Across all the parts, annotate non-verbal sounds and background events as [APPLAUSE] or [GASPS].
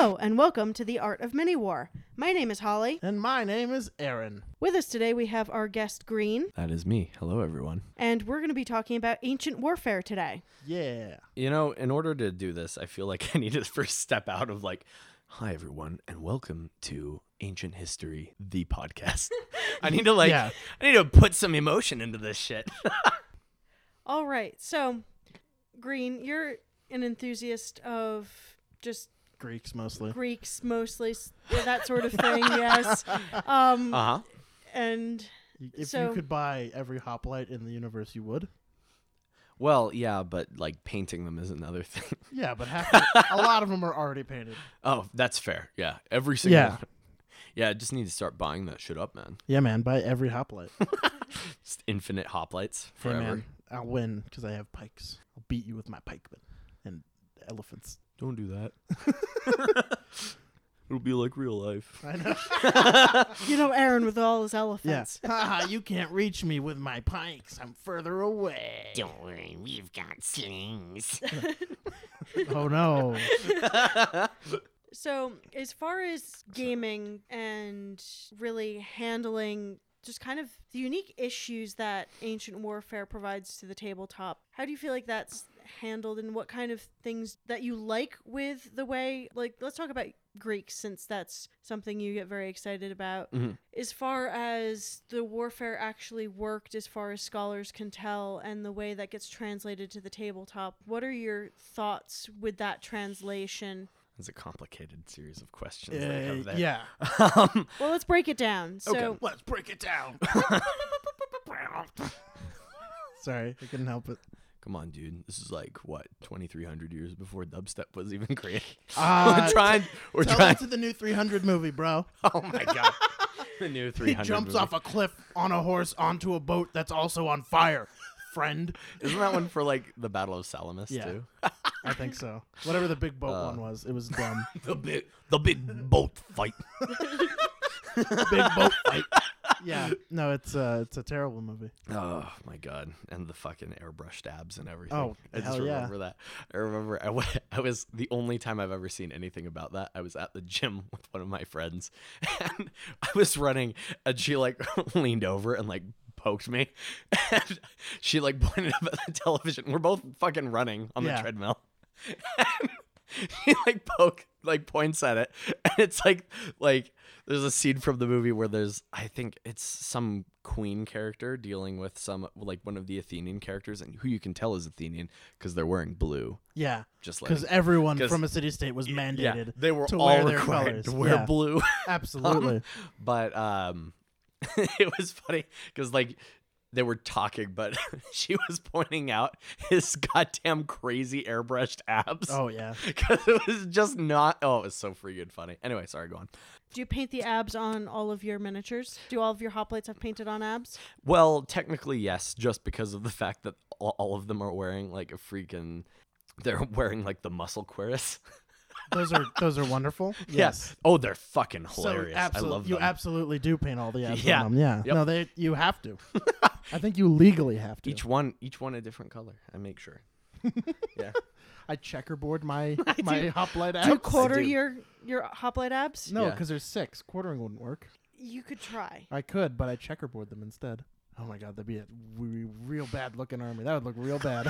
Hello, and welcome to the Art of Mini War. My name is Holly. And my name is Aaron. With us today, we have our guest Greene, That is me. Hello, everyone. and we're going to be talking about ancient warfare today. Yeah. You know, in order to do this, I feel like [LAUGHS] I need to first step out of like, hi, everyone, and welcome to Ancient History, the podcast. [LAUGHS] [LAUGHS] I need to like, Yeah. I need to put some emotion into this shit. All right, so Greene, you're an enthusiast of just Greeks mostly. Greeks mostly, s- yeah, that sort of thing, [LAUGHS] yes. Um, Uh huh. and Y- If So- you could buy every hoplite in the universe, you would. Well, yeah, but like painting them is another [LAUGHS] thing. Yeah, but half the- a lot of them are already painted. [LAUGHS] oh, that's fair. Yeah, every single Yeah. one. Yeah, I just need to start buying that shit up, man. Yeah, man, buy every hoplite. Just infinite hoplites For forever. man, I'll win because I have pikes. I'll beat you with my pikemen and elephants. Don't do that. [LAUGHS] It'll be like real life. I know. [LAUGHS] you know Aaron with all his Yeah. elephants. Haha, you can't reach me with my pikes. I'm further away. Don't worry, we've got slings. [LAUGHS] Oh no. So, as far as gaming and really handling just kind of the unique issues that ancient warfare provides to the tabletop, how do you feel like that's handled and what kind of things that you like with the way, like, let's talk about Greeks since that's something you get very excited about. Mhm. As far as the warfare actually worked, as far as scholars can tell, and the way that gets translated to the tabletop, what are your thoughts with that translation? It's a complicated series of questions. that I have Uh, there. yeah. [LAUGHS] um, Well, let's break it down. So, Okay. Let's break it down. [LAUGHS] [LAUGHS] Sorry, I couldn't help it. come on, dude. This is like what 2,300 years before dubstep was even created. Uh, we're trying. We're Tell trying. it to the new 300 movie, bro. Oh my god. the new 300. He 300. jumps movie. off a cliff on a horse onto a boat that's also on fire. Friend, Isn't that one for like the Battle of Salamis Yeah. too? I think so. Whatever the big boat Uh, one was, it was dumb. [LAUGHS] the big, the big boat fight. [LAUGHS] big boat fight. Yeah, no, it's uh, it's a terrible movie. Oh my god! And the fucking airbrushed abs and everything. Oh, I just hell yeah. remember that. I remember [LAUGHS] I was the only time I've ever seen anything about that. I was at the gym with one of my friends, and I was running, and she like leaned over and like poked me, and she like pointed up at the television. We're both fucking running on the Yeah. treadmill. [LAUGHS] He like poke like points at it [LAUGHS] and it's like like there's a scene from the movie where there's i think it's some queen character dealing with some like one of the athenian characters and who you can tell is athenian because they're wearing blue Yeah, just like because everyone from a city state was mandated. yeah, they were to all wear their colors. to wear Yeah. blue [LAUGHS] Absolutely. but um it was funny because like they were talking but [LAUGHS] she was pointing out his goddamn crazy airbrushed abs oh yeah. [LAUGHS] because it was just not oh it was so freaking funny anyway sorry go on do you paint the abs on all of your miniatures? Do all of your hoplites have painted on abs? well technically yes just because of the fact that all, all of them are wearing like a freaking they're [LAUGHS] wearing like the muscle cuirass Those are those are wonderful. [LAUGHS] Yes. yeah. oh they're fucking So hilarious i absolute- love you absolutely do paint all the abs [LAUGHS] Yeah. on them. Yeah. Yep. No, they you have to. [LAUGHS] I think you legally have to. each one each one a different color i make sure yeah I checkerboard my my hoplite abs. Do you quarter do. your your hoplite abs? No, Yeah. because there's six. Quartering wouldn't work. You could try. I could, but I checkerboard them instead. Oh my god, that'd be a re- real bad looking army. That would look real bad.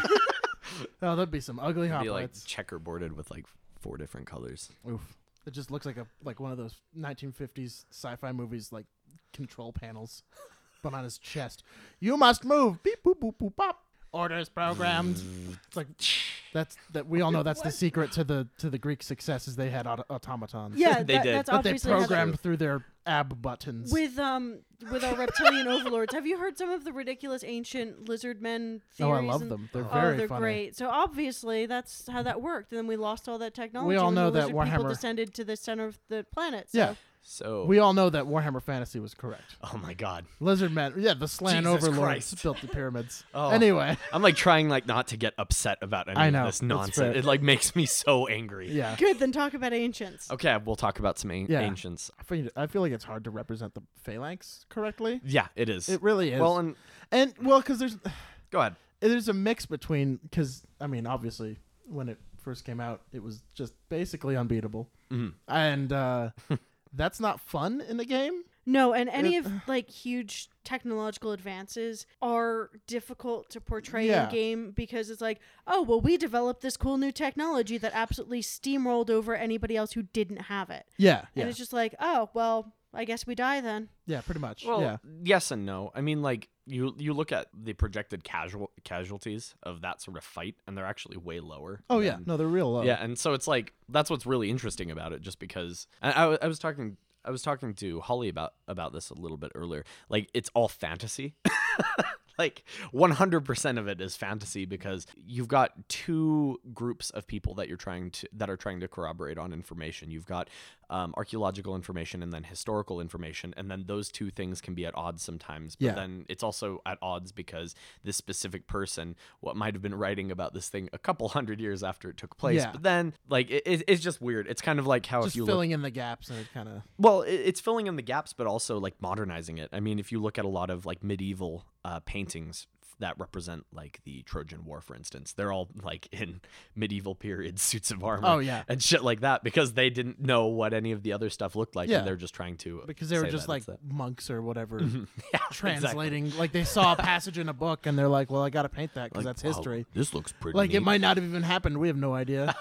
oh, that'd be some ugly It'd be like hoplites. checkerboarded with like four different colors Oof. It just looks like a like one of those 1950s sci-fi movies, like control panels, [LAUGHS] but on his chest. You must move. Beep boop boop boop pop. Orders programmed. Mm. It's like [SNIFFS] that's that we all know that's the secret to the to the Greek success is they had auto- automatons. Yeah, [LAUGHS] They that, did. that's that they obviously how they- programmed through their ab buttons. with um with our reptilian [LAUGHS] overlords. Have you heard some of the ridiculous ancient lizard men theories? oh, I love and- them. They're Oh, very they're funny. great. So obviously that's how that worked. And then we lost all that technology. We all know the that Warhammer- descended to the center of the planet. So. Yeah. So We all know that Warhammer Fantasy was correct. oh my god Lizard men, yeah, the Slann Jesus overlords Christ. built the pyramids. [LAUGHS] Oh. Anyway, I'm like trying like not to get upset about any I know, of this that's nonsense. It like makes me so angry. yeah. Good. Then talk about ancients. Okay, we'll talk about some an- Yeah. ancients. I feel, I feel like it's hard to represent the phalanx correctly. Yeah, it is. It really is. well, and and well, because there's [SIGHS] go ahead. there's a mix between because I mean, obviously, when it first came out, it was just basically unbeatable, Mhm. and uh, [LAUGHS] that's not fun in the game. No, and any It- of uh. like huge technological advances are difficult to portray Yeah. in game because it's like, oh, well, we developed this cool new technology that absolutely steamrolled over anybody else who didn't have it. Yeah, And yeah, it's just like, oh, well, I guess we die then. yeah, pretty much. Well, yeah, yes and no. I mean, like you you look at the projected casual casualties of that sort of fight, and they're actually way lower. oh yeah, no, they're real low. Yeah, and so it's like that's what's really interesting about it, just because I, I, I was talking I was talking to Holly about about this a little bit earlier. Like it's all fantasy. [LAUGHS] [LAUGHS] like 100% of it is fantasy because you've got two groups of people that you're trying to that are trying to corroborate on information. You've got um, archaeological information and then historical information, and then those two things can be at odds sometimes. But Yeah. then it's also at odds because this specific person, what might have been writing about this thing a couple hundred years after it took place, Yeah. but then like it, it- it's just weird. It's kind of like how just if you filling look, in the gaps and it kind of well, it, it's filling in the gaps, but also like modernizing it. I mean, if you look at a lot of like medieval uh, paintings that represent like the Trojan War, for instance, they're all like [LAUGHS] in medieval period [LAUGHS] suits of armor. Oh, yeah. and shit like that because they didn't know what any of the other stuff looked like, Yeah. and they're just trying to because they were just like monks or whatever [LAUGHS] yeah, exactly. translating. Like they saw a passage in a book and they're like, "Well, I got to paint that because Like, that's wow, history." this looks pretty. Like it might not have even happened. We have no idea.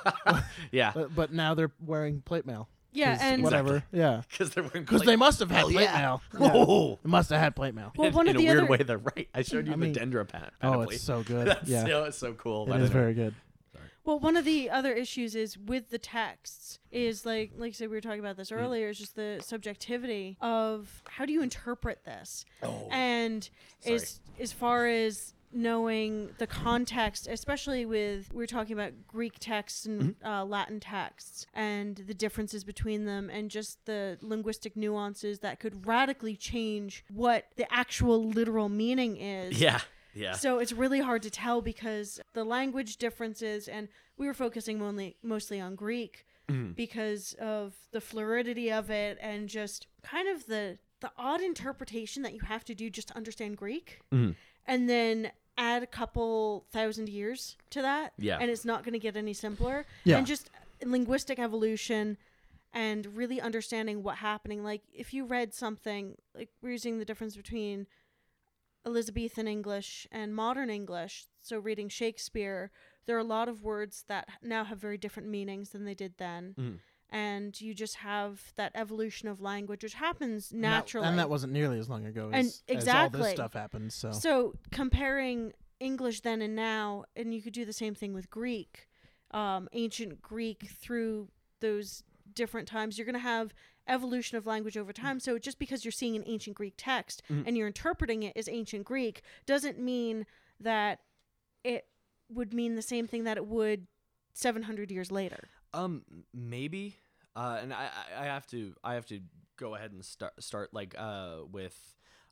yeah, but, but now they're wearing plate mail. Yeah, 'Cause and whatever. Yeah, [LAUGHS] because they're wearing because plate- they must have had Hell plate yeah. mail. [LAUGHS] Yeah. Whoa. [LAUGHS] They must have had plate mail. Well, in, one in of the a weird other- way, they're right. I showed you I the mean- Dendra pan- Oh, panoply. it's so good. That's yeah, so, it's so cool. it but is anyway. very good. Well, one of the other issues is with the texts is like like I said we were talking about this Mm. earlier is just the subjectivity of how do you interpret this, Oh. and as as far as knowing the context, especially with we are talking about Greek texts and Mm-hmm. uh, Latin texts and the differences between them, and just the linguistic nuances that could radically change what the actual literal meaning is. Yeah, yeah. So it's really hard to tell because the language differences, and we were focusing only, mostly on Greek Mhm. because of the fluidity of it and just kind of the the odd interpretation that you have to do just to understand Greek, Mhm. And then add a couple thousand years to that, Yeah. and it's not going to get any simpler. Yeah. And just linguistic evolution and really understanding what happening. Like if you read something, like we're using the difference between Elizabethan English and modern English. So reading Shakespeare, there are a lot of words that now have very different meanings than they did then. Mhm. And you just have that evolution of language, which happens And that- naturally. and that wasn't nearly as long ago And as, as all exactly. this stuff happened. So, So comparing English then and now, and you could do the same thing with Greek, um, ancient Greek through those different times. You're going to have evolution of language over time. So just because you're seeing an ancient Greek text Mhm. and you're interpreting it as ancient Greek doesn't mean that it would mean the same thing that it would 700 years later. Um, maybe. Uh, and I, I have to, I have to go ahead and start, start like, uh, with,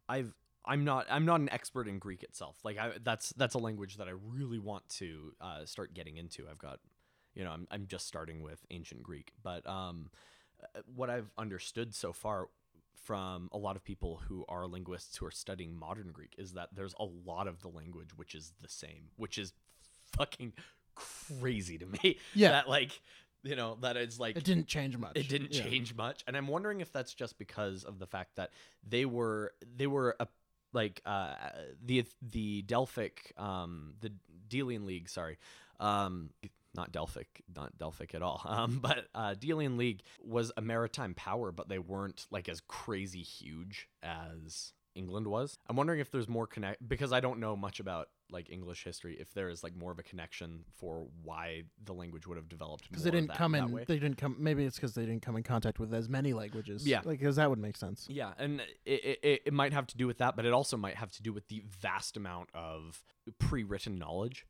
I've, I'm not, I'm not an expert in Greek itself. Like, I, that's, that's a language that I really want to, uh, start getting into. I've got, you know, I'm, I'm just starting with ancient Greek, but, um, uh, what I've understood so far from a lot of people who are linguists who are studying modern Greek is that there's a lot of the language which is the same, which is fucking crazy to me. Yeah. [LAUGHS] That like, you know, that it's like it didn't change much. it didn't Yeah. change much, and I'm wondering if that's just because of the fact that they were they were a like uh the the Delphic um the Delian League sorry um not Delphic not Delphic at all [LAUGHS] um but uh Delian League was a maritime power but they weren't like as crazy huge as England was. I'm wondering if there's more connect because I don't know much about like English history. If there is like more of a connection for why the language would have developed because they didn't that, come in. way. They didn't come. Maybe it's because they didn't come in contact with as many languages. Yeah. like because that would make sense. Yeah, and it, it, it might have to do with that, but it also might have to do with the vast amount of pre-written knowledge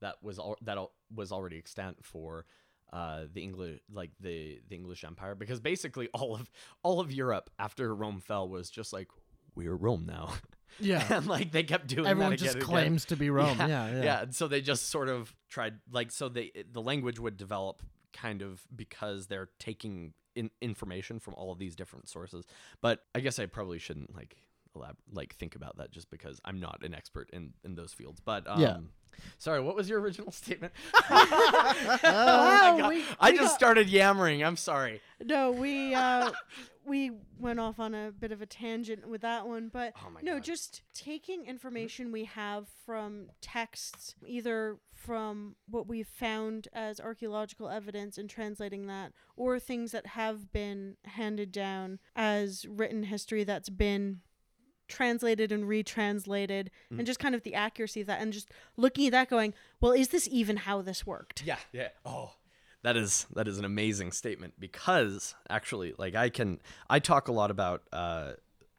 that was al- that al- was already extant for uh, the English like the the English Empire because basically all of all of Europe after Rome fell was just like we're Rome now, [LAUGHS] Yeah, and like they kept doing everyone again just and again. claims to be Rome. [LAUGHS] Yeah, Yeah, yeah, And so they just sort of tried, like, so they the language would develop kind of because they're taking in information from all of these different sources. But I guess I probably shouldn't like elab- like think about that just because I'm not an expert in in those fields. But um, Yeah. Sorry, what was your original [LAUGHS] statement? I, got- we- I just got- started yammering. I'm sorry. No, we uh, we went off on a bit of a tangent with that one, but Oh no, God. just taking information we have from texts, either from what we've found as archaeological evidence and translating that, or things that have been handed down as written history that's been translated and retranslated Mm. and just kind of the accuracy of that and just looking at that going well is this even how this worked Yeah, yeah. Oh, that is that is an amazing statement because actually, like I can I talk a lot about uh,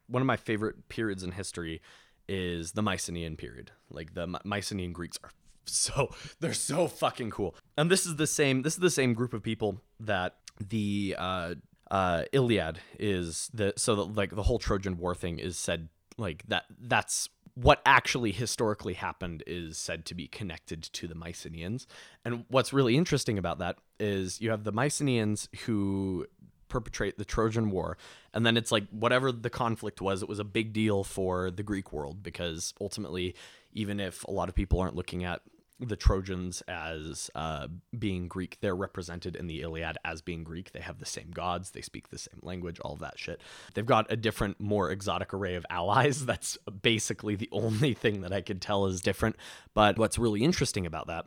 one of my favorite periods in history is the Mycenaean period. Like the My- Mycenaean Greeks are [LAUGHS] so they're so fucking cool. And this is the same this is the same group of people that the uh, uh, Iliad is the so that, like the whole Trojan War thing is said like that that's what actually historically happened is said to be connected to the Mycenaeans. And what's really interesting about that is you have the Mycenaeans who perpetrate the Trojan War, and then it's like whatever the conflict was, it was a big deal for the Greek world because ultimately, even if a lot of people aren't looking at the Trojans as uh, being Greek, they're represented in the Iliad as being Greek. They have the same gods, they speak the same language, all that shit. They've got a different, more exotic array of allies. [LAUGHS] That's basically the only thing that I could tell is different. But what's really interesting about that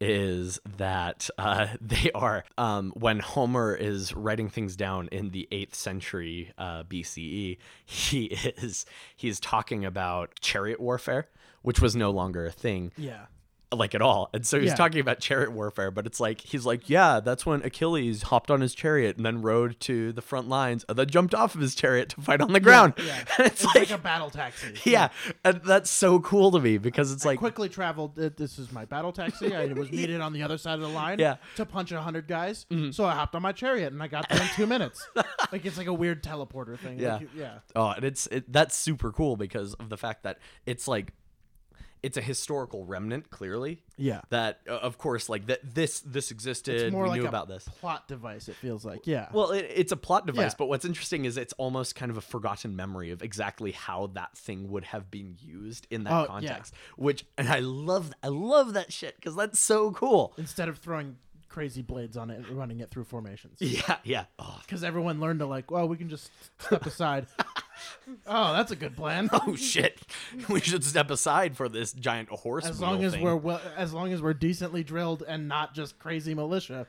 is that [LAUGHS] uh, they are um, when Homer is writing things down in the eighth century uh, BCE, he [LAUGHS] is he's talking about chariot warfare, which was no longer a thing Yeah. Like at all. And so he's Yeah. talking about chariot warfare, but it's like he's like, yeah, that's when Achilles hopped on his chariot and then rode to the front lines and then jumped off of his chariot to fight on the ground. Yeah. And [LAUGHS] It's, it's, like, like, a battle taxi. [LAUGHS] yeah, and that's so cool to me because it's I like quickly traveled. Uh, this is my battle taxi. I was [LAUGHS] needed on the other side of the line. Yeah. To punch a hundred guys. So I hopped on my chariot and I got there in two minutes. Like it's like a weird teleporter thing. Yeah. Like, yeah. Oh, and it's it, that's super cool because of the fact that it's like it's a historical remnant clearly Yeah. that uh, of course like that this this existed It's more we like knew a about this plot device. It feels like. Yeah. Well, it, it's a plot device, Yeah. but what's interesting is it's almost kind of a forgotten memory of exactly how that thing would have been used in that Oh, yeah. context. Which, and I love, I love that shit because that's so cool. Instead of throwing crazy blades on it and running it through formations. [LAUGHS] Yeah, yeah. Oh, Because everyone learned to like, well, we can just step aside. [LAUGHS] oh, that's a good plan. [LAUGHS] oh shit! We should step aside for this giant horse. As wheel long as thing. we're well, as long as we're decently drilled and not just crazy militia,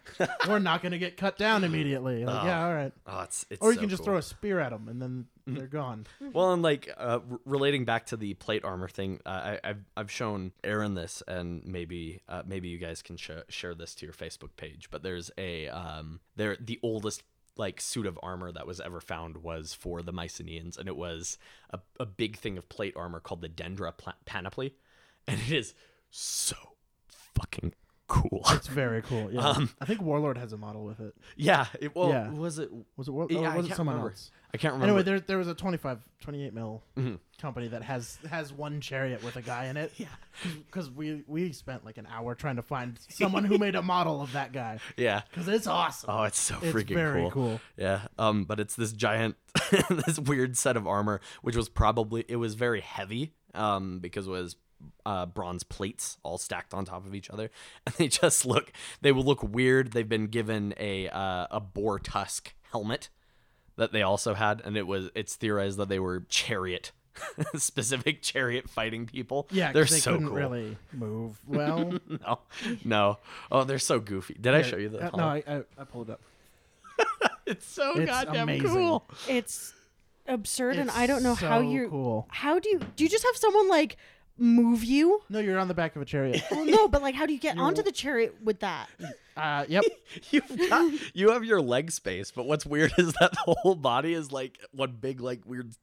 we're not going to get cut down immediately. Like, yeah, all right. Oh, it's, it's Or you so can just cool. throw a spear at them and then they're gone. Well, and like uh, r- relating back to the plate armor thing, uh, I, I've I've shown Aaron this, and maybe uh, maybe you guys can sh- share this to your Facebook page. But there's a um, there the oldest like suit of armor that was ever found was for the Mycenaeans, and it was a, a big thing of plate armor called the Dendra panoply, and it is so fucking cool. [LAUGHS] It's very cool. Yeah. Um, I think Warlord has a model with it. yeah, it, well, Yeah. was it? Was it War- Yeah, or I was it someone remember. else? I can't remember. Anyway, there there was a 25, 28 mil Mhm. company that has has one chariot with a guy in it. [LAUGHS] Yeah. Because we we spent like an hour trying to find someone who made a model of that guy. [LAUGHS] yeah. Because it's awesome. Oh, it's so it's freaking very cool. cool. Yeah. Um, but it's this giant, this weird set of armor, which was probably it was very heavy. Um, because it was uh, bronze plates all stacked on top of each other, [LAUGHS] and they just look they will look weird. They've been given a uh, a boar tusk helmet that they also had, and it was it's theorized that they were chariot. [LAUGHS] specific chariot fighting people. Yeah, they're they so couldn't cool. really move well. [LAUGHS] No, no. Oh, they're so goofy. Did I show you the? uh, no, I, I I pulled it up. it's so It's goddamn amazing. cool. it's absurd and i don't know how you're cool. how do you do you just have someone like move you No, you're on the back of a chariot. well [LAUGHS] no but like how do you get [LAUGHS] You're- onto the chariot with that Uh, yep. [LAUGHS] You've got you have your leg space, but what's weird is that the whole body is like one big like weird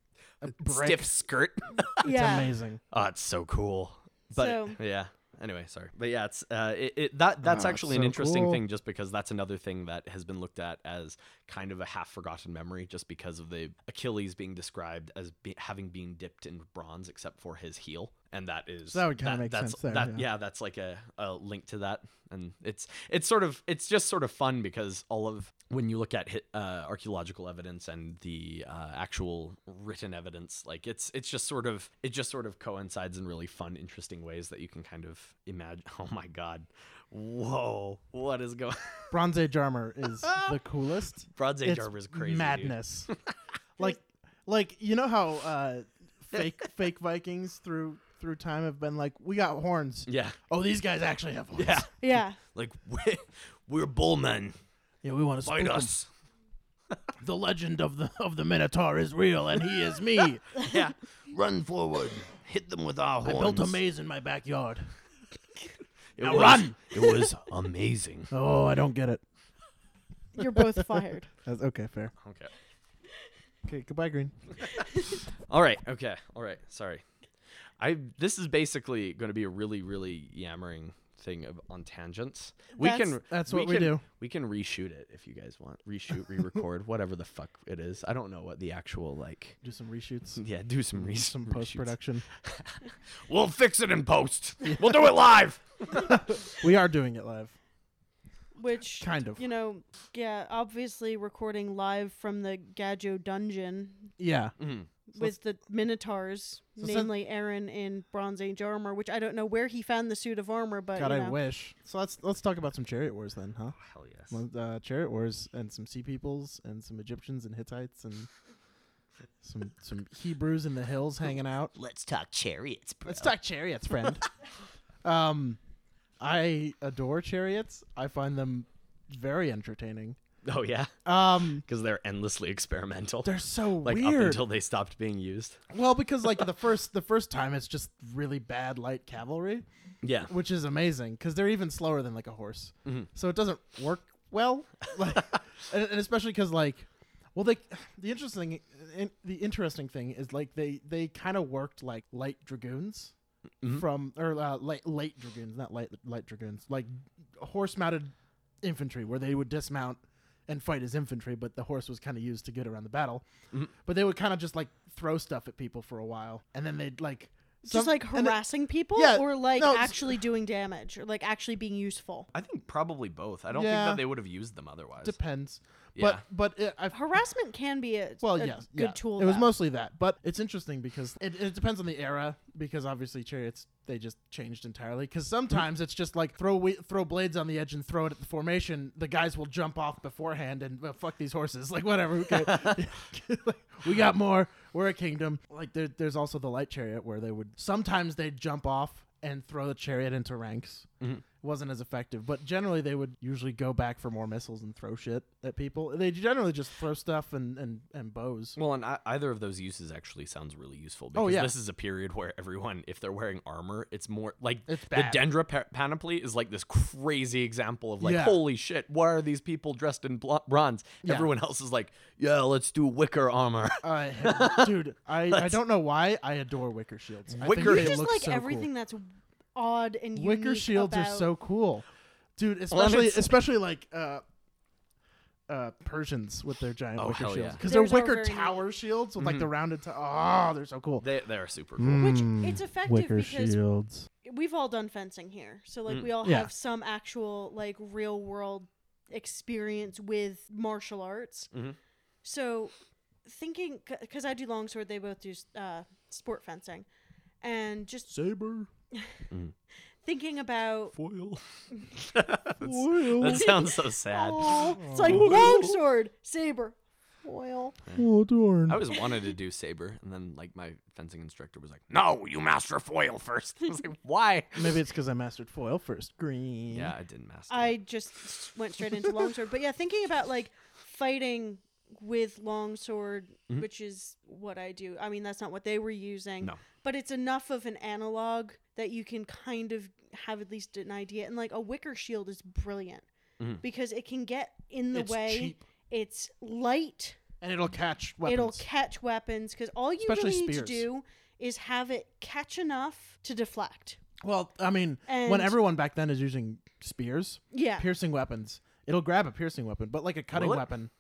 brick. stiff skirt. It's yeah amazing. oh, it's so cool. But So- yeah. Anyway, sorry. But yeah, it's uh it, it that that's Oh, actually an so interesting cool. thing just because that's another thing that has been looked at as kind of a half forgotten memory just because of the Achilles being described as be, having been dipped in bronze except for his heel and that is So that would kinda make that's, sense there, That, yeah. that's like a, a link to that, and it's it's sort of it's just sort of fun because all of when you look at hit, uh, archaeological evidence and the uh, actual written evidence, like it's it's just sort of it just sort of coincides in really fun, interesting ways that you can kind of imagine. [LAUGHS] Oh my god, whoa, what is going? [LAUGHS] Bronze Age armor is the [LAUGHS] coolest. Bronze Age armor is crazy. madness. like, like you know how uh, fake fake Vikings through through time have been like, we got horns. Yeah, Oh, these guys actually have horns. yeah. Yeah. [LAUGHS] Like we're, we're bullmen. yeah. We want to Fight us. [LAUGHS] The legend of the of the Minotaur is real, and he is me. [LAUGHS] Yeah. Run forward. Hit them with our horns. I built a maze in my backyard. It Now was, run! It was amazing. Oh, I don't get it. You're both fired. That's, okay, fair. Okay. Okay, goodbye, Greene. All right. Okay. All right. Sorry. I this is basically going to be a really really yammering thing of, on tangents. We That's- can That's what we can, do. We can reshoot it if you guys want. Reshoot, re-record, [LAUGHS] whatever the fuck it is. I don't know what the actual like. Do some reshoots, Yeah, do some re- some reshoots. post production. [LAUGHS] We'll fix it in post. We'll do it live. [LAUGHS] we are doing it live, Which kind of. you know, yeah, obviously recording live from the Gadjo dungeon Yeah. Mhm. With the Minotaurs, So since- namely Aaron in Bronze Age armor, which I don't know where he found the suit of armor, but God, you I wish. So let's let's talk about some chariot wars then, huh? Hell yes. Well, Uh, chariot wars and some sea peoples and some Egyptians and Hittites and [LAUGHS] some some Hebrews in the hills hanging out. Let's talk chariots, bro. Let's talk chariots, friend. [LAUGHS] um, I adore chariots. I find them very entertaining. Oh yeah, Um, [LAUGHS] because they're endlessly experimental. they're so like up until they stopped being used. well, because like the [LAUGHS] first the first time it's just really bad light cavalry, Yeah. which is amazing because they're even slower than like a horse. Mhm. So it doesn't work well, [LAUGHS] like, and, and especially because like, well, they the interesting in, the interesting thing is like they they kind of worked like light dragoons Mhm. from or uh, light late dragoons, not light light dragoons, like horse mounted infantry where they would dismount and fight as infantry, but the horse was kind of used to get around the battle. Mhm. But they would kind of just like throw stuff at people for a while, and then they'd like Just like and then- harassing people, Yeah, or like no, actually doing damage, or like actually being useful. I think probably both. I don't think that they would have used them otherwise. depends. Yeah. But but it, I've Harassment can be a, well, a yes, good yeah. tool. It was though. mostly that, but it's interesting because it, it depends on the era. Because obviously chariots they just changed entirely. Because sometimes it's just like throw we- throw blades on the edge and throw it at the formation. The guys will jump off beforehand and well, fuck these horses. [LAUGHS] Like whatever. Okay. [LAUGHS] [LAUGHS] We got more. We're a kingdom. Like there, there's also the light chariot where they would sometimes they'd jump off and throw the chariot into ranks. Mhm. Wasn't as effective, but generally they would usually go back for more missiles and throw shit at people. They generally just throw stuff and and, and bows. Well, and I, either of those uses actually sounds really useful Oh, because yeah. this is a period where everyone, if they're wearing armor, it's more like It's the bad. Dendra pa- panoply is like this crazy example of like, Yeah. holy shit, why are these people dressed in blo- bronze? Yeah. Everyone else is like, yeah, let's do wicker armor. [LAUGHS] I, [LAUGHS] dude, I, I don't know why I adore wicker shields. I Wicker- think they just look like so everything Cool. that's odd and Wicker unique shields are so cool, dude. Especially it's- especially like uh, uh, Persians with their giant Oh, wicker hell shields yeah. because they're wicker very neat. tower shields with like Mhm. the rounded. To- oh, they're so cool. They they are super cool. Mm. Which it's effective wicker because shields. we've all done fencing here, so like Mm. we all Yeah. have some actual like real world experience with martial arts. Mhm. So thinking, because I do longsword, they both do uh, sport fencing, and just Saber. [LAUGHS] thinking about Foil. [LAUGHS] Foil. that sounds so sad. oh, it's like longsword, saber, foil. Oh darn. I always wanted to do saber, and then like my fencing instructor was like, "No, you master foil first. [LAUGHS] I was like, "Why?" Maybe it's because I mastered foil first. Greene. Yeah, I didn't master. I just went straight into longsword. But yeah, thinking about like fighting with longsword, Mhm. which is what I do. I mean, that's not what they were using. No. But it's enough of an analog that you can kind of have at least an idea. And like a wicker shield is brilliant Mhm. because it can get in the It's way. cheap. It's light. and it'll catch weapons. It'll catch weapons because all you Especially really need to do is have it catch enough to deflect. well, I mean, when everyone back then is using spears, Yeah. piercing weapons, it'll grab a piercing weapon, but like a cutting Will weapon.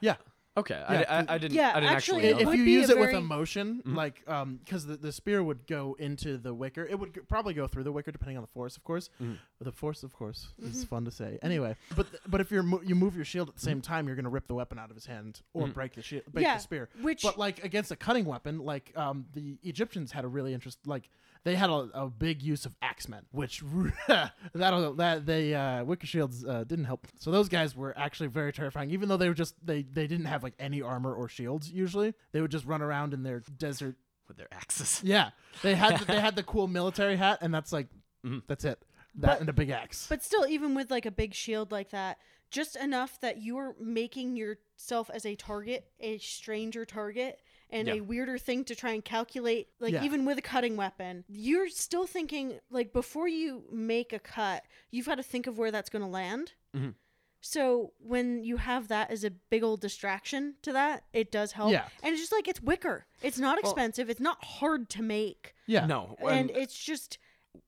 Yeah. Okay, Yeah, I, I, I didn't. Yeah, I didn't actually, actually. if you use a it with very- emotion, Mhm. like um, because the, the spear would go into the wicker, it would g- probably go through the wicker depending on the force, of course. Mhm. The force, of course, is Mhm. fun to say. Anyway, but th- but if you're mo- you move your shield at the same time, you're gonna rip the weapon out of his hand or Mhm. break the shield, break Yeah, the spear. Which But like against a cutting weapon, like um, the Egyptians had a really interest, like they had a, a big use of axemen, which [LAUGHS] that that they uh, wicker shields uh, didn't help. So those guys were actually very terrifying, even though they were just they they didn't have like any armor or shields. Usually, they would just run around in their desert. with their axes. [LAUGHS] Yeah, they had the, they had the [LAUGHS] cool military hat, and that's like Mhm. that's it. That But- and a big axe. But still, even with like a big shield like that, just enough that you're making yourself as a target, a stranger target, and Yeah. a weirder thing to try and calculate. Like Yeah. even with a cutting weapon, you're still thinking like before you make a cut, you've got to think of where that's going to land. Mhm. So when you have that as a big old distraction to that, it does help. Yeah. And it's just like it's wicker. It's not Well- expensive. it's not hard to make. yeah, No, And and it's just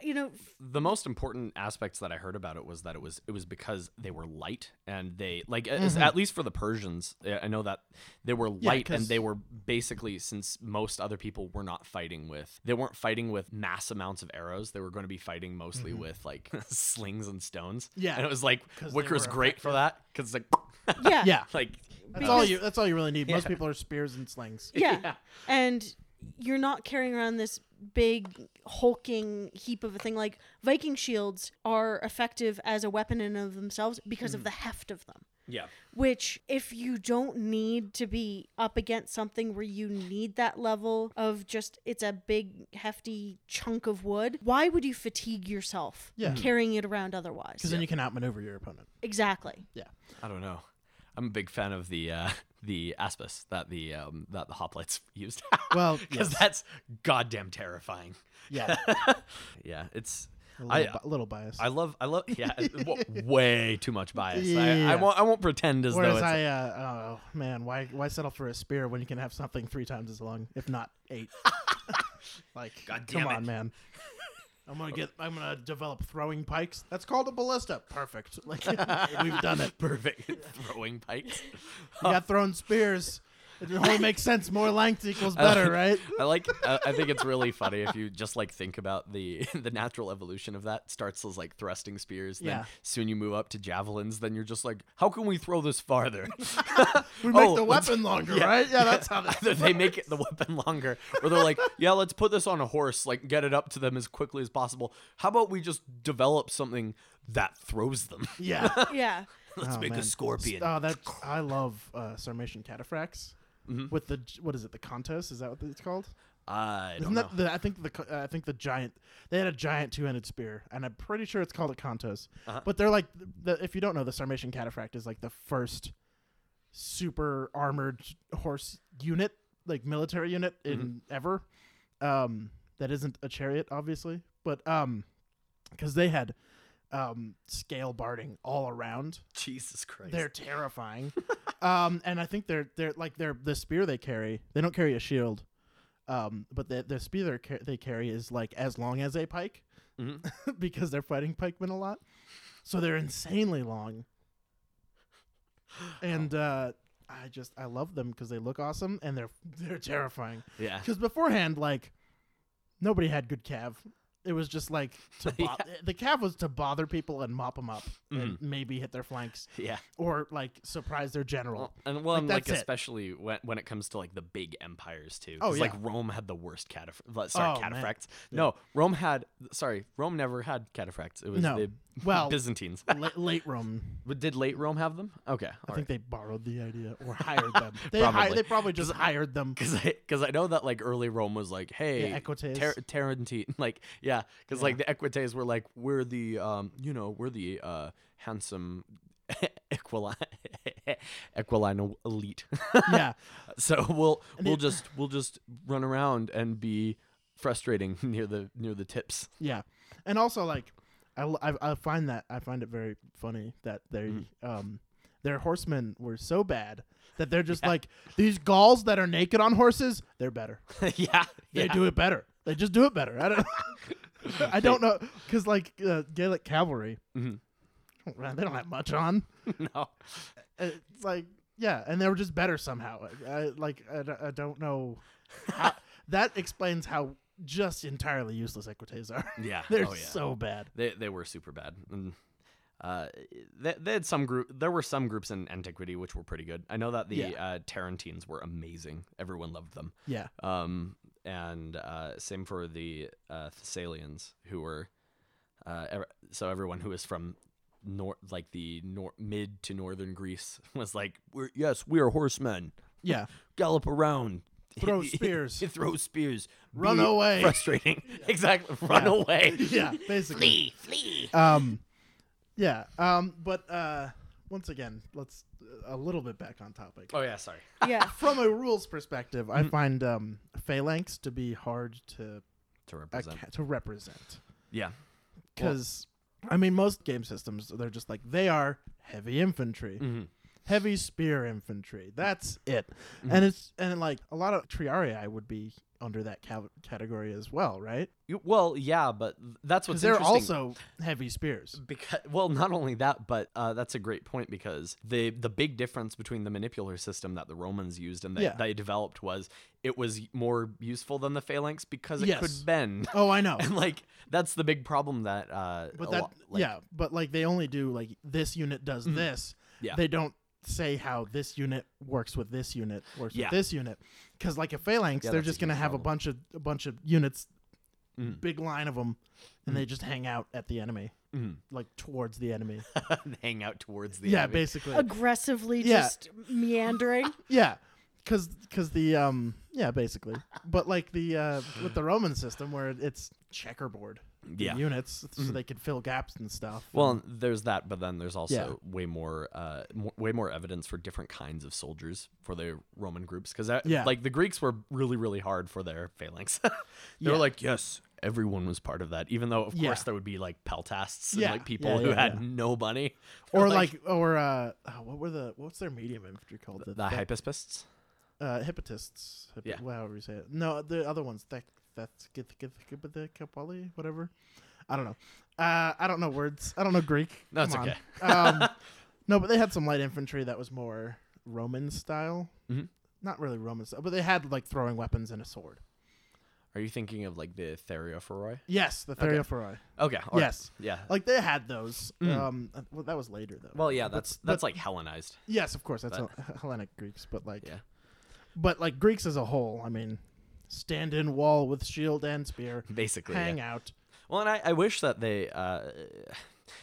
you know the most important aspects that I heard about it was that it was it was because they were light and they like as, Mhm. at least for the Persians I know that they were Yeah, and they were basically since most other people were not fighting with they weren't fighting with mass amounts of arrows they were going to be fighting mostly with like [LAUGHS] slings and stones Mm-hmm. Yeah, and it was like they Wicker's were great for that because like [LAUGHS] yeah. [LAUGHS] yeah. like That's all you. That's all you really need. Most people are spears and slings. Yeah. Yeah. And you're not carrying around this big hulking heap of a thing like Viking shields are effective as a weapon in and of themselves because of mm. the heft of them. yeah Which if you don't need to be up against something where you need that level of just it's a big hefty chunk of wood, why would you fatigue yourself Yeah. carrying it around otherwise? Because then you can outmaneuver your opponent. exactly. Yeah. I don't know I'm a big fan of the uh [LAUGHS] the aspis that the um that the hoplites [LAUGHS] used Well, [LAUGHS] because yes. that's goddamn terrifying yeah, yeah, it's A little, bi- little bias. I love I love yeah, w- way too much bias. I, Yeah. I won't I won't pretend as though Whereas it's I, uh, oh man, why why settle for a spear when you can have something three times as long, if not eight? like, God come it. on, man. I'm gonna get. I'm gonna develop throwing pikes. That's called a ballista. Perfect. [LAUGHS] Like we've done it. perfect [LAUGHS] throwing pikes. You got thrown spears. It only makes sense. More length equals better, right? [LAUGHS] I like I, I think it's really funny if you just like think about the [LAUGHS] the natural evolution of that starts as like thrusting spears then Yeah. soon you move up to javelins then you're just like how can we throw this farther [LAUGHS] We make Oh, the weapon longer, yeah. right? Yeah, that's how. That, Either they make it the weapon longer or they're like yeah let's put this on a horse like get it up to them as quickly as possible how about we just develop something that throws them yeah. Yeah. let's Oh, make man. a scorpion Oh, that I love uh, Sarmatian cataphracts Mhm. with the what is it? The Contos? Is that what it's called? I don't Isn't know that the? I think the uh, I think the giant. They had a giant two-handed spear, and I'm pretty sure it's called a Contos. Uh-huh. But they're like the. If you don't know, the Sarmatian cataphract is like the first super armored horse unit, like military unit in Mm-hmm. ever. Um, that isn't a chariot, obviously, but um, because they had um scale barding all around. Jesus Christ They're terrifying. [LAUGHS] um, and I think they're they're like they're the spear they carry. They don't carry a shield. Um, but the the spear they ca- they carry is like as long as a pike Mhm. [LAUGHS] because they're fighting pikemen a lot. So they're insanely long. [GASPS] And uh, I just I love them because they look awesome and they're they're terrifying. yeah Because beforehand, like nobody had good cav. It was just like to [LAUGHS] bo- Yeah. the cav was to bother people and mop them up and Mhm. maybe hit their flanks yeah or like surprise their general. Well, and well, Like, and, like especially when when it comes to like the big empires too. Oh, 'Cause, like. Rome had the worst cataph- sorry Oh, cataphracts. No, Rome had sorry, Rome never had cataphracts. It was No. the [LAUGHS] Well- Byzantines. La- late Rome, [LAUGHS] But Did late Rome have them? Okay, I think they borrowed the idea or hired them. [LAUGHS] They Probably. they probably just hired them. because I because I know that like early Rome was like, hey, Yeah, Equites. Ter- Tarentine, like yeah, because like the Equites were like, we're the um, you know, we're the uh handsome equiline equiline elite. yeah, So we'll we'll just we'll just run around and be frustrating near the near the tips. yeah, and also like I, I, I find that I find it very funny that they Mhm. um their horsemen were so bad that they're just [LAUGHS] Yeah. like these Gauls that are naked on horses. They're better. [LAUGHS] yeah, They yeah. do it better. They just do it better. I don't. [LAUGHS] I don't know because like uh, Gaelic cavalry, Mhm. they don't have much on. no, It's like Yeah, and they were just better somehow. I, like I don't know. How, that explains how just entirely useless Equites are. [LAUGHS] Yeah. They're oh, yeah. so bad. They they were super bad. And uh, they, they had some group. There were some groups in antiquity which were pretty good. I know that the Yeah. uh, Tarentines were amazing. Everyone loved them. Yeah. Um, and uh, same for the uh, Thessalians, who were uh, ev- so everyone who was from nor like the nor- mid to northern Greece [LAUGHS] was like, we're, yes, we are horsemen. Yeah. [LAUGHS] Gallop around. [LAUGHS] Throw [LAUGHS] spears. throw spears. Run Be away. [LAUGHS] Frustrating. exactly. Run Yeah. away. Yeah, basically. Flee, flee. Um, yeah. Um, but uh, once again, let's a little bit back on topic. Oh yeah, sorry. Yeah. From a rules perspective, I Mhm. find um, phalanx to be hard to To represent. ca- to represent yeah. because I mean most game systems they're just like they are heavy infantry, hmm heavy spear infantry. That's it, Mhm. and it's and like a lot of triarii would be under that ca- category as well, right? You- Well, yeah, but that's what's they're also heavy spears. because well, not only that, but uh, that's a great point because the the big difference between the manipular system that the Romans used and that Yeah. they developed was it was more useful than the phalanx because it Yes. could bend. [LAUGHS] Oh, I know. And like that's the big problem that uh But that like, yeah, but like they only do like this unit does Mhm. this. Yeah. They don't say how this unit works with this unit works Yeah. with this unit because like a phalanx Yeah, they're just gonna huge have a bunch of a bunch of units Mhm. big line of them and they just hang out at the enemy Mhm. like towards the enemy [LAUGHS] hang out towards the yeah enemy. basically Aggressively Yeah. just meandering. [LAUGHS] yeah because because the um yeah basically but like the uh with the roman system where it's checkerboard the Yeah. units so Mhm. they could fill gaps and stuff Well, there's that, but then there's also Yeah. way more, uh, way more evidence for different kinds of soldiers for the Roman groups, because Yeah. like the Greeks were really, really hard for their phalanx. [LAUGHS] they Yeah. were like, yes, everyone was part of that, even though of course there would be like peltasts and like people who had no money, or like, or uh oh, what were the what's their medium infantry called the, the, the hypaspists. uh hippatists Hippo- Yeah. however you say it no the other ones that that's Kapali whatever I don't know uh I don't know words I don't know Greek [LAUGHS] No, it's Come okay. [LAUGHS] um no but they had some light infantry that was more Roman style Mhm. not really Roman style but they had like throwing weapons and a sword Are you thinking of like the Thureophoroi? yes the Thureophoroi Okay. right. yes Yeah. like they had those Mm. um well, that was later though Well, yeah, But- that's but- that's like Hellenized. Yes, of course. That's But- [LAUGHS] Hellenic Greeks, but like, Yeah. but like Greeks as a whole. I mean, stand in wall with shield and spear, Basically, hang yeah. out. Well, and I, I wish that they. Uh,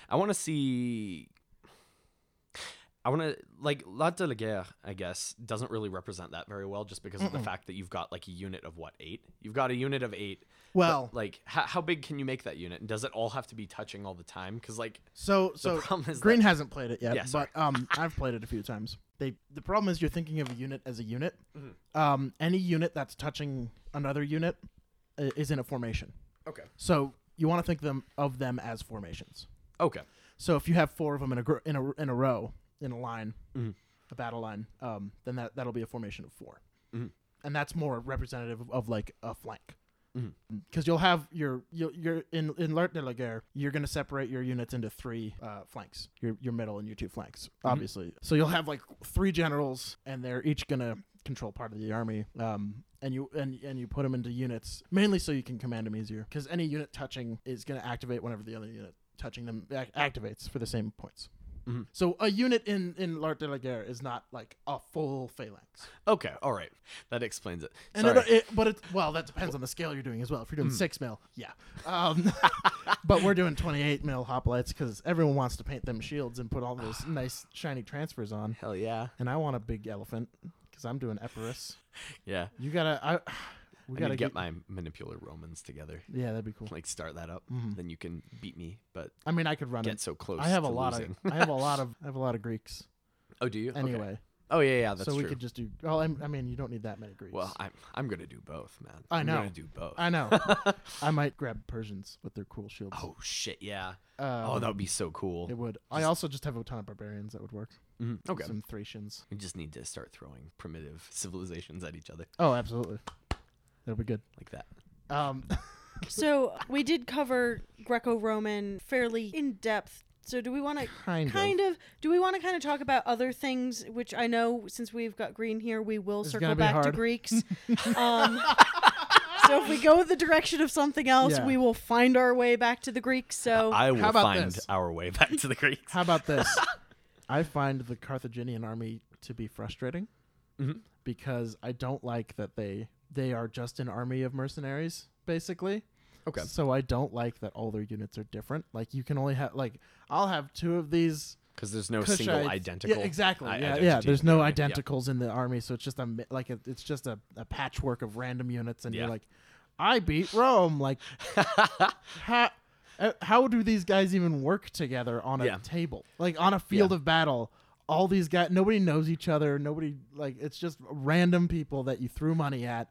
I want to see. I want to like L'Art de la Guerre. I guess doesn't really represent that very well, just because of the fact that you've got like a unit of what eight. You've got a unit of eight. Well, like how, how big can you make that unit? And does it all have to be touching all the time? Because like so so Greene that- hasn't played it yet, Yeah, but um, I've played it a few times. They the problem is you're thinking of a unit as a unit. Mhm. Um, any unit that's touching another unit i- is in a formation. Okay. So you want to think them of them as formations. Okay. So if you have four of them in a gr- in a in a row in a line, Mhm. a battle line, um, then that that'll be a formation of 4 Mhm. and that's more representative of, of like a flank. Mhm. Because you'll have your you'll, you're in in l'art de la guerre, you're gonna separate your units into three uh, flanks, your your middle and your two flanks, obviously. So you'll have like three generals, and they're each gonna control part of the army. Um, and you and and you put them into units mainly so you can command them easier. Because any unit touching is gonna activate whenever the other unit touching them activates for the same points. Mhm. So a unit in in l'art de la guerre is not like a full phalanx. Okay. All right. That explains it. And it, it, but it's well, that depends on the scale you're doing as well. If you're doing Mm. six mil, yeah. Um, [LAUGHS] but we're doing 28 mil hoplites because everyone wants to paint them shields and put all [SIGHS] those nice shiny transfers on. Hell yeah. And I want a big elephant because I'm doing Epirus. [LAUGHS] Yeah. You gotta, I, we I gotta need to get my manipular Romans together. Yeah, that'd be cool. Like start that up. Mhm. Then you can beat me, but I mean, I could run get it. so close. I have a lot losing. of, I have a lot [LAUGHS] of, I have a lot of Greeks Oh, do you? Okay. anyway. Oh yeah, yeah, that's so we true. could just do. Well, I'm, I mean, you don't need that many Greeks. Well, I'm I'm gonna do both, man. I I'm know. gonna do both. I know. [LAUGHS] I might grab Persians with their cool shields. oh shit, yeah. Um, oh, that would be so cool. It would. I also just have a ton of barbarians that would work. Mhm. Okay. Some Thracians. We just need to start throwing primitive [LAUGHS] civilizations at each other Oh, absolutely. That'll be good. like that. Um, [LAUGHS] so we did cover Greco-Roman fairly in depth So do we want to Kind of. kind of do we want to kind of talk about other things which I know since we've got Greene here we will It's circle gonna be back to. Greeks. [LAUGHS] um, so if we go the direction of something else, Yeah. we will find our way back to the Greeks. So I will about find this? our way back to the Greeks. How about this? [LAUGHS] I find the Carthaginian army to be frustrating Mhm. because I don't like that they they are just an army of mercenaries, basically. Okay. So I don't like that all their units are different. Like you can only have like I'll have two of these Because there's no single identical. Yeah, exactly. i- yeah, yeah. identity There's no. Yeah. identicals in the army, so it's just a mi- like a, it's just a, a patchwork of random units, and Yeah. you're like, I beat Rome. Like, [LAUGHS] how uh, how do these guys even work together on a Yeah. table, like on a field of battle? All these guys, nobody knows each other. Nobody like it's just random people that you threw money at,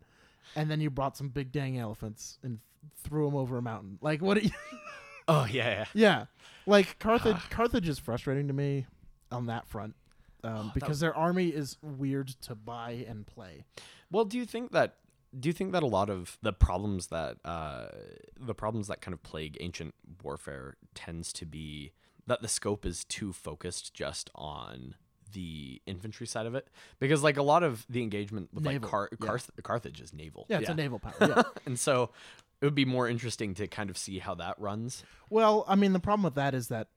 and then you brought some big dang elephants and threw them over a mountain. Like, what? You, [LAUGHS] Oh yeah, yeah. yeah, like Carthage. [SIGHS] Carthage is frustrating to me on that front um, because their army is weird to buy and play. Well, do you think that do you think that a lot of the problems that uh, the problems that kind of plague ancient warfare tends to be that the scope is too focused just on the infantry side of it because like a lot of the engagement with Naval, like Car- yeah. Carth- Carthage is naval Yeah, it's a naval power. [LAUGHS] Yeah. and so it would be more interesting to kind of see how that runs well, I mean, the problem with that is that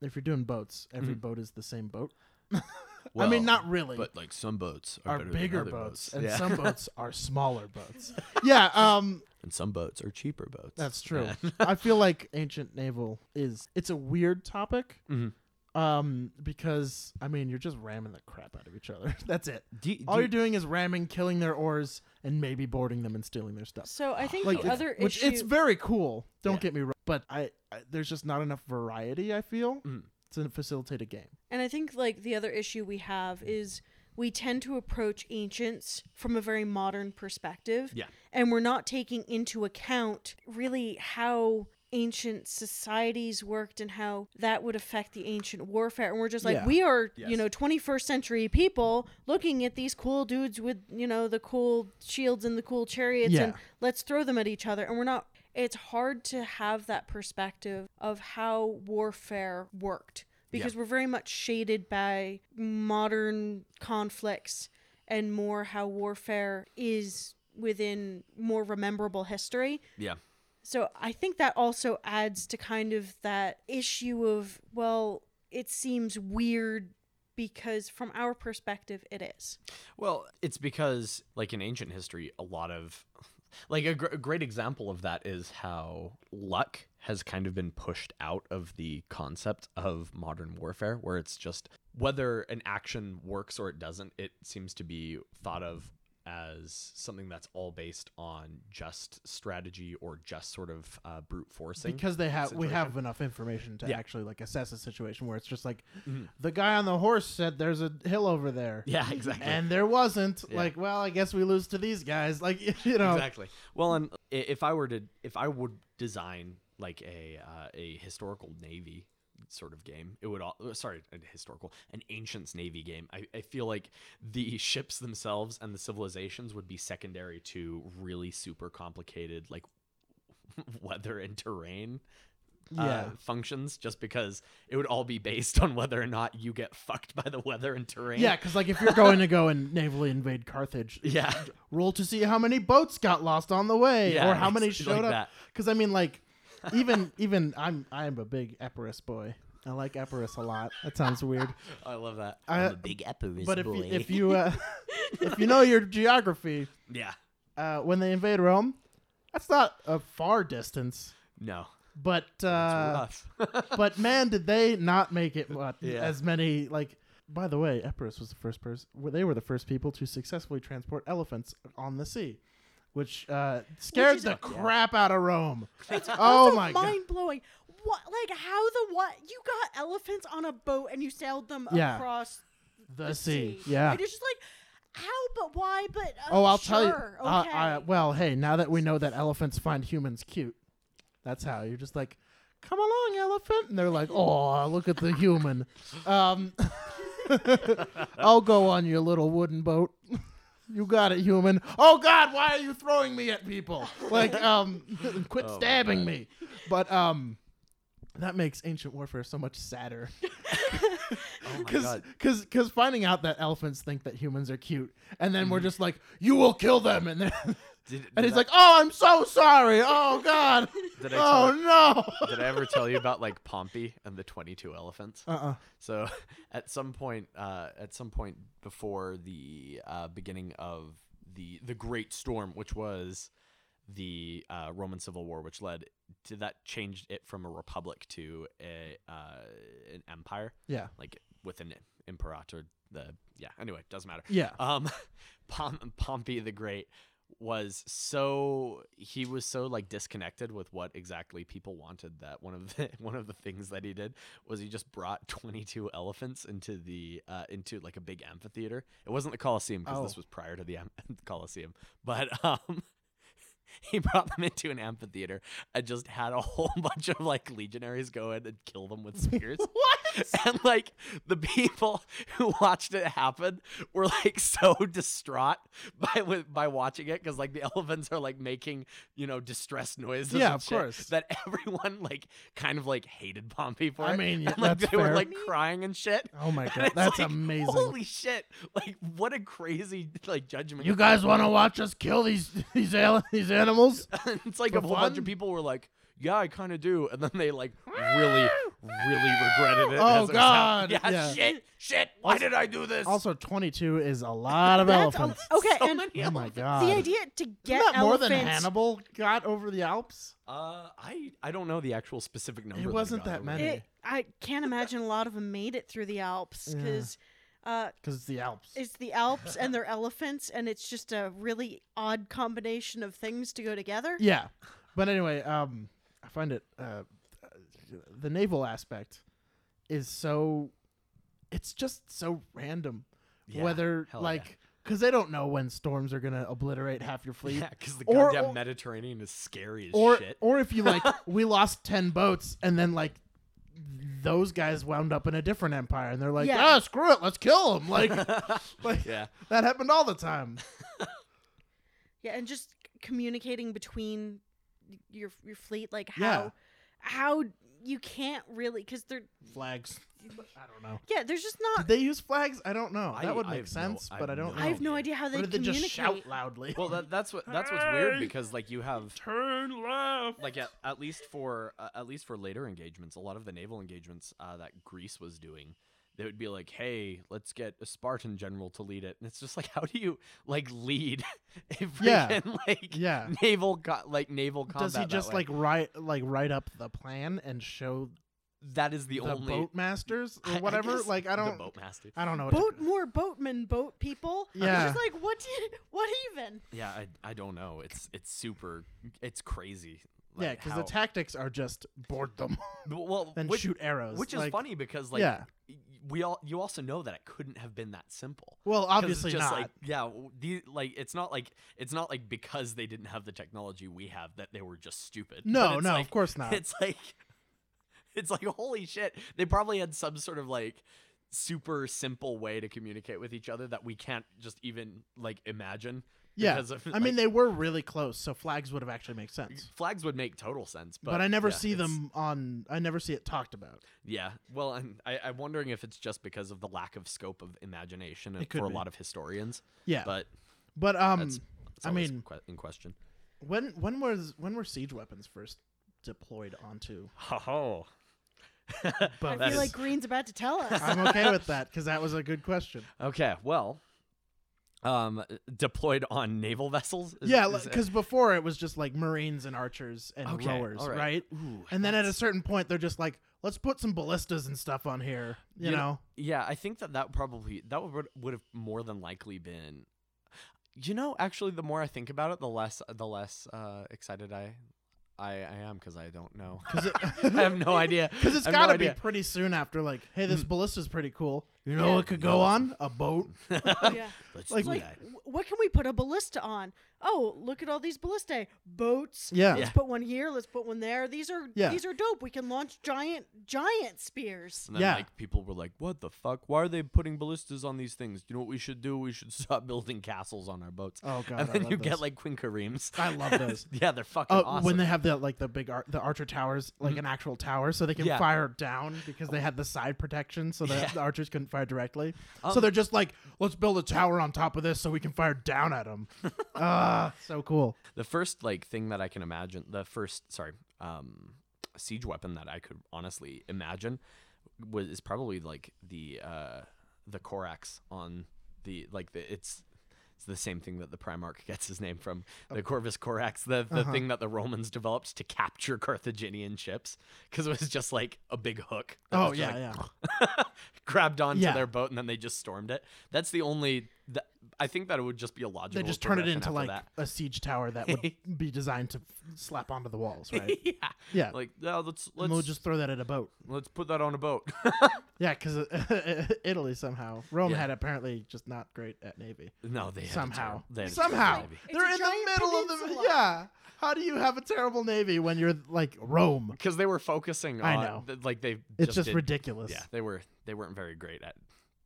if you're doing boats, every boat is the same boat. [LAUGHS] well, I mean, not really. but like some boats are, are bigger boats, boats, and yeah. some boats are [LAUGHS] smaller boats. Yeah, um, and some boats are cheaper boats that's true. Yeah. I feel like ancient naval is it's a weird topic. Mhm. Um, because I mean, you're just ramming the crap out of each other. [LAUGHS] That's it. Do you- All you're doing is ramming, killing their oars, and maybe boarding them and stealing their stuff. so I think Like, the it's- other which issue it's very cool. Don't Yeah. get me wrong, but I, I there's just not enough variety. I feel Mhm. to facilitate a game. And I think like the other issue we have is we tend to approach ancients from a very modern perspective. Yeah. And we're not taking into account really how ancient societies worked and how that would affect the ancient warfare. And we're just like, Yeah. we are, Yes. you know, 21st century people looking at these cool dudes with, you know, the cool shields and the cool chariots and let's throw them at each other. And we're not, it's hard to have that perspective of how warfare worked because we're very much shaded by modern conflicts and more how warfare is within more rememberable history. yeah So I think that also adds to kind of that issue of, well, it seems weird because from our perspective, it is. Well, it's because, like in ancient history, a lot of, like a, gr- a great example of that is how luck has kind of been pushed out of the concept of modern warfare, where it's just whether an action works or it doesn't, it seems to be thought of as something that's all based on just strategy or just sort of uh, brute forcing. because they have we situation. have enough information to Yeah. actually like assess a situation where it's just like Mhm. the guy on the horse said there's a hill over there [LAUGHS] yeah, exactly. and there wasn't Yeah. like well i guess we lose to these guys like [LAUGHS] you know exactly. Well, and i- if I were to, if I would design like a uh, a historical navy sort of game, it would all sorry, a historical, an ancients navy game. I, I feel like the ships themselves and the civilizations would be secondary to really super complicated like [LAUGHS] weather and terrain. Uh, Yeah. functions just because it would all be based [LAUGHS] on whether or not you get fucked by the weather and terrain. yeah because like if you're going to go and navally invade carthage [LAUGHS] Yeah. roll to see how many boats got lost on the way Yeah, or how many showed like up because i mean like even even i'm i'm a big epirus boy i like epirus a lot that sounds weird [LAUGHS] I love that. I, I'm a big Epirus but if boy. you, if you uh, [LAUGHS] [LAUGHS] if you know your geography Yeah. uh, when they invade Rome, that's not a far distance. No. But It's uh, rough. but man, did they not make it what, Yeah. as many like. By the way, Epirus was the first person. They were the first people to successfully transport elephants on the sea, which uh, scared is the a- crap out of Rome. It's [LAUGHS] Oh my God. mind blowing. What like how the what you got elephants on a boat and you sailed them Yeah. across The, the sea, sea. yeah. And it's just like how but why but uh, Oh, I'll tell you. sure, uh, Okay. uh, well, hey, now that we know that elephants find humans cute, that's how you're just like, come along, elephant, and they're like, oh, look at the human. Um, [LAUGHS] I'll go on your little wooden boat. [LAUGHS] You got it, human. Oh God, why are you throwing me at people? Like, um, [LAUGHS] quit Oh, stabbing me. But um, that makes ancient warfare so much sadder. [LAUGHS] Oh my Because god. cause, cause finding out that elephants think that humans are cute, and then we're Mm-hmm. just like, you will kill them, and then [LAUGHS] Did, and he's I- like, oh, I'm so sorry. Oh God. Did I oh no. Did I ever tell you about like Pompey and the 22 elephants? Uh uh So [LAUGHS] at some point, uh, at some point before the uh, beginning of the the Great Storm, which was the uh, Roman Civil War, which led to that changed it from a republic to a uh, an empire, Yeah. like with an imperator. The yeah. Anyway, doesn't matter. Yeah. Um, [LAUGHS] Pom- Pompey the Great was so he was so like disconnected with what exactly people wanted that one of the [LAUGHS] one of the things that he did was he just brought [LAUGHS] 22 elephants into the uh into like a big amphitheater it wasn't the coliseum because this Oh. was prior to the am- [LAUGHS] coliseum but um he brought them into an amphitheater and just had a whole bunch of like legionaries go in and kill them with spears what? [LAUGHS] and like the people [LAUGHS] who watched it happen were like so [LAUGHS] distraught by with, by watching it because like the elephants are like making you know distressed noises Yeah, of shit, course. that everyone like kind of like hated Pompey for I mean, yeah, and, like they were like crying and shit Oh my God. That's like, amazing. holy shit like what a crazy like judgment You guys want to watch us kill these these al- these animals? It's like a whole bunch of people were like yeah i kind of do and then they like really really regretted it [LAUGHS] Oh, as it was happening. God, [LAUGHS] yeah, yeah. shit shit why did i do this Also, 22 is a lot of That's a- elephants. okay, So and many Oh my. God. the idea to get Isn't that more than Hannibal got over the Alps? Uh, I I don't know the actual specific number. It wasn't got that many. It, I can't imagine a lot of them made it through the Alps Yeah. because uh, Because it's the Alps. it's the Alps and they're elephants, and it's just a really odd combination of things to go together. Yeah, but anyway, um, I find it uh, the naval aspect is so it's just so random. Yeah, Whether hell yeah. like because they don't know when storms are gonna obliterate half your fleet, Yeah, because the Or- goddamn or- Mediterranean is scary as or shit. or if you like [LAUGHS] we lost ten boats and then like those guys wound up in a different empire and they're like, Yeah. ah, screw it, let's kill them. Like, [LAUGHS] like yeah, that happened all the time. [LAUGHS] Yeah, and just communicating between your your fleet, like how Yeah. how you can't really because they're Flags. I don't know. yeah, there's just not. Did not. they use flags? I don't know. I- that would I make have no- sense, I but I have don't no know. I have no idea how they Or did they just shout loudly? well that, that's what that's what's weird because like you have turn left. like at, at least for uh, at least for later engagements, a lot of the naval engagements uh, that Greece was doing, they would be like, "Hey, let's get a Spartan general to lead it," and it's just like, how do you like lead [LAUGHS] a Yeah. freaking like Yeah. naval co- like naval combat? Does he just way? like write like write up the plan and show that is the, the, only boat masters I- or I whatever? guess like I don't boatmaster. I don't know. What Boat more boatmen, boat people. Yeah. It's just like what do you, what even? Yeah, I, I don't know. It's it's super. It's crazy. yeah, because the tactics are just board them well, [LAUGHS] and which, shoot arrows. which is like, funny because like yeah. We all you also know that it couldn't have been that simple. Well, obviously just not. Like, yeah, the, like it's not like it's not like because they didn't have the technology we have that they were just stupid. No, no, like- of course not. It's like [LAUGHS] it's like holy shit. They probably had some sort of like super simple way to communicate with each other that we can't just even like imagine. Yeah, because of, I mean they were really close, so flags would have actually made sense. flags would make total sense, but, But, I never yeah, see them on. I never see it talked about. Yeah, well, and I, I'm wondering if it's just because of the lack of scope of imagination It could for a be. lot of historians. Yeah, But but um, that's, that's I mean- que- in question. when when was when were siege weapons first deployed onto? Oh, I But feel like Greene's about to tell [LAUGHS] us. I'm okay with that because that was a good question. okay. Well, um, deployed on naval vessels. Is- yeah, because before it was just like marines and archers and Okay, rowers, right. right? Ooh, And then at a certain point, they're just like, let's put some ballistas and stuff on here. You, You know- know? yeah, I think that that probably that would would have more than likely been. You know, actually, the more I think about it, the less the less uh, excited I I, I am because I don't know. [LAUGHS] Because it, [LAUGHS] I have no idea. [LAUGHS] Cause it's got to be pretty soon after, like, hey, this ballista's pretty cool. You know what could go on a boat? [LAUGHS] [LAUGHS] Oh, yeah. Let's Like- do Like, that. wh- what can we put a ballista on? Oh, look at all these ballistae boats. Yeah. Let's Yeah. put one here. Let's put one there. These are Yeah. these are dope. We can launch giant giant spears. And then Yeah. like people were like, "What the fuck? Why are they putting ballistas on these things? Do You know what we should do? We should [LAUGHS] stop building castles on our boats." Oh god, and I then love you get those. like Quinqueremes. I love those. yeah, they're fucking Oh, awesome. when they have the like the big ar- the archer towers, like mm-hmm. an actual tower, so they can Yeah. fire down because they had the side protection, so that Yeah. the archers couldn't fire directly. so Um, they're just like, let's build a tower on top of this so we can fire down at them. [LAUGHS] Ah, so cool. the first like thing that I can imagine, the first sorry, um, siege weapon that I could honestly imagine was is probably like the uh the Corax on the like the it's it's the same thing that the Primarch [LAUGHS] gets his name from the Corvus Corax, the the Uh-huh. thing that the Romans developed to capture Carthaginian ships because it was just like a big hook. Oh yeah, like, yeah. [LAUGHS] grabbed onto Yeah. their boat and then they just stormed it. That's the only. Th- I think that it would just be a logical. They just turn it into like that. a siege tower that would [LAUGHS] be designed to f- slap onto the walls, [LAUGHS] right? yeah. Yeah. Like, yeah, let's let's we'll just throw that at a boat. let's put that on a boat. [LAUGHS] Yeah, because Italy somehow Rome Yeah. had apparently just not great at navy. no, they had somehow, terrible- they had a somehow terrible navy. It's they're a in the giant middle of the peninsula. yeah. How do you have a terrible navy when you're like Rome? because they were focusing on I know. th- like they It's just, just did- ridiculous. Yeah, they were they weren't very great at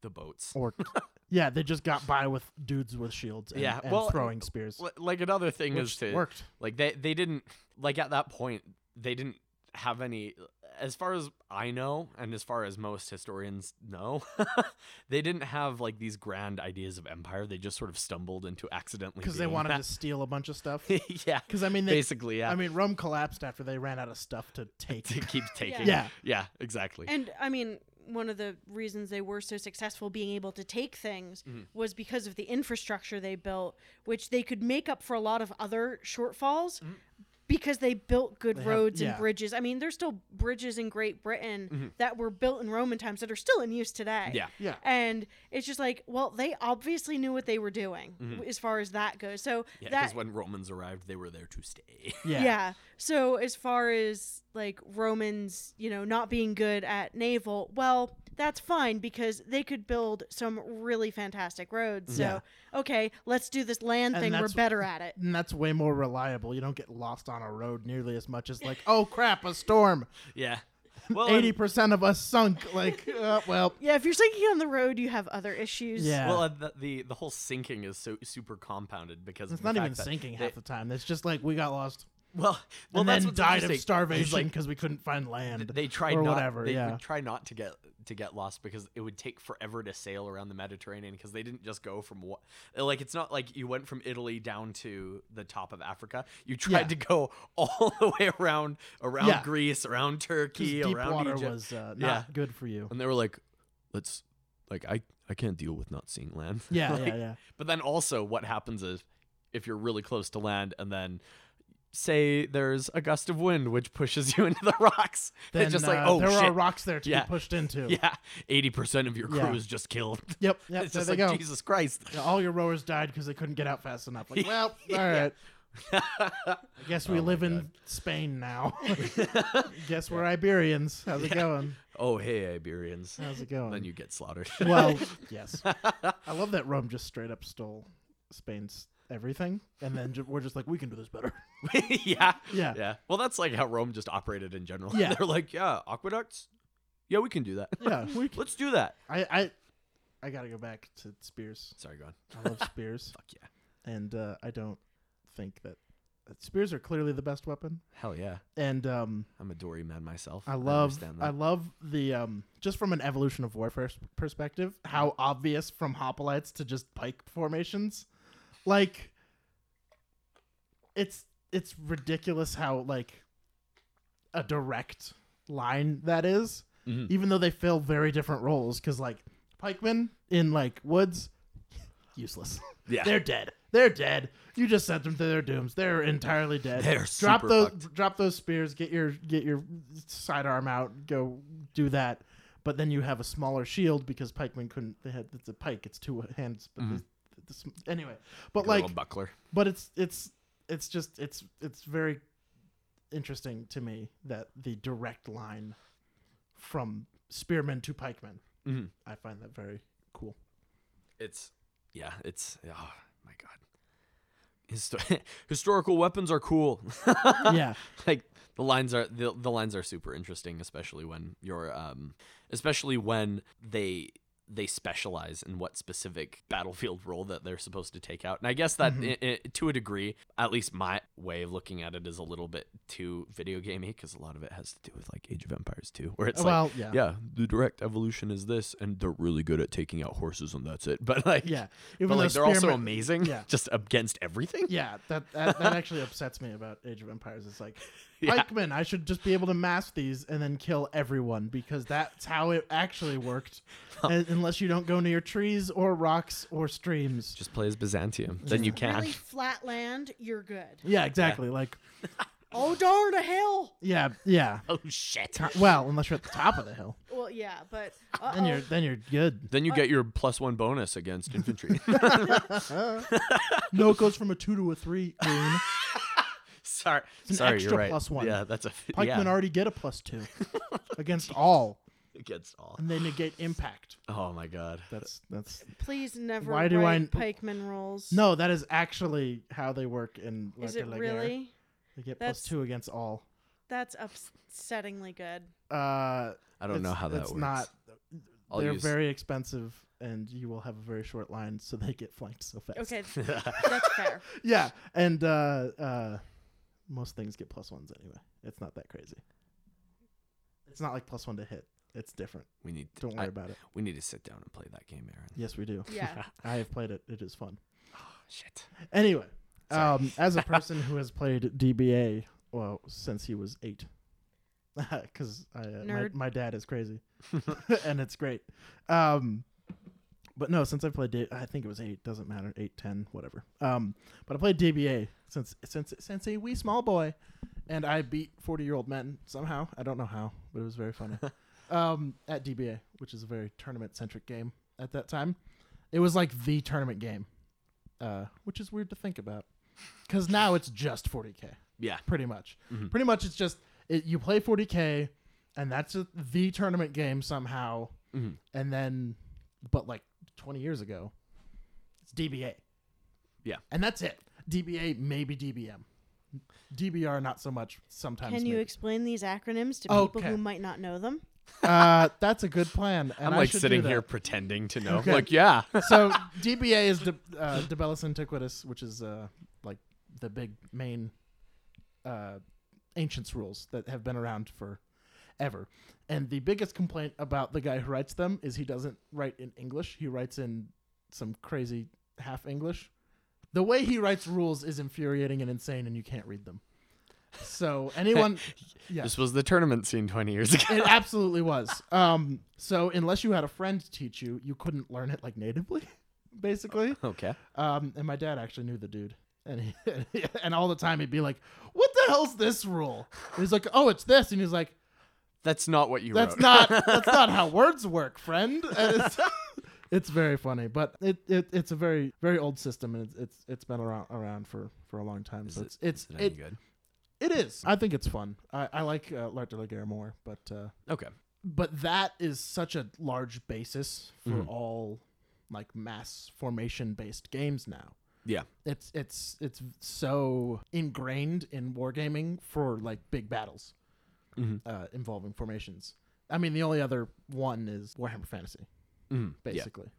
the boats. Or [LAUGHS] yeah, they just got by with dudes with shields. And, Yeah, and well, throwing uh, spears, Like another thing which is to worked. like they they didn't like at that point they didn't have any as far as I know and as far as most historians know [LAUGHS] they didn't have like these grand ideas of empire they just sort of stumbled into accidentally Because they wanted that. to steal a bunch of stuff. [LAUGHS] yeah Because I mean, they, basically yeah I mean, Rome collapsed after they ran out of stuff to take. to keep taking Yeah. yeah exactly And I mean, one of the reasons they were so successful being able to take things Mm-hmm. was because of the infrastructure they built, which they could make up for a lot of other shortfalls because they built good They have- roads yeah. and bridges. I mean, there's still bridges in Great Britain Mm-hmm. that were built in Roman times that are still in use today. yeah yeah, And it's just like, well, they obviously knew what they were doing w- as far as that goes. So Mm-hmm. yeah that because when Romans arrived they were there to stay [LAUGHS] yeah, yeah. So as far as like Romans, you know, not being good at naval, well, that's fine because they could build some really fantastic roads. So Yeah. okay, let's do this land And thing. We're better at it. And that's way more reliable. You don't get lost on a road nearly as much as like, oh crap, a storm. yeah [LAUGHS] well Eighty percent of us sunk. Like, [LAUGHS] uh, well, Yeah, if you're sinking on the road, you have other issues. Yeah. well uh, the, the the whole sinking is so super compounded because it's of the not even that sinking they- half the time. It's just like we got lost well well and that's then what's died of interesting, is, starvation like, because we couldn't find land. they tried or not, whatever. They yeah, would try not to get to get lost because it would take forever to sail around the Mediterranean because they didn't just go from what like it's not like you went from Italy down to the top of Africa. You tried Yeah. to go [LAUGHS] all the way around around Yeah. Greece, around Turkey, deep around water Egypt, was uh, not Yeah. good for you. and they were like, "Let's like I I can't deal with not seeing land." Yeah, [LAUGHS] Like, yeah, yeah. But then also, what happens is if you're really close to land and then say there's a gust of wind which pushes you [LAUGHS] into the rocks, Then it's just like, uh, oh there shit. are rocks there to Yeah. be pushed into. [LAUGHS] Yeah, eighty percent of your crew Yeah. is just killed. Yep. Yep. [LAUGHS] it's there just they like go. Jesus Christ. Yeah, all your rowers died because they couldn't get out fast enough. Like, well, all right. I guess we Oh my live in Spain now. guess we're Iberians. How's it going? oh hey Iberians, How's it going? then you get slaughtered. well, yes. I love that Rome just straight up stole Spain's everything, and then ju- we're just like, we can do this better. [LAUGHS] yeah, Yeah. yeah. Well, that's like how Rome just operated in general. Yeah. [LAUGHS] they're like, yeah, aqueducts. Yeah, we can do that. Yeah, [LAUGHS] we. Let's do that. I, I, I gotta go back to spears. Sorry, go on. I love spears, Fuck yeah. and uh, I don't think that spears are clearly the best weapon. Hell yeah. And um, I'm a Dory man myself. I love understand I that. love the um just from an evolution of warfare s- perspective, how obvious from hoplites to just pike formations. Like it's it's ridiculous how like a direct line that is, Mhm. even though they fill very different roles cuz like pikemen in like woods useless. [LAUGHS] Yeah. They're dead. They're dead. You just sent them to their dooms. They're entirely dead. They're drop those fucked. drop those spears, get your get your sidearm out, go do that. But then you have a smaller shield because pikemen couldn't they had it's a pike, it's two hands but Mhm. The anyway. But Good like buckler. but it's it's it's just it's it's very interesting to me that the direct line from spearmen to pikemen Mhm. I find that very cool. It's yeah, it's oh my god. Histo- [LAUGHS] historical weapons are cool. [LAUGHS] yeah, like the lines are the, the lines are super interesting, especially when you're um especially when they they specialize in what specific battlefield role that they're supposed to take out. And I guess that Mhm. i- i- to a degree, at least my way of looking at it is a little bit too video gamey because a lot of it has to do with like Age of Empires 2, where it's like yeah, yeah, the direct evolution is this, and they're really good at taking out horses, and that's it. [LAUGHS] But like, yeah. but like they're also amazing, yeah. [LAUGHS] just against everything. Yeah, that, that that actually upsets me about Age of Empires. It's like [LAUGHS] Yeah. Pikemen, I should just be able to mass these and then kill everyone because that's how it actually worked. [LAUGHS] Un- unless you don't go near trees or rocks or streams. Just play as Byzantium, then you can. Really flat land, you're good. Yeah, exactly. Like, [LAUGHS] Oh darn a hill. yeah, yeah. Oh shit! Well, unless you're at the top of the hill, Well, yeah, but then you're then you're good. Then you uh, get your plus one bonus against infantry. no, it goes from a two to a three. Greene. Sorry, an sorry, extra you're right. plus one. Yeah, that's a Pikemen yeah. already get a plus two [LAUGHS] against all, against all. and they negate impact. Oh my god. That's that's please never Why do I- write pikeman rolls. no, that is actually how they work in. Is L'Arche it de really? They get That's- plus two against all. That's upsettingly good. Uh, I don't know how that it's works. not. I'll they're use- very expensive, and you will have a very short line, so they get flanked so fast. Okay, [LAUGHS] that's fair. [LAUGHS] Yeah, and uh, uh, most things get plus ones anyway. It's not that crazy. It's not like plus one to hit. It's different. we need. To, Don't worry I- about it. we need to sit down and play that game, Aaron. Yes, we do. Yeah. [LAUGHS] I have played it. It is fun. Oh shit. Anyway, Sorry. um, as a [LAUGHS] person who has played DBA, well, since he was eight, [LAUGHS] because uh, my, my dad is crazy, and it's great. Um, but no, since I played, D- I think it was eight. Doesn't matter, eight, ten, whatever. Um, but I played DBA since since since a wee small boy, and I beat forty year old men somehow. I don't know how, but it was very funny. [LAUGHS] um, at DBA, which is a very tournament centric game at that time. It was like the tournament game, uh, which is weird to think about, because now it's just 40k, Yeah. pretty much. Mhm. Pretty much, it's just it, you play 40k, and that's a, the tournament game somehow. Mhm. And then, but like 20 years ago, it's DBA. Yeah. and that's it. DBA, maybe DBM. DBR, not so much. Sometimes. Can you maybe. explain these acronyms to people Okay. who might not know them? uh, that's a good plan. And I'm like should sitting here pretending to know. Okay. Like, yeah. [LAUGHS] so DBA is De, uh, De Bellis Antiquitatis, which is uh, like the big main uh, ancients rules that have been around for ever. And the biggest complaint about the guy who writes them is he doesn't write in English. He writes in some crazy half English. The way he writes rules is infuriating and insane, and you can't read them. So [LAUGHS] anyone, yeah, This was the tournament scene 20 years ago. it absolutely was. Um, so unless you had a friend teach you, you couldn't learn it like natively, [LAUGHS] basically. [LAUGHS] okay. Um, and my dad actually knew the dude, and he, and all the time he'd be like, "What the hell's this rule?" And he's like, "Oh, it's this," and he's like, That's not what you "That's wrote. not [LAUGHS] that's not how words work, friend." [LAUGHS] It's, it's very funny, but it, it it's a very very old system, and it's it's, it's been around around for, for a long time. Is so it- it's it's it good? it is. I think it's fun. I, I like uh, L'Art de la Guerre more, but uh, Okay. but that is such a large basis for Mhm. all like mass formation based games now. Yeah. It's it's it's so ingrained in wargaming for like big battles Mhm. uh, involving formations. I mean, the only other one is Warhammer Fantasy, Mhm. Yeah. basically.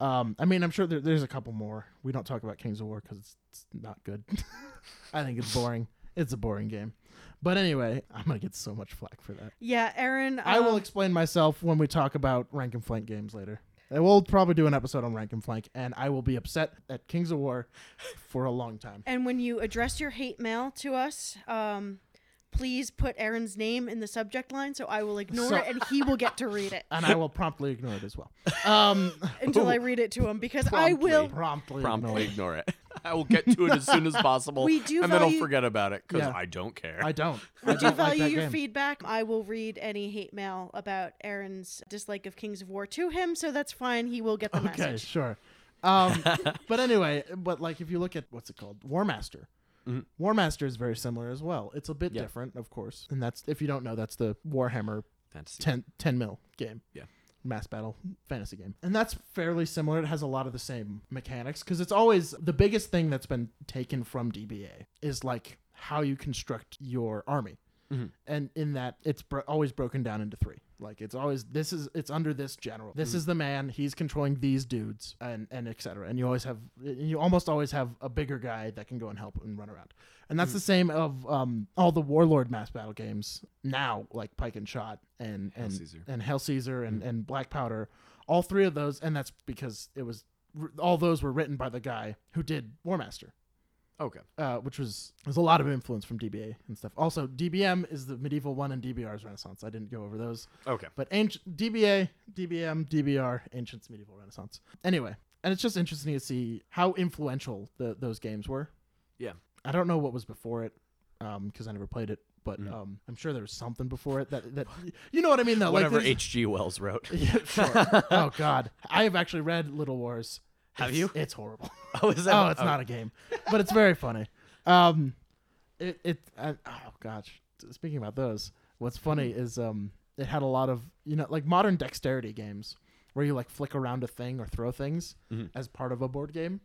Um, I mean, I'm sure there, there's a couple more. We don't talk about Kings of War because it's, it's not good. [LAUGHS] I think it's boring. It's a boring game. But anyway, I'm gonna get so much flack for that. Yeah, Aaron. I will um, explain myself when we talk about rank and flank games later. I will probably do an episode on rank and flank, and I will be upset at Kings of War [LAUGHS] for a long time. and when you address your hate mail to us, um, please put Aaron's name in the subject line, so I will ignore So- it, and he will get to read it [LAUGHS] And I will promptly ignore it as well. Um, [LAUGHS] until I [LAUGHS] read it to him because I will. promptly, Promptly ignore ignore it. it. I will get to it as soon as possible. We do and then I'll forget about it because Yeah. I don't care. I don't. I do don't like value your game. feedback. I will read any hate mail about Aaron's dislike of Kings of War to him, so that's fine. He will get the Okay, message. Okay, sure. Um, but anyway, but like if you look at what's it called, Warmaster. Mhm. Warmaster is very similar as well. It's a bit Yeah. different, of course, and that's if you don't know, that's the Warhammer Fantasy. 10, 10 mil game. Yeah. mass battle fantasy game. And that's fairly similar. It has a lot of the same mechanics because it's always the biggest thing that's been taken from DBA is like how you construct your army. Mhm. And in that, it's bro- always broken down into three. Like it's always this is it's under this general. This is the man. He's controlling these dudes and and etc. And you always have you almost always have a bigger guy that can go and help and run around. And that's the same of um, all the warlord mass battle games now, like Pike and Shot and and Caesar. and Hail Caesar and, and Black Powder. All three of those, and that's because it was all those were written by the guy who did Warmaster Okay. uh, which was there's a lot of influence from DBA and stuff. Also, DBM is the medieval one, and DBR is Renaissance. I didn't go over those, Okay. but ancient DBA, DBM, DBR, ancients, medieval, Renaissance. Anyway, and it's just interesting to see how influential the, those games were. Yeah. I don't know what was before it, because I never played it, but Mhm. um, I'm sure there was something before it that that you know what I mean though. Whatever like H.G. Wells wrote. [LAUGHS] yeah, sure. oh God, I have actually read Little Wars. Have It's- you? It's horrible. [LAUGHS] Oh, is that? oh, it's not a game, but it's very funny. Um, it it uh, oh gosh. Speaking about those, what's funny is um, it had a lot of you know like modern dexterity games where you like flick around a thing or throw things Mhm. as part of a board game.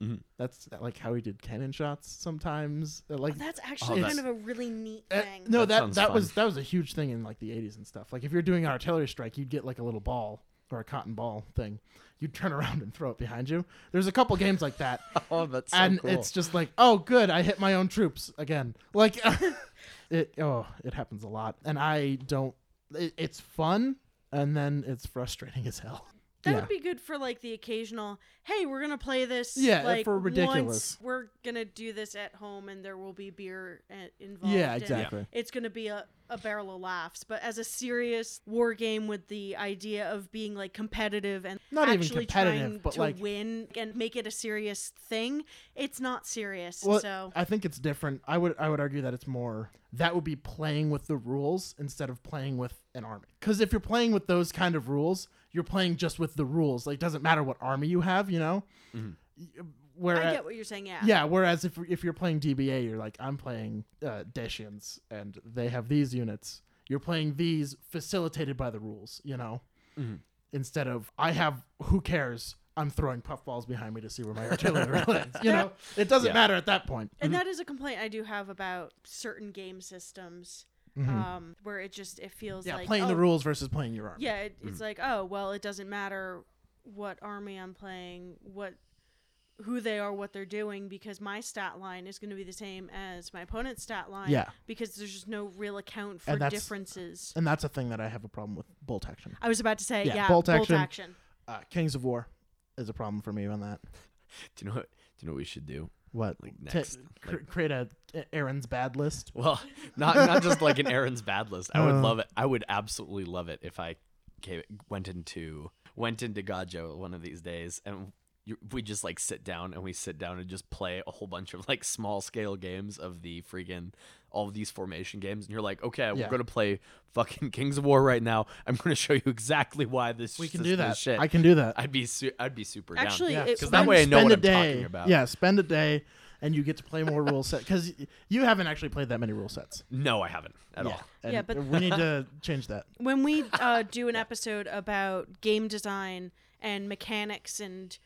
Mhm. That's like how we did cannon shots sometimes. Uh, Like That's actually that's- kind of a really neat uh, thing. no, That that sounds that, fun. was that was a huge thing in like the 80s and stuff. Like if you're doing an artillery strike, you'd get like a little ball or a cotton ball thing. You'd turn around and throw it behind you. There's a couple games like that [LAUGHS] Oh, that's so and cool. it's just like, oh, good, I hit my own troops again. Like, [LAUGHS] it oh, it happens a lot, and I don't. It, it's fun, and then it's frustrating [LAUGHS] as hell. That yeah, would be good for like the occasional. Hey, we're gonna play this. Yeah, like, for ridiculous. Once we're gonna do this at home, and there will be beer uh, involved. yeah, exactly. It's gonna be a, a barrel of laughs, but as a serious war game with the idea of being like competitive and Not even actually competitive, trying but, to like- win and make it a serious thing, it's not serious. Well, so I think it's different. I would I would argue that it's more that would be playing with the rules instead of playing with an army. Because if you're playing with those kind of rules, you're playing just with the rules. Like, doesn't matter what army you have, you know. Mhm. Where I get what you're saying. Yeah. Yeah, whereas if if you're playing DBA, you're like I'm playing uh, Dacians, and they have these units. You're playing these facilitated by the rules, you know. Mhm. Instead of I have who cares? I'm throwing puffballs behind me to see where my artillery [LAUGHS] lands. You know, it doesn't Yeah. matter at that point. And that is a complaint I do have about certain game systems, Mhm. um, where it just it feels yeah, like playing oh, the rules versus playing your army. Yeah, it, it's like oh well, it doesn't matter what army I'm playing, what who they are, what they're doing, because my stat line is going to be the same as my opponent's stat line. Yeah. because there's just no real account for And differences. and that's a thing that I have a problem with bolt action. I was about to say Yeah, yeah, bolt bolt, action. action. Uh, Kings of War is a problem for me on that. [LAUGHS] do you know what? Do you know what we should do? What Like next, cr- like- create a Aaron's bad list. Well, not not just like an Aaron's bad list. I would Uh. love it. I would absolutely love it if I came, went into went into Gajo one of these days and we just like sit down and we sit down and just play a whole bunch of like small scale games of the freaking all of these formation games and you're like okay we're gonna play fucking [LAUGHS] Kings of War right now I'm gonna show you exactly why this We can system do that. shit I can do that. I'd be su- I'd be super Actually, down it- because when- that way I know what a I'm day, talking [LAUGHS] about Yeah, spend a day, and you get to play more rule set because you haven't actually played that many rule sets no I haven't at yeah. all And Yeah, but- we need to [LAUGHS] change that. when we uh, do an episode about game design and mechanics and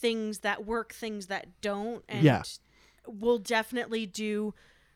things that work, things that don't, and Yeah. we'll definitely do.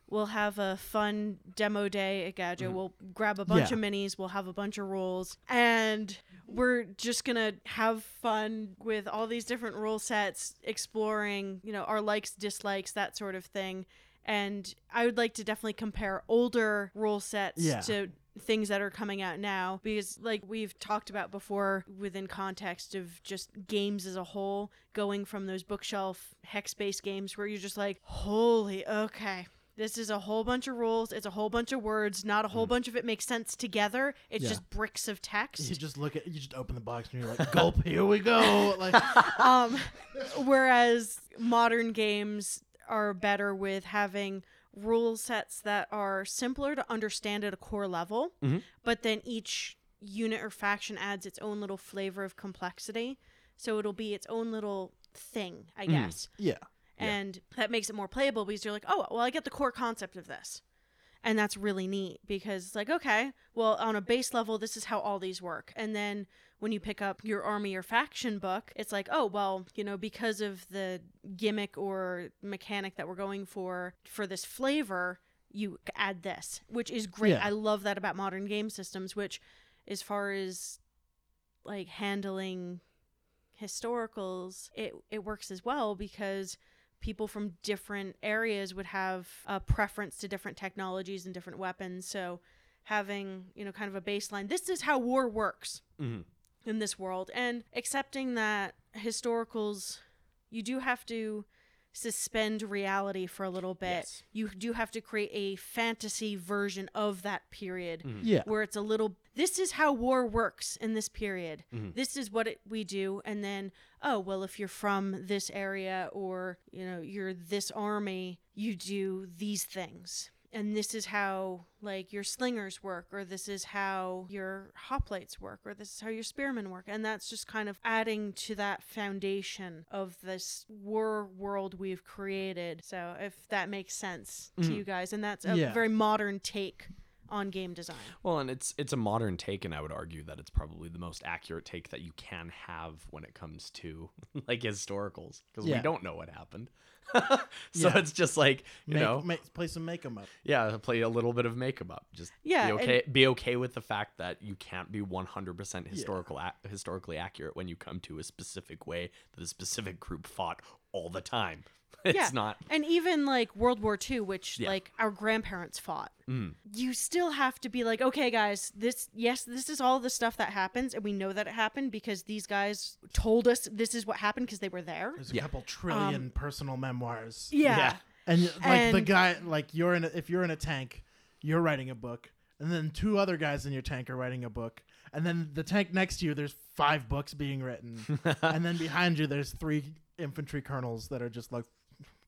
We'll have a fun demo day at Gadget. Mm-hmm. We'll grab a bunch Yeah. of minis. We'll have a bunch of rules, and we're just gonna have fun with all these different rule sets, exploring, you know, our likes, dislikes, that sort of thing. And I would like to definitely compare older rule sets Yeah. to things that are coming out now because like we've talked about before within context of just games as a whole going from those bookshelf hex based games where you're just like holy okay this is a whole bunch of rules it's a whole bunch of words not a whole bunch of it makes sense together it's Yeah. just bricks of text You just look at, you just open the box and you're like, gulp, here we go. [LAUGHS] Like, um, whereas modern games are better with having rule sets that are simpler to understand at a core level, Mhm. but then each unit or faction adds its own little flavor of complexity. So it'll be its own little thing, I guess. yeah, And that makes it more playable because you're like, oh, well, I get the core concept of this. And that's really neat because it's like, okay, well, on a base level, this is how all these work. And then when you pick up your army or faction book, it's like, oh, well, you know, because of the gimmick or mechanic that we're going for for this flavor, you add this, which is great. Yeah. I love that about modern game systems, which as far as like handling historicals, it it works as well because people from different areas would have a preference to different technologies and different weapons. So having, you know, kind of a baseline, this is how war works Mhm. In this world and accepting that historicals you do have to suspend reality for a little bit. Yes. You do have to create a fantasy version of that period Yeah. where it's a little this is how war works in this period Mhm. this is what it, we do and then oh well if you're from this area or you know you're this army you do these things and this is how like your slingers work or this is how your hoplites work or this is how your spearmen work and that's just kind of adding to that foundation of this war world we've created so if that makes sense to Mhm. you guys and that's a Yeah. very modern take on game design Well, and it's it's a modern take, and I would argue that it's probably the most accurate take that you can have when it comes to [LAUGHS] like historicals, because Yeah. we don't know what happened. [LAUGHS] so Yeah. it's just like you Make, know, make, play some make 'em up. yeah, play a little bit of make 'em up. Just Yeah, be okay. Be okay with the fact that you can't be one hundred percent historical ac historically accurate when you come to a specific way that a specific group fought all the time. [LAUGHS] It's Yeah. not. And even like World War II, which Yeah. like our grandparents fought, Mm. you still have to be like, okay, guys, this, yes, this is all the stuff that happens. And we know that it happened because these guys told us this is what happened because they were there. There's a Yeah. couple trillion personal memoirs. Yeah. Yeah. And y- like the guy, like you're in, a, if you're in a tank, you're writing a book, and then two other guys in your tank are writing a book, and then the tank next to you, there's five books being written, [LAUGHS] and then behind you, there's three infantry colonels that are just like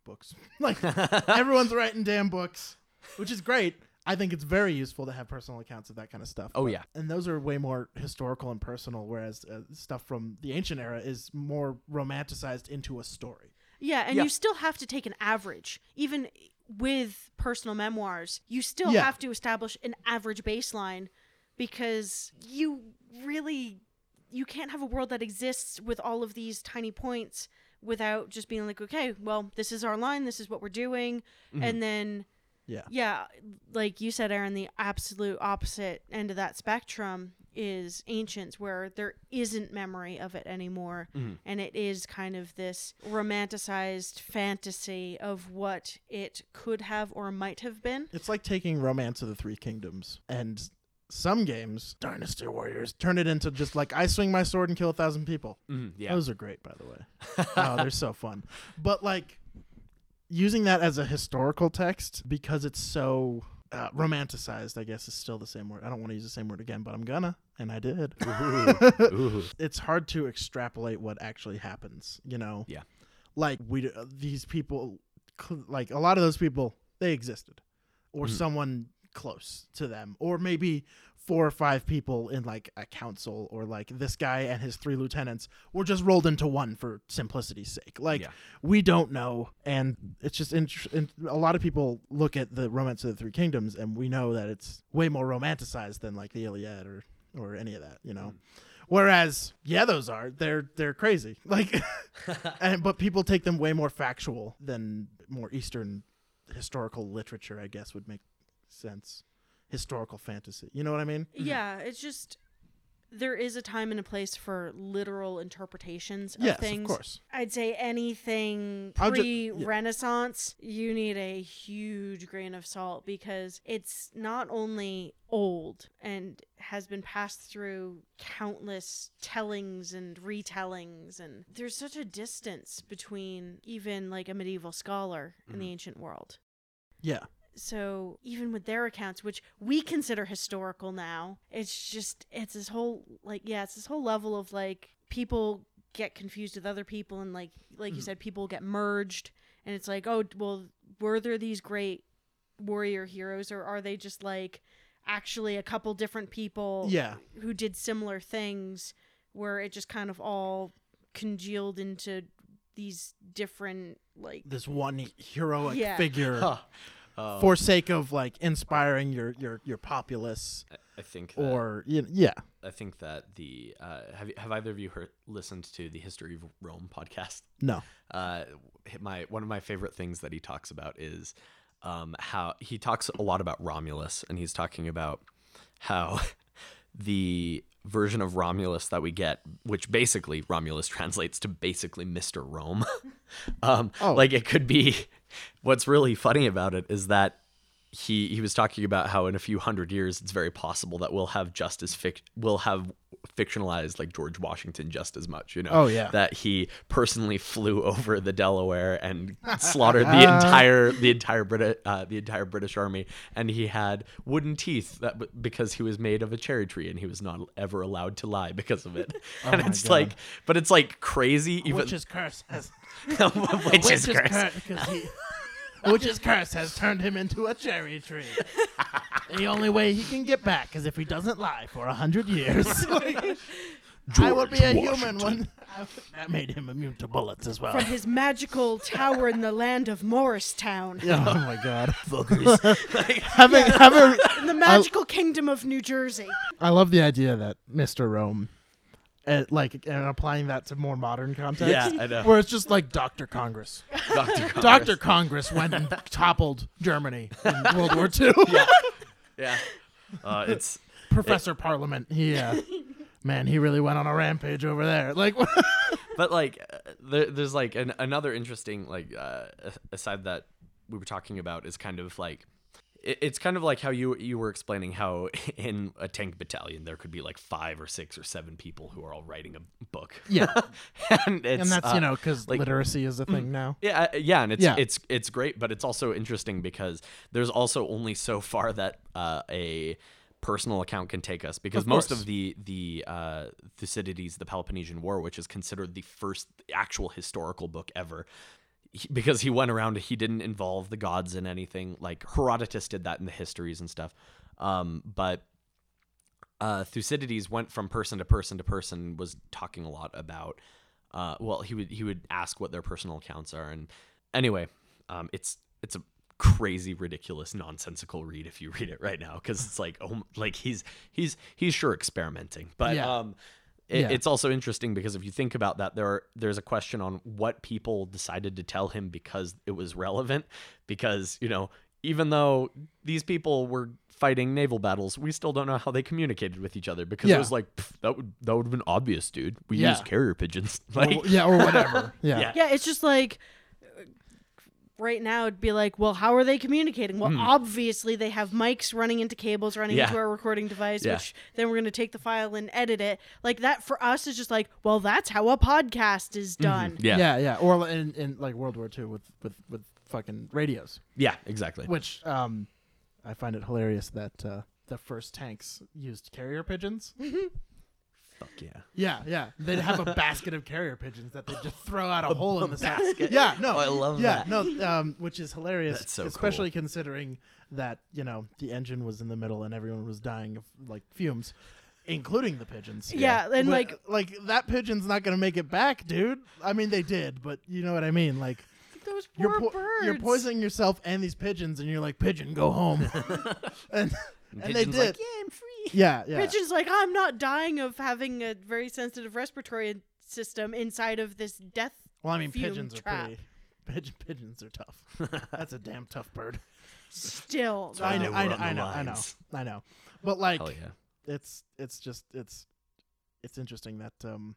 books. [LAUGHS] like everyone's writing damn books, which is great. I think it's very useful to have personal accounts of that kind of stuff. Oh, but- yeah. and those are way more historical and personal, whereas uh, stuff from the ancient era is more romanticized into a story. Yeah. And Yeah. you still have to take an average, even with personal memoirs. You still Yeah. have to establish an average baseline because you really you can't have a world that exists with all of these tiny points without just being like okay well this is our line this is what we're doing and then Yeah. yeah like you said aaron the absolute opposite end of that spectrum is ancients where there isn't memory of it anymore Mhm. and it is kind of this romanticized fantasy of what it could have or might have been It's like taking Romance of the Three Kingdoms and some games, Dynasty Warriors, turn it into just like I swing my sword and kill a thousand people. Mhm, yeah. Those are great, by the way. [LAUGHS] oh, they're so fun. But like using that as a historical text because it's so uh, romanticized, I guess is still the same word. I don't want to use the same word again, but I'm gonna, and I did. [LAUGHS] Ooh. it's hard to extrapolate what actually happens, you know? Yeah. Like we uh, these people cl- like a lot of those people they existed or Mhm. someone close to them or maybe four or five people in like a council or like this guy and his three lieutenants were just rolled into one for simplicity's sake. Like Yeah. we don't know and it's just int- in- a lot of people look at the romance of the three kingdoms and we know that it's way more romanticized than like the Iliad or or any of that, you know. Mm. Whereas, yeah, those are they're they're crazy. [LAUGHS] Like, [LAUGHS] and but people take them way more factual than more Eastern historical literature. I guess would make sense. Historical fantasy. You know what I mean? yeah it's just there is a time and a place for literal interpretations of yes, things of course. I'd say anything pre yeah. Renaissance, you need a huge grain of salt because it's not only old and has been passed through countless tellings and retellings, and there's such a distance between even like a medieval scholar in the mm-hmm. ancient world. Yeah. So even with their accounts, which we consider historical now, it's just it's this whole like yeah, it's this whole level of like people get confused with other people and like like you hmm. said, people get merged and it's like, oh well, were there these great warrior heroes or are they just like actually a couple different people Yeah. who did similar things where it just kind of all congealed into these different like This one heroic Yeah. figure. Huh. Oh, for sake of like inspiring your your your populace I- think that, or you know, yeah. I think that the uh, have have either of you heard listened to the History of Rome podcast? No. uh, my one of my favorite things that he talks about is um, how he talks a lot about Romulus, and he's talking about how [LAUGHS] the version of Romulus that we get, which basically Romulus translates to basically Mister Rome. [LAUGHS] um, Oh. Like it could be. What's really funny about it is that he he was talking about how in a few hundred years it's very possible that we'll have just as fic- we'll have fictionalized like George Washington just as much, you know. Oh, yeah. That he personally flew over the Delaware and [LAUGHS] slaughtered the entire the entire British uh, the entire British army and he had wooden teeth that because he was made of a cherry tree and he was not ever allowed to lie because of it. [LAUGHS] and Oh my it's God. like but it's like crazy even Witch's curse has [LAUGHS] Witch's curse. cur- 'cause he- Witch's curse has turned him into a cherry tree. [LAUGHS] the only way he can get back is if he doesn't lie for a hundred years. [LAUGHS] I would be a human when that made him immune to bullets as well. From his magical tower in the land of Morristown. Yeah, [LAUGHS] oh my god. Like, having having In the magical kingdom of New Jersey. I love the idea that Mr. Rome uh, like and applying that to more modern context. Yeah, I know. Where it's just like Dr. Congress. [LAUGHS] Dr. Congress. Dr. Congress went and [LAUGHS] toppled Germany in [LAUGHS] World War II. Yeah. Uh, it's Professor Parliament. He, uh, man, he really went on a rampage over there. Like, but like uh, there, there's like an, another interesting like uh, aside that we were talking about is kind of like it, it's kind of like how you you were explaining how [LAUGHS] in a tank battalion there could be like five or six or seven people who are all writing a book. yeah, [LAUGHS] and it's and that's uh, you know because like- literacy is a thing now. Yeah, uh, yeah, and it's Yeah. it's it's great, but it's also interesting because there's also only so far that uh, a personal account can take us because Of most course. of the the uh, Thucydides, the Peloponnesian War, which is considered the first actual historical book ever. He- Because he went around, he didn't involve the gods in anything. Like Herodotus did that in the histories and stuff. Um, but uh, Thucydides went from person to person to person, was talking a lot about. Uh, well, he would he would ask what their personal accounts are, and anyway, um, it's it's a crazy, ridiculous, nonsensical read if you read it right now because it's like oh, like he's he's he's sure experimenting, but Yeah. um, it, Yeah. it's also interesting because if you think about that, there are, there's a question on what people decided to tell him because it was relevant. Because you know, even though these people were fighting naval battles, we still don't know how they communicated with each other because Yeah. it was like that would that would have been obvious, dude. We Yeah. use carrier pigeons. [LAUGHS] Like, Or- yeah, or whatever. [LAUGHS] Yeah. Yeah. Yeah, it's just like right now it'd be like, well, how are they communicating? Well, obviously they have mics running into cables running Hmm. Yeah. into our recording device, Yeah. which then we're going to take the file and edit it. Like that for us is just like, well, that's how a podcast is done. Mm-hmm. yeah, yeah, yeah, Or in, in like World War II with with with fucking radios, yeah, exactly. which um, I find it hilarious that uh, the first tanks used carrier pigeons. Fuck yeah. Yeah, yeah. They'd have a [LAUGHS] basket of carrier pigeons that they'd just throw out a hole in the basket. Yeah, no. Oh, I love yeah, that. no, um, which is hilarious, That's so especially considering that you know the engine was in the middle and everyone was dying of like fumes, including the pigeons. Yeah, and But, like like that pigeon's not gonna make it back, dude. I mean, they did, but you know what I mean. Like those you're poor po- birds. you're poisoning yourself and these pigeons, and you're like, pigeon, go home. [LAUGHS] and and they Pigeon's did. like, yeah, I'm free. Yeah, [LAUGHS] yeah. Pigeon's like, I'm not dying of having a very sensitive respiratory system inside of this death. Well, I mean, fume pigeons are trap. pretty. Pigeon, [LAUGHS] pigeons are tough. [LAUGHS] That's a damn tough bird. Still, I know, I know, I know, I know. I know. But like, Hell yeah. it's it's just it's it's interesting that um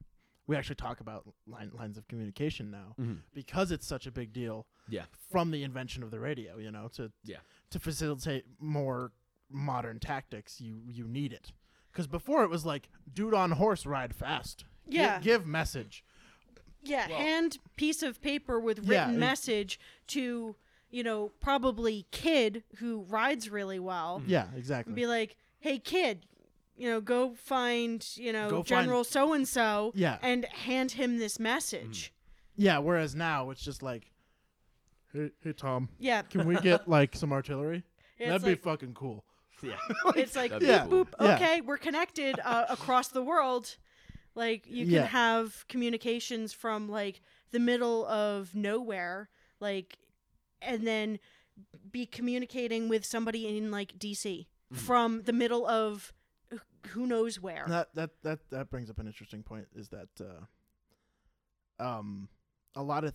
we actually talk about line, lines of communication now Mhm. because it's such a big deal Yeah. from the invention of the radio. You know, to Yeah. to facilitate more modern tactics, you you need it. Because before it was like, dude on horse ride fast. Gi- Yeah. give message. yeah, Well- hand piece of paper with written it- message to you know probably kid who rides really well. Mm-hmm. Yeah, exactly. and be like, "Hey, kid, you know, go find you know Go General so and so, Yeah. and hand him this message." Mm. yeah. Whereas now it's just like, hey, hey Tom, Yeah, can we get like some artillery? [LAUGHS] it's That'd like, be fucking cool. Yeah. [LAUGHS] it's like boop, Yeah. boop. Yeah. Okay, we're connected uh, across the world. Like you can Yeah. have communications from like the middle of nowhere, like, and then be communicating with somebody in like DC Mm-hmm. from the middle of who knows where. That that that that brings up an interesting point. Is that uh, um, a lot of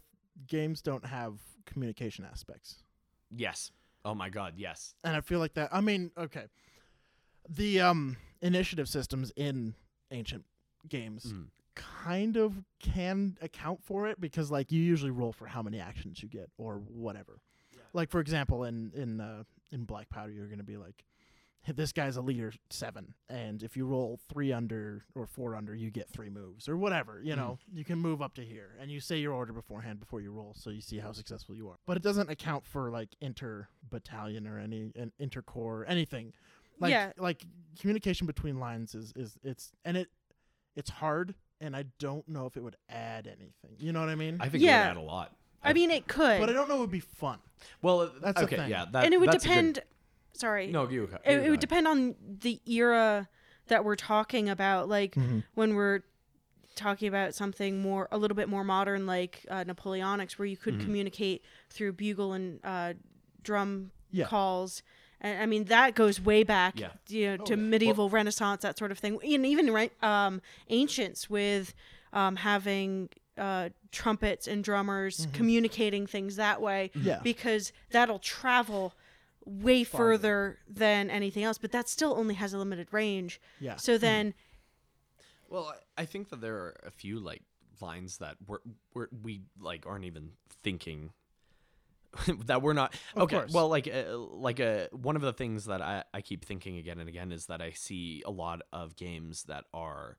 games don't have communication aspects, Yes. Oh my god, yes. and I feel like that. I mean, okay, the um initiative systems in ancient games Mm. kind of can account for it because like you usually roll for how many actions you get or whatever. Like for example, in in uh, in Black Powder, you're gonna be like, "Hey, this guy's a leader seven, and if you roll three under or four under, you get three moves or whatever. You hmm. know, you can move up to here, and you say your order beforehand before you roll, so you see how successful you are. But it doesn't account for like inter battalion or any an intercorps anything. Like Yeah. like communication between lines is is it's and it it's hard and I don't know if it would add anything. You know what I mean? I think Yeah. it would add a lot. I mean, it could, but I don't know it would be fun. Well, That's the okay, thing. yeah, that, and it would that's good- depend. Sorry, no, you. it, it would depend on the era that we're talking about. Like when we're talking about something more, a little bit more modern, like uh, Napoleonics, where you could Mhm. communicate through bugle and uh, drum Yeah. calls. And I mean that goes way back, Yeah. you know, Oh, to yeah. medieval Renaissance, that sort of thing, and even right, um, ancients with um, having uh, trumpets and drummers communicating things that way Yeah. because that'll travel way Farther. further than anything else, but that still only has a limited range. Yeah. So then, Well, I I think that there are a few like lines that we're, we're we like aren't even thinking [LAUGHS] that we're not Of okay. course. Well, like uh, like uh, one of the things that I I keep thinking again and again is that I see a lot of games that are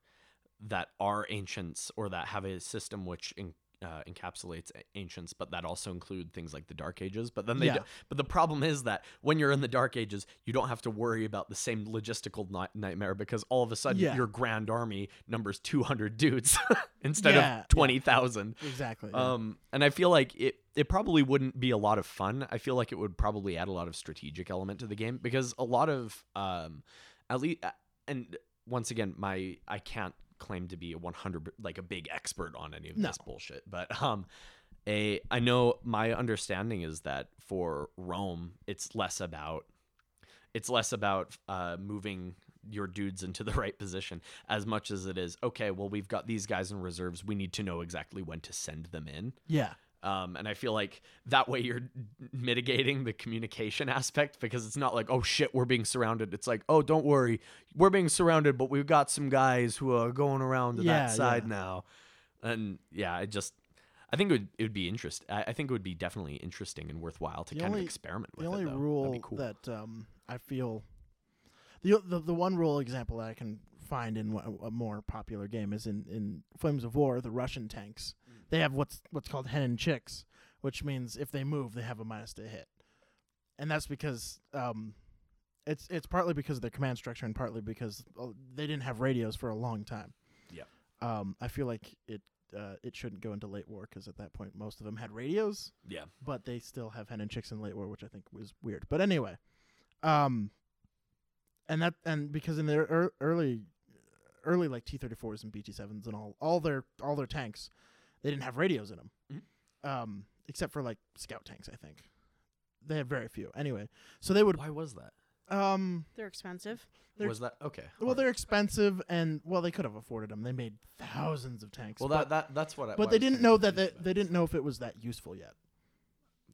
that are ancients or that have a system which in, uh, encapsulates ancients, but that also include things like the Dark Ages. But then they, Yeah. do, but the problem is that when you're in the Dark Ages, you don't have to worry about the same logistical ni- nightmare because all of a sudden Yeah. your Grand Army numbers 200 dudes [LAUGHS] instead Yeah, of 20,000. Exactly. Um, and I feel like it, it probably wouldn't be a lot of fun. I feel like it would probably add a lot of strategic element to the game because a lot of, um, at least, and once again, my I can't claim to be a 100 like a big expert on any of No. this bullshit, but um, a I know my understanding is that for Rome, it's less about it's less about uh, moving your dudes into the [LAUGHS] right position as much as it is okay well we've got these guys in reserves we need to know exactly when to send them in yeah. Um, and i feel like that way you're mitigating the communication aspect because it's not like oh shit we're being surrounded it's like oh don't worry we're being surrounded but we've got some guys who are going around to Yeah, that side yeah. now and yeah i just I think it would, it would be interest. I I think it would be definitely interesting and worthwhile to The kind only- of experiment with The only it. Rule cool. that um, I feel the, the the one rule example that I can find in a, a more popular game is in, in Flames of War. The Russian tanks they have what's what's called hen and chicks, which means if they move, they have a minus to hit, and that's because um, it's it's partly because of their command structure and partly because uh, they didn't have radios for a long time. Yeah. Um, I feel like it uh, it shouldn't go into late war because at that point most of them had radios yeah. but they still have hen and chicks in late war, which I think was weird. But anyway, um, and that and because in their ear early, early like T thirty fours and BT sevens and all all their all their tanks, they didn't have radios in them, Mhm. um, except for like scout tanks, I think. They had very few. Anyway, so they would Why was that? um. they're expensive. They're- was that okay? Well, they're expensive, and well, they could have afforded them. They made thousands of tanks. well but, that that that's what. I, but they I didn't know that they, they didn't know if it was that useful yet.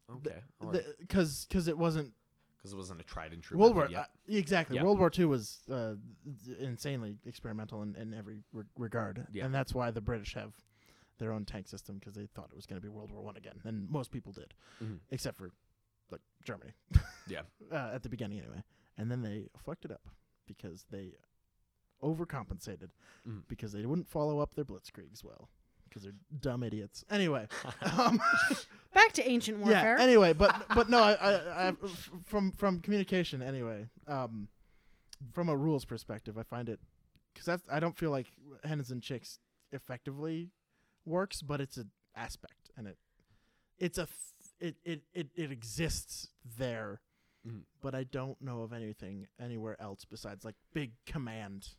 okay, because Because because it wasn't because it wasn't a tried and true. World War method yet. uh, exactly. Yeah. World War II was uh, insanely experimental in, in every re- regard, Yeah. and that's why the British have their own tank system because they thought it was going to be World War One again, and most people did, Mhm. except for like Germany. [LAUGHS] Yeah. uh, at the beginning anyway, and then they fucked it up because they overcompensated Mhm. because they wouldn't follow up their blitzkriegs well because they're dumb idiots. Anyway, [LAUGHS] um, [LAUGHS] Back to ancient warfare. yeah. Anyway, but but no, I, I, I f- from from communication anyway. Um, from a rules perspective, I find it because that's I don't feel like hens and chicks effectively works, but it's an aspect and it it's a th- it it it it exists there. Mhm. But I don't know of anything anywhere else besides like big command.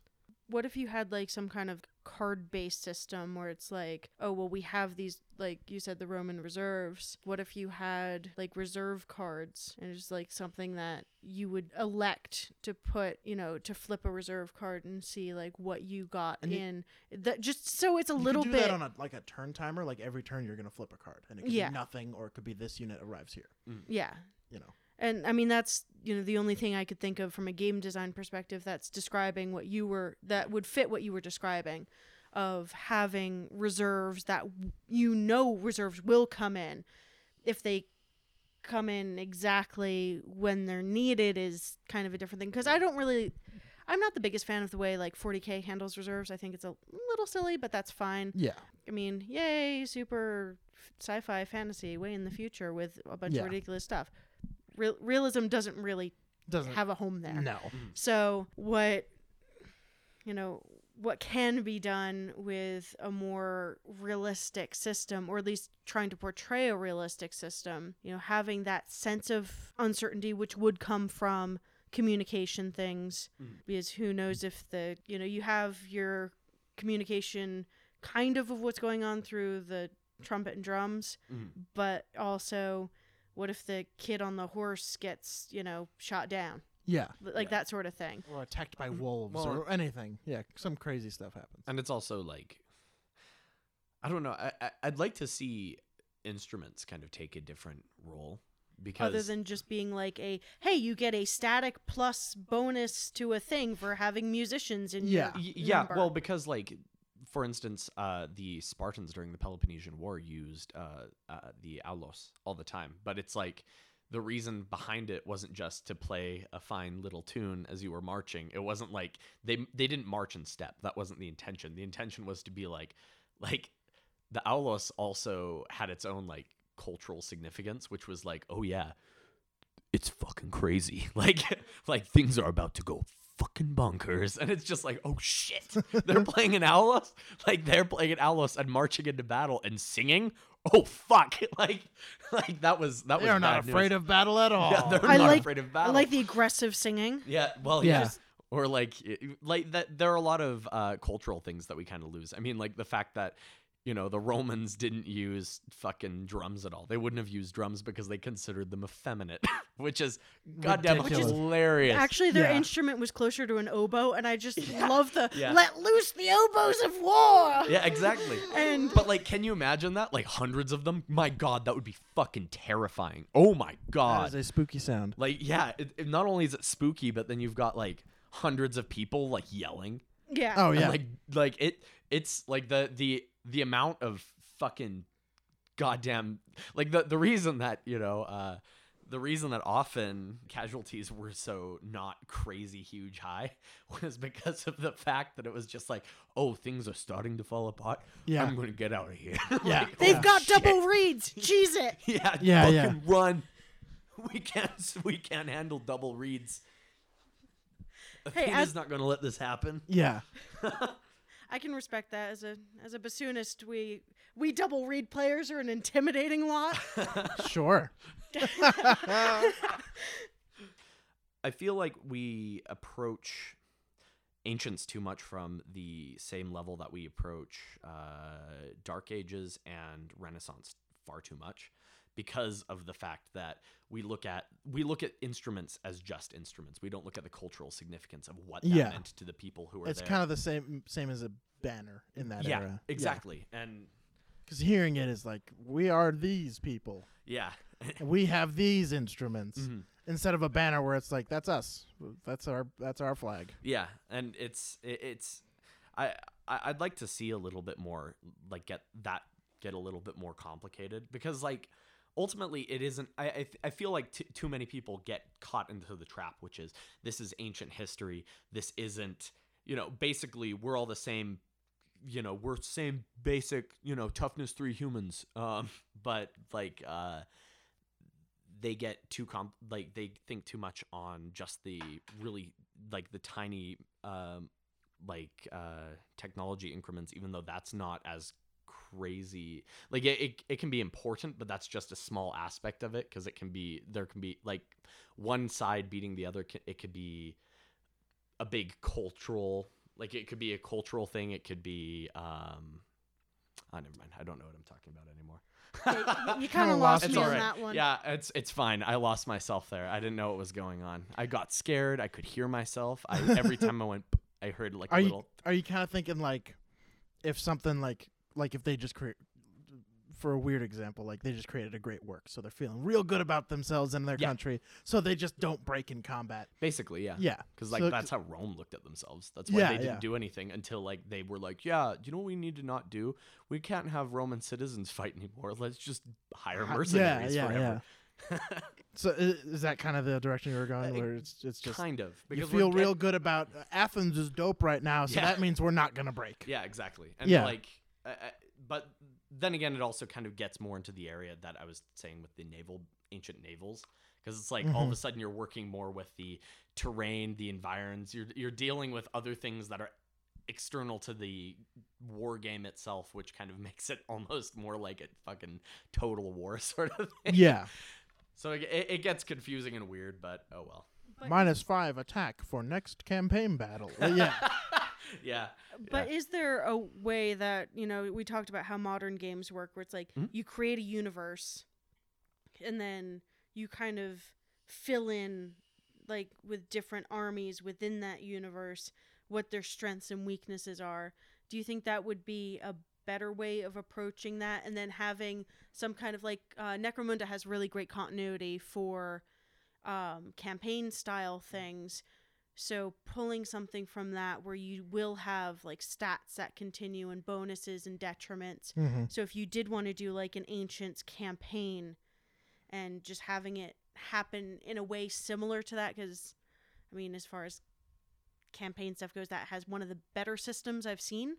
What if you had like some kind of card based system where it's like, oh, well, we have these, like you said, the Roman reserves. What if you had like reserve cards and it's like something that you would elect to put, you know, to flip a reserve card and see like what you got And you- in that just so it's a You could little do bit. that on a like a turn timer. Like every turn, you're gonna flip a card, and it could Yeah. be nothing, or it could be this unit arrives here. Mm. yeah. You know. And I mean that's you know the only thing I could think of from a game design perspective that's describing what you were that would fit what you were describing of having reserves that you know reserves will come in if they come in exactly when they're needed is kind of a different thing because I don't really I'm not the biggest fan of the way like 40k handles reserves. I think it's a little silly, but that's fine. Yeah. I mean, yay, super sci-fi fantasy way in the future with a bunch Yeah. of ridiculous stuff. Real- realism doesn't really Doesn't have a home there. no. So what you know, what can be done with a more realistic system or at least trying to portray a realistic system, you know, having that sense of uncertainty which would come from communication things because who knows if the, you know, you have your communication kind of of what's going on through the trumpet and drums, Mhm. but also what if the kid on the horse gets, you know, shot down? Yeah. like that sort of thing. Or attacked by mm-hmm. wolves Well, or anything. Yeah. Some crazy stuff happens. and it's also like i don't know I, I i'd like to see instruments kind of take a different role because Other than just being like a, hey, you get a static plus bonus to a thing for having musicians in Yeah. your Y- yeah number. well because like for instance uh the spartans during the peloponnesian war used uh, uh the aulos all the time. But it's like the reason behind it wasn't just to play a fine little tune as you were marching. It wasn't like they they didn't march in step. That wasn't the intention. The intention was to be like like the aulos also had its own like cultural significance which was like oh yeah it's fucking crazy. [LAUGHS] Like like things are about to go fucking bonkers. And it's just like, oh shit. [LAUGHS] They're playing an Aulos? Like they're playing an Aulos and marching into battle and singing? Oh fuck. [LAUGHS] Like like that was that They was are not bad afraid news. of battle at all. Yeah, they're I not like- afraid of battle. I like the aggressive singing. Yeah, well, Yeah. yeah. Or like, like that. There are a lot of uh, cultural things that we kind of lose. I mean, like the fact that you know the Romans didn't use fucking drums at all. They wouldn't have used drums because they considered them effeminate, [LAUGHS] which is goddamn Ridiculous. hilarious. Actually, their Yeah. instrument was closer to an oboe, and I just love the Yeah. let loose the oboes of war. yeah, exactly. And But like, can you imagine that? Like hundreds of them. My God, that would be fucking terrifying. Oh my God. is a spooky sound. Like, yeah. It, it- not only is it spooky, but then you've got like hundreds of people like yelling. yeah, Oh And, yeah. like like it it's like the the the amount of fucking goddamn like the the reason that, you know, uh the reason that often casualties were so not crazy huge high [LAUGHS] was because of the fact that it was just like, oh, things are starting to fall apart. Yeah. I'm gonna get out of here. [LAUGHS] Yeah. Like, they've oh, got shit. double reeds. [LAUGHS] Cheese it. Yeah, Yeah, fucking yeah. run. We can't we can't handle double reeds. Hey, Athena's as- not gonna let this happen. yeah. I can respect that as a as a bassoonist. We we double reed players are an intimidating lot. [LAUGHS] Sure. I feel like we approach ancients too much from the same level that we approach uh, Dark Ages and Renaissance far too much because of the fact that we look at we look at instruments as just instruments. We don't look at the cultural significance of what that Yeah. meant to the people who were It's there. kind of the same same as a banner in that yeah, era. exactly. And Because hearing it is like, we are these people. yeah, we have these instruments. Mhm. Instead of a banner where it's like, that's us. That's our that's our flag. Yeah, and it's it, it's I- I'd like to see a little bit more like get that get a little bit more complicated because like ultimately it isn't I I, I feel like t- too many people get caught into the trap which is this is ancient history. This isn't you know basically we're all the same you know we're same basic you know toughness 3 humans. [LAUGHS] Um but like uh they get too comp like they think too much on just the really like the tiny um like uh technology increments even though that's not as crazy like it, it, it can be important but that's just a small aspect of it because it can be there can be like one side beating the other it could be a big cultural like it could be a cultural thing. It could be. Um, oh, never mind. I don't know what I'm talking about anymore. Yeah, you, you [LAUGHS] kind Kinda lost lost me me. on alright. that one. Yeah, it's it's fine. I lost myself there. I didn't know what was going on. I got scared. I could hear myself. I every [LAUGHS] time I went, I heard like Are a you little. are you kind of thinking like if something like like if they just create for a weird example like they just created a great work so they're feeling real good about themselves and their Yeah. country so they just don't break in combat. Basically, yeah. Yeah. Because like So- that's how Rome looked at themselves. That's why Yeah, they didn't do anything until like they were like, yeah, do you know what we need to not do? We can't have Roman citizens [LAUGHS] fight anymore. Let's just hire mercenaries yeah, forever. So is that kind of the direction you were going Uh, where it's it's just kind of. you feel real good about uh, Athens is dope right now so that means we're not going to break. [LAUGHS] Yeah, exactly. And Yeah. like, uh, uh, but then again, it also kind of gets more into the area that I was saying with the naval, ancient navals, because it's like all of a sudden you're working more with the terrain, the environs. You're you're dealing with other things that are external to the war game itself, which kind of [LAUGHS] makes it almost more like a fucking total war [LAUGHS] sort of thing. Yeah. So it, it it gets confusing and weird, but oh well. But- Minus 5 attack for next campaign battle. Yeah. [LAUGHS] [LAUGHS] yeah. But is there a way that, you know, we talked about how modern games work where it's like Mhm. you create a universe and then you kind of fill in like with different armies within that universe what their strengths and weaknesses are. Do you think that would be a better way of approaching that and then having some kind of like uh, Necromunda has really great continuity for um, campaign style things. So pulling something from that where you will have like stats that continue and bonuses and detriments. hmm So if you did want to do like an ancients campaign and just having it happen in a way similar to that because I mean as far as campaign stuff goes that has one of the better systems I've seen.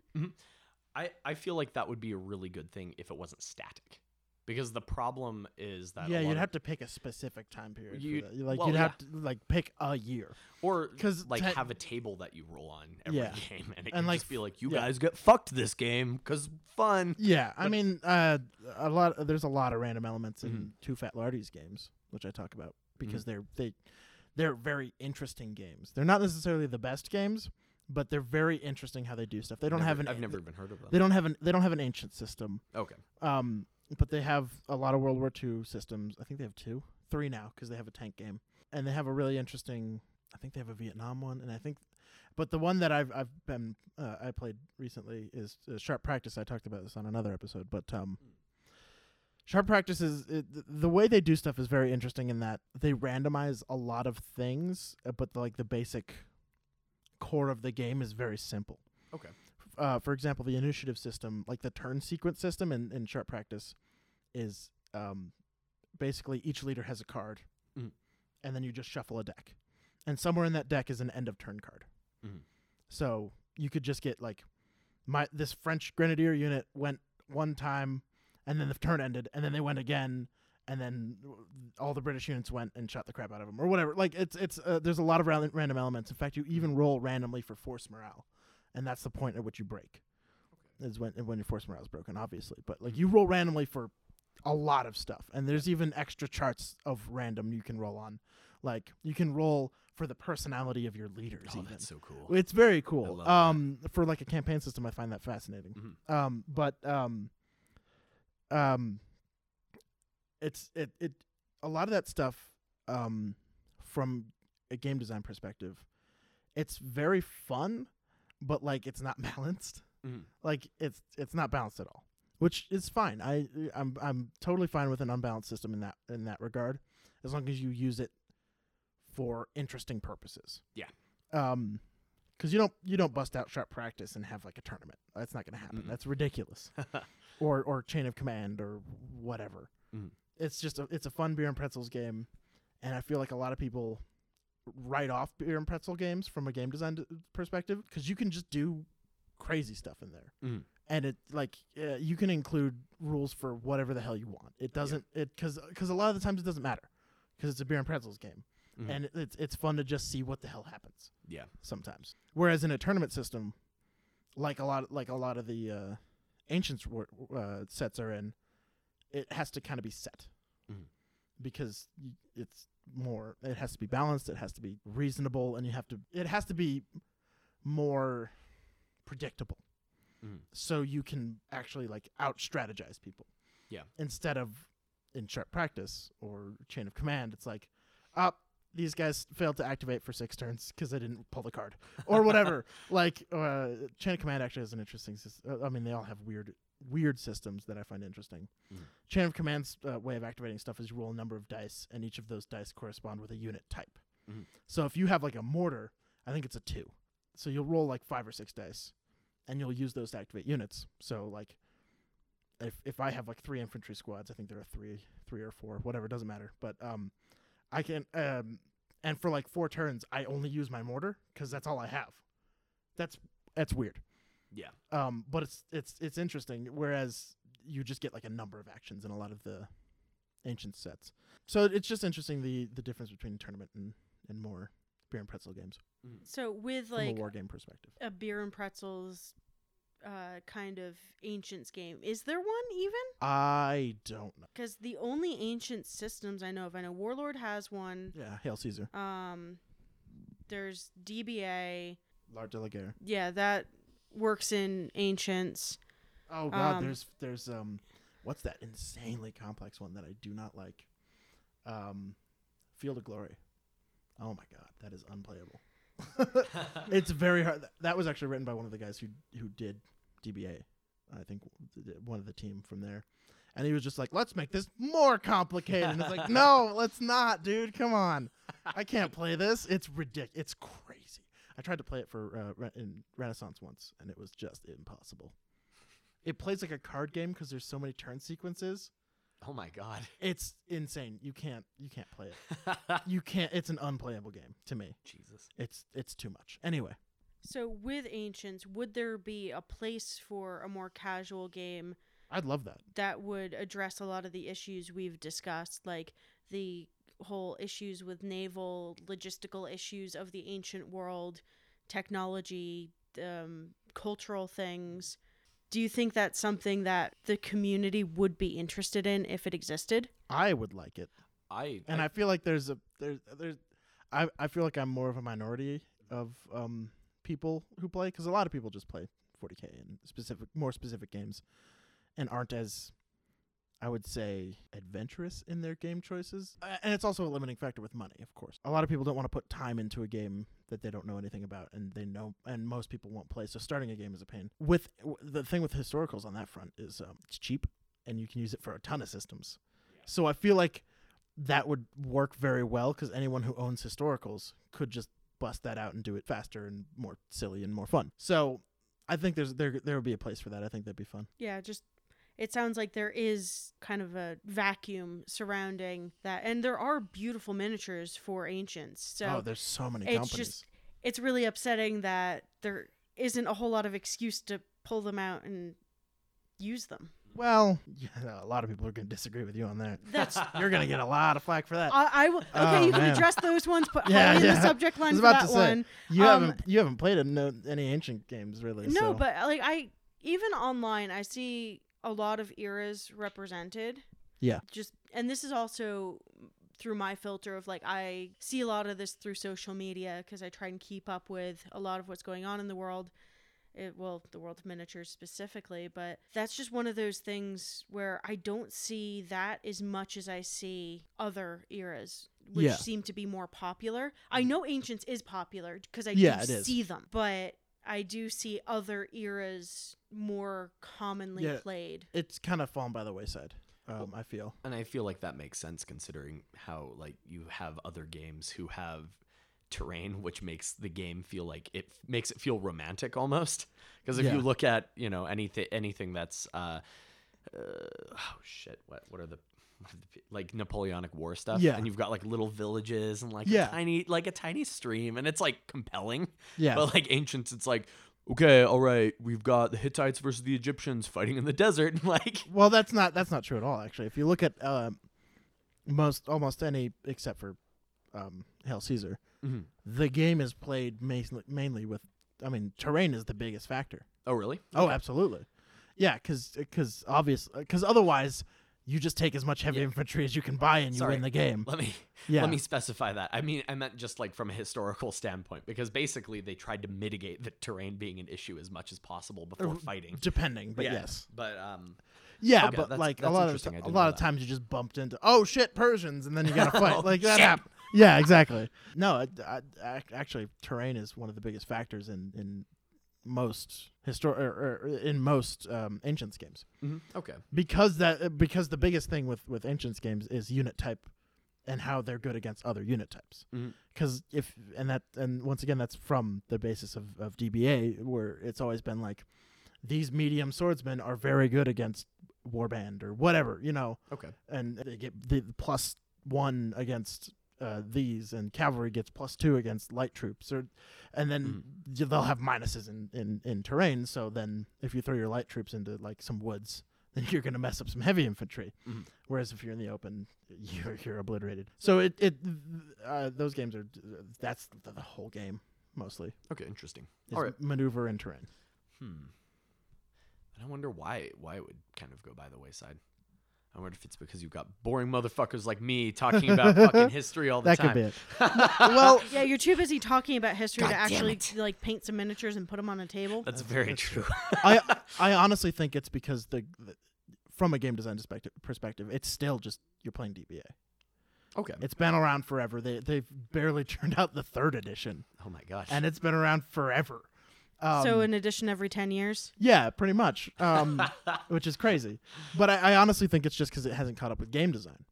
I, I feel like that would be a really good thing if it wasn't static. Because the problem is that Yeah, you'd of- have to pick a specific time period. That. Like well, you'd yeah. have to like pick a year. or because like te- have a table that you roll on every Yeah. [LAUGHS] game, and it And, can like, just be like, you yeah. guys get fucked this game because fun. Yeah, I mean, uh, a lot. There's a lot of random elements in Mhm. Two Fat Lardies games, which I talk about because Mm-hmm. they're they they're very interesting games. They're not necessarily the best games, but they're very interesting how they do stuff. They don't Never- have an I've never even heard of them. they don't have an they don't have an ancient system. okay, Um, but they have a lot of World War II systems. I think they have two, three now because they have a tank game, and they have a really interesting. I think they have a Vietnam one, and I think, but the one that I've I've been uh, I played recently is uh, Sharp Practice. I talked about this on another episode, but um, Sharp Practice is it, the way they do stuff is very interesting in that they randomize a lot of things, uh, but like the basic core of the game is very simple okay, uh, for example, the initiative system, like the turn sequence system in, in sharp practice, is um, basically each leader has a card, Mhm. and then you just shuffle a deck, and somewhere in that deck is an end of turn card. Mhm. So you could just get like my this French grenadier unit went one time, and then the turn ended, and then they went again. And then all the British units went and shot the crap out of them, or whatever. Like it's it's uh, there's a lot of ran- random elements. In fact, you even roll randomly for force morale and that's the point at which you break. Is when when your force morale is broken, obviously. But like you roll randomly for a lot of stuff, and there's even extra charts of random you can roll on. Like you can roll for the personality of your leaders. oh, even. that's so cool. It's very cool. love that. Um, for like a campaign system, I find that fascinating. Mhm. Um, but um, um, it's it it a lot of that stuff. Um, from a game design perspective, it's very fun, but like it's not [LAUGHS] balanced. Mhm. Like it's it's not balanced at all, which is fine. I I'm I'm totally fine with an unbalanced system in that in that regard, as long as you use it for interesting purposes. Yeah. Um, because you don't you don't bust out sharp practice and have like a tournament. That's not going to happen. Mm-mm. That's ridiculous. [LAUGHS] or or chain of command or whatever. Mhm. It's just a it's a fun beer and pretzels game, and I feel like a lot of people write off beer and pretzel games from a game design perspective because you can just do crazy stuff in there, Mhm. and it like uh, you can include rules for whatever the hell you want. It doesn't it because because a lot of the times it doesn't matter because it's a beer and pretzels game, Mhm. and it, it's it's fun to just see what the hell happens yeah, sometimes. Whereas in a tournament system, like a lot like a lot of the uh, ancients uh, sets are in, it has to kind of be set Mhm. because it's more. It has to be balanced. It has to be reasonable, and you have to. It has to be more predictable. Mhm. So you can actually like out strategize people. Yeah. Instead of in sharp practice or chain of command, it's like, up. these guys failed to activate for six turns because they didn't pull the card or whatever. [LAUGHS] like uh, chain of command actually has an interesting. System. I mean, they all have weird, weird systems that I find interesting. Mhm. Chain of command's uh, way of activating stuff is you roll a number of dice, and each of those dice correspond with a unit type. Mhm. So if you have like a mortar, I think it's a two. So you'll roll like five or six dice, and you'll use those to activate units. So like, if if I have like three infantry squads, I think there are three, three or four, whatever, doesn't matter. But um, I can um, and for like four turns, I only use my mortar because that's all I have. That's that's weird. Yeah. Um, but it's it's it's interesting. Whereas you just get like a number of actions in a lot of the ancient sets. So it's just interesting the the difference between tournament and and more beer and pretzel games So with from like a war game perspective. a beer and pretzels uh, kind of ancients game, is there one even? I don't know. Because the only ancient systems I know of, I know Warlord has one. Yeah, Hail Caesar, Um, there's DBA. L'Art de la Guerre. Yeah, that works in ancients. Oh god, Um, there's there's um, what's that insanely complex one that I do not like? Um, Field of Glory. Oh my god, that is unplayable. [LAUGHS] it's very hard. That was actually written by one of the guys who who did DBA. I think th- th- one of the team from there. And he was just like, "Let's make this more complicated." And it's like, [LAUGHS] "No, let's not, dude. Come on, I can't play this. It's ridiculous. It's crazy." I tried to play it for uh, re- in Renaissance once, and it was just impossible. It plays like a card game because there's so many turn sequences. Oh my god. It's insane. You can't you can't play it. [LAUGHS] You can't. It's an unplayable game to me. Jesus. It's it's too much. Anyway, So with ancients, would there be a place for a more casual game I'd love that. that would address a lot of the issues we've discussed, like the whole issues with naval logistical issues of the ancient world, technology, um, cultural things. Do you think that's something that the community would be interested in if it existed? I would like it, I and I, feel like there's a there's there's I I feel like I'm more of a minority of um people who play because a lot of people just play 40k and specific more specific games, and aren't as I would say adventurous in their game choices, and it's also a limiting factor with money, of course. A lot of people don't want to put time into a game that they don't know anything about, and they know, and most people won't play. So starting a game is a pain. With the thing with historicals on that front is um, it's cheap, and you can use it for a ton of systems. So I feel like that would work very well because anyone who owns historicals could just bust that out and do it faster and more silly and more fun. So I think there's there there would be a place for that. I think that'd be fun. Yeah, just it sounds like there is kind of a vacuum surrounding that, and there are beautiful miniatures for ancients. So oh, there's so many it's companies. just it's really upsetting that there isn't a whole lot of excuse to pull them out and use them. well, [LAUGHS] yeah, a lot of people are going to disagree with you on that. That's [LAUGHS] You're going to get a lot of flack for that. I, I will. Okay, Oh, you can man. address those ones. Put [LAUGHS] Yeah, Holly in yeah. the subject I line was for about that to say, one. you um, haven't you haven't played a, no, any ancient games really. No, so. but like I even online, I see a lot of eras represented. Yeah. Just and this is also through my filter of like I see a lot of this through social media because I try and keep up with a lot of what's going on in the world. It, well, the world of miniatures specifically, but that's just one of those things where I don't see that as much as I see other eras, which Yeah. seem to be more popular. I mm. know Ancients is popular because I Yeah, do see them, but I do see other eras more commonly Yeah. played. it's kind of fallen by the wayside. Um, I feel. and I feel like that makes sense considering how like you have other games who have terrain which makes the game feel like it f- makes it feel romantic almost because if Yeah. you look at you know anything anything that's uh, uh oh shit what what are the what are the p- like Napoleonic War stuff, Yeah. and you've got like little villages and like Yeah. a tiny like a tiny stream, and it's like compelling. Yeah. But like ancients, it's like okay, all right, we've got the Hittites versus the Egyptians fighting in the desert, [LAUGHS] like Well, that's not that's not true at all. Actually, if you look at um, most almost any except for um, Hail Caesar, Mhm. the game is played mainly, mainly with. I mean, terrain is the biggest factor. oh really? Oh, absolutely. Yeah, because because obvious because otherwise You just take as much heavy Yeah. infantry as you can buy and you Sorry. win the game. Let me [LAUGHS] Yeah. let me specify that. I mean, I meant just like from a historical standpoint, because basically they tried to mitigate the terrain being an issue as much as possible before Uh, fighting. Depending, but Yeah. yes. But um, Yeah, Okay, but that's- like a lot of interesting. I t- a lot of times you just bumped into oh shit Persians and then you gotta [LAUGHS] fight Oh, like that. Yeah, exactly. No, I, I- actually, terrain is one of the biggest factors in in most histor- or, or in most um, ancients games. Mm-hmm. Okay, because that uh, because the biggest thing with with ancients games is unit type and how they're good against other unit types. Mm-hmm. Because if and that and once again that's from the basis of, of dba where it's always been like these medium swordsmen are very good against warband or whatever you know? Okay, and they get the plus one against uh, these, and cavalry gets plus two against light troops, or and then y- they'll have minuses in, in in terrain. So then, if you throw your light troops into like some woods, [LAUGHS] then you're gonna mess up some heavy infantry. Mhm. Whereas if you're in the open, [LAUGHS] you're you're obliterated. So it it uh, those games are that's the, the whole game mostly okay, interesting. All right. maneuver and terrain. Hmm. And I wonder why why it would kind of go by the wayside. I wonder if it's because you've got boring motherfuckers like me talking about fucking [LAUGHS] history all the That time. could be it. [LAUGHS] well, Yeah, you're too busy talking about history God to actually it. like paint some miniatures and put them on a table. That's very true. [LAUGHS] I I honestly think it's because the, the from a game design perspective, perspective, it's still just you're playing DBA. okay. It's been around forever. They they've barely turned out the third edition, Oh my gosh. and it's been around forever. Um, so an edition every ten years. yeah, pretty much, um, [LAUGHS] which is crazy. But I, I honestly think it's just because it hasn't caught up with game design,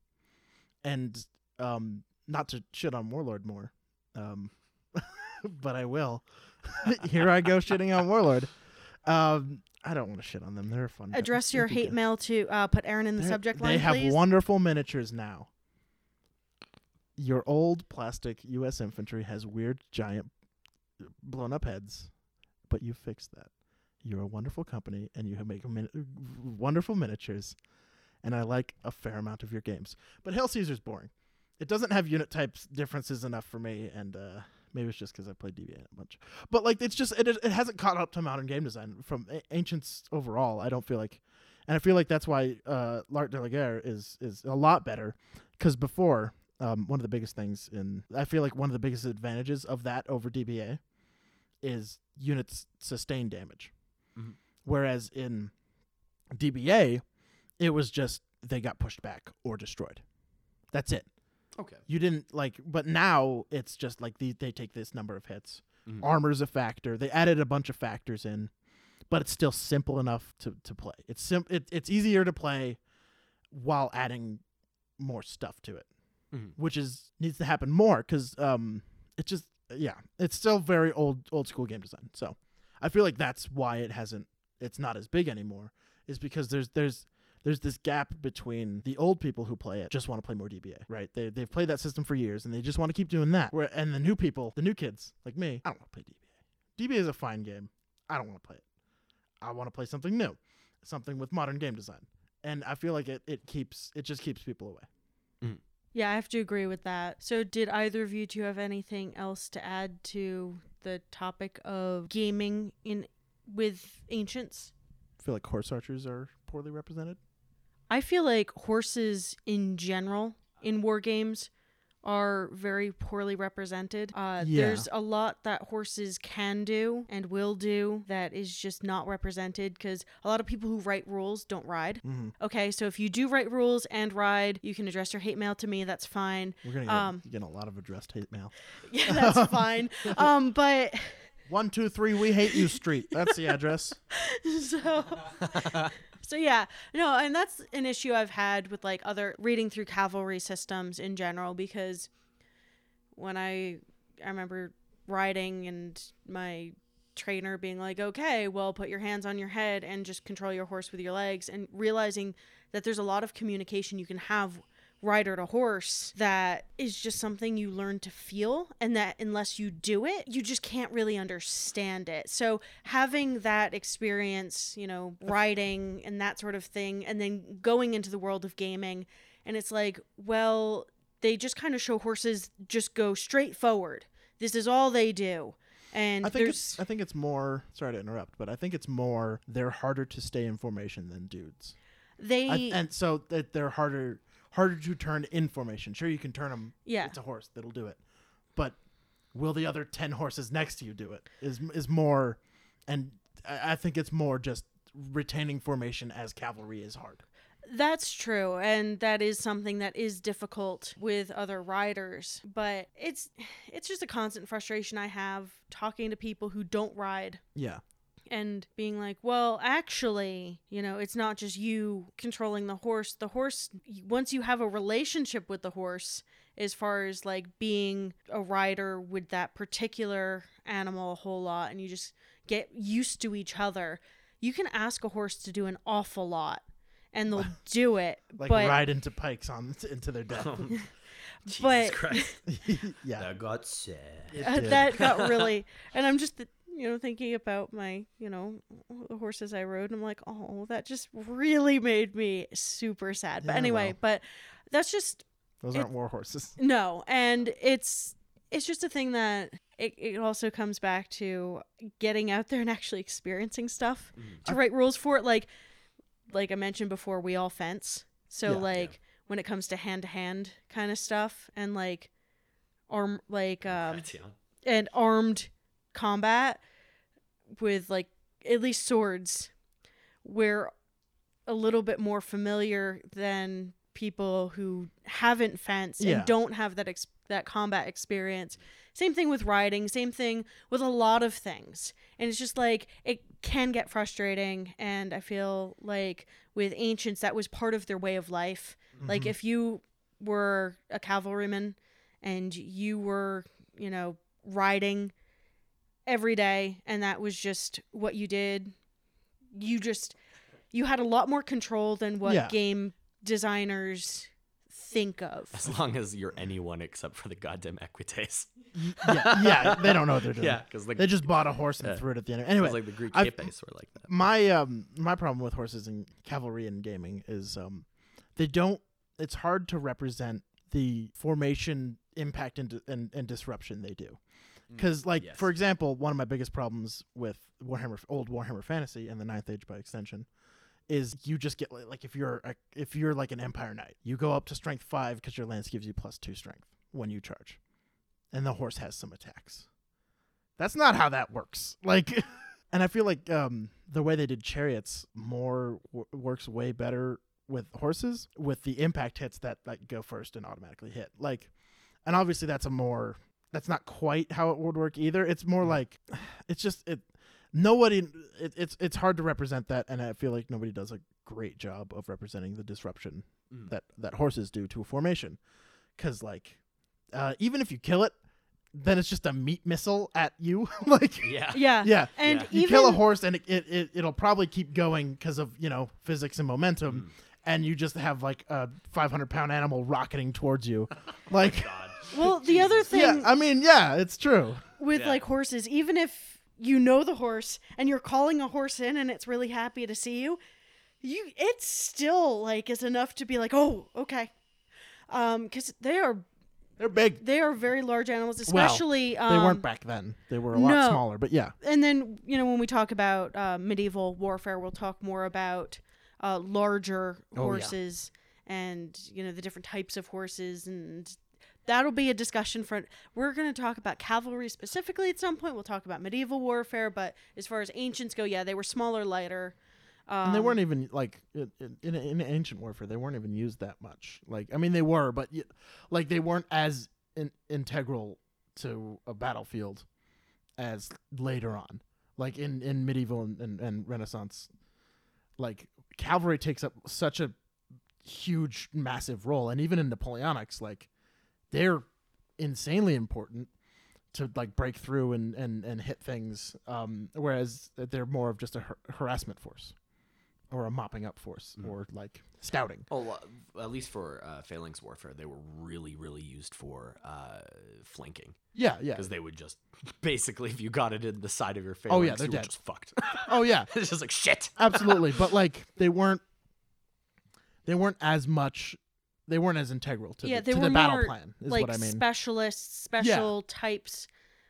and um, not to shit on Warlord more, um, [LAUGHS] but I will. [LAUGHS] Here I go shitting on Warlord. Um, I don't want to shit on them. They're fun. Address your hate guys. mail to uh, put Aaron in the They're- subject line. They have please. wonderful miniatures now. Your old plastic U.S. infantry has weird, giant, blown up heads, but you fixed that. You're a wonderful company, and you make min- wonderful miniatures, and I like a fair amount of your games. But Hail Caesar's boring. It doesn't have unit types differences enough for me, and uh, maybe it's just because I played DBA a bunch. But like, it's just it, it hasn't caught up to modern game design from a- ancients overall. I don't feel like and I feel like that's why uh, L'Art de la Guerre is is a lot better. Because before, um, one of the biggest things in I feel like one of the biggest advantages of that over DBA is units sustain damage, Mhm. whereas in DBA, it was just they got pushed back or destroyed. That's it. okay. You didn't like, but now it's just like they they take this number of hits. Mhm. Armor's a factor. They added a bunch of factors in, but it's still simple enough to, to play. It's sim- it, it's easier to play while adding more stuff to it, Mhm. which is needs to happen more because um it just yeah it's still very old old school game design. So I feel like that's why it hasn't it's not as big anymore is because there's there's there's this gap between the old people who play it just want to play more DBA, right? They they've played that system for years and they just want to keep doing that. Where and the new people, the new kids like me, I don't want to play DBA. DBA is a fine game. I don't want to play it. I want to play something new, something with modern game design. And I feel like it, it keeps it just keeps people away. Mm. Yeah, I have to agree with that. So, did either of you two have anything else to add to the topic of gaming in with ancients? I feel like horse archers are poorly represented. I feel like horses in general in war games are very poorly represented. Uh, Yeah. There's a lot that horses can do and will do that is just not represented because a lot of people who write rules don't ride. Mm-hmm. Okay, so if you do write rules and ride, you can address your hate mail to me. That's fine. We're gonna get, Um, get a lot of addressed hate mail. [LAUGHS] Yeah, that's [LAUGHS] fine. Um, but One two three, we hate you street. That's the address. [LAUGHS] so so yeah no and that's an issue i've had with like other reading through cavalry systems in general because when i i remember riding and my trainer being like okay well put your hands on your head and just control your horse with your legs and realizing that there's a lot of communication you can have rider to horse that is just something you learn to feel and that unless you do it you just can't really understand it. So having that experience you know riding and that sort of thing and then going into the world of gaming and it's like well they just kind of show horses just go straight forward. This is all they do. And I think it's I think it's more sorry to interrupt, but I think it's more they're harder to stay in formation than dudes. they I, and so that they're harder harder to turn in formation. Sure, you can turn them. Yeah. it's a horse that'll do it, but will the other ten horses next to you do it? Is is more, and I, I think it's more just retaining formation as cavalry is hard. That's true, and that is something that is difficult with other riders. But it's it's just a constant frustration I have talking to people who don't ride Yeah, and being like, "Well, actually, you know, it's not just you controlling the horse. The horse once you have a relationship with the horse as far as like being a rider with that particular animal a whole lot and you just get used to each other, you can ask a horse to do an awful lot and they'll [LAUGHS] do it. like but ride into pikes on into their death. [LAUGHS] [LAUGHS] Jesus But- Christ. yeah, That got sad. uh, that got really and i'm just you know thinking about my you know the horses i rode and i'm like oh that just really made me super sad but Yeah, anyway well. but that's just those it- aren't war horses. [LAUGHS] no and it's it's just a thing that it, it also comes back to getting out there and actually experiencing stuff Mm. to write rules for it like like i mentioned before we all fence so Yeah. like when it comes to hand to hand kind of stuff and like arm like um and armed combat with like at least swords we're a little bit more familiar than people who haven't fenced Yeah. and don't have that ex- that combat experience same thing with riding same thing with a lot of things and it's just like it can get frustrating and i feel like with ancients that was part of their way of life like Mhm. if you were a cavalryman and you were you know riding every day and that was just what you did you just you had a lot more control than what Yeah. game designers think of As long as you're anyone except for the goddamn equites. yeah, yeah, they don't know what they're doing. Yeah, because like, They just bought a horse and Yeah. threw it at the end. Anyway, like the Greek I've- were like that. my um my problem with horses and cavalry and gaming is um they don't it's hard to represent the formation impact and and, and disruption they do because like yes. for example one of my biggest problems with warhammer old warhammer fantasy and the ninth age by extension is you just get like, like if you're a, if you're like an empire knight you go up to strength five because your lance gives you plus two strength when you charge. And the horse has some attacks. That's not how that works. [LAUGHS] Like and i feel like um the way they did chariots more w- works way better with horses with the impact hits that like go first and automatically hit. Like and obviously that's a more that's not quite how it would work either it's more like [SIGHS] it's just it nobody it, it's it's hard to represent that and i feel like nobody does a great job of representing the disruption Mm. that that horses do to a formation because like uh even if you kill it then it's just a meat missile at you [LAUGHS] like Yeah. [LAUGHS] yeah yeah and Yeah. you even kill a horse and it, it, it it'll probably keep going because of you know physics and momentum Mm. And you just have like a 500 pound animal rocketing towards you. [LAUGHS] Like God. [LAUGHS] well the other thing yeah i mean yeah it's true. With Yeah. like horses, even if you know the horse and you're calling a horse in and it's really happy to see you, you it's still like is enough to be like, oh, okay, um, because they are they're big. they are very large animals, Well, especially um, they weren't back then. They were a lot no. smaller but yeah. And then you know when we talk about uh, medieval warfare, we'll talk more about uh, larger Oh, yeah. horses and you know the different types of horses and that'll be a discussion for we're going to talk about cavalry specifically at some point. We'll talk about medieval warfare but as far as ancients go yeah they were smaller lighter um, and they weren't even like in, in, in ancient warfare they weren't even used that much. Like i mean they were but like they weren't as in, integral to a battlefield as later on. Like in in medieval and, and, and renaissance like cavalry takes up such a huge massive role and even in napoleonics like they're insanely important to like break through and and, and hit things um whereas they're more of just a har- harassment force or a mopping up force Mhm. or like scouting Oh, uh, at least for uh, phalanx warfare, they were really, really used for uh, flanking yeah yeah because they would just [LAUGHS] basically, if you got it in the side of your phalanx, Oh, yeah, they're you dead. were just fucked. [LAUGHS] oh yeah [LAUGHS] it's just like shit. absolutely but like they weren't they weren't as much they weren't as integral to yeah the, they to were the battle more plan is like what i mean specialists special types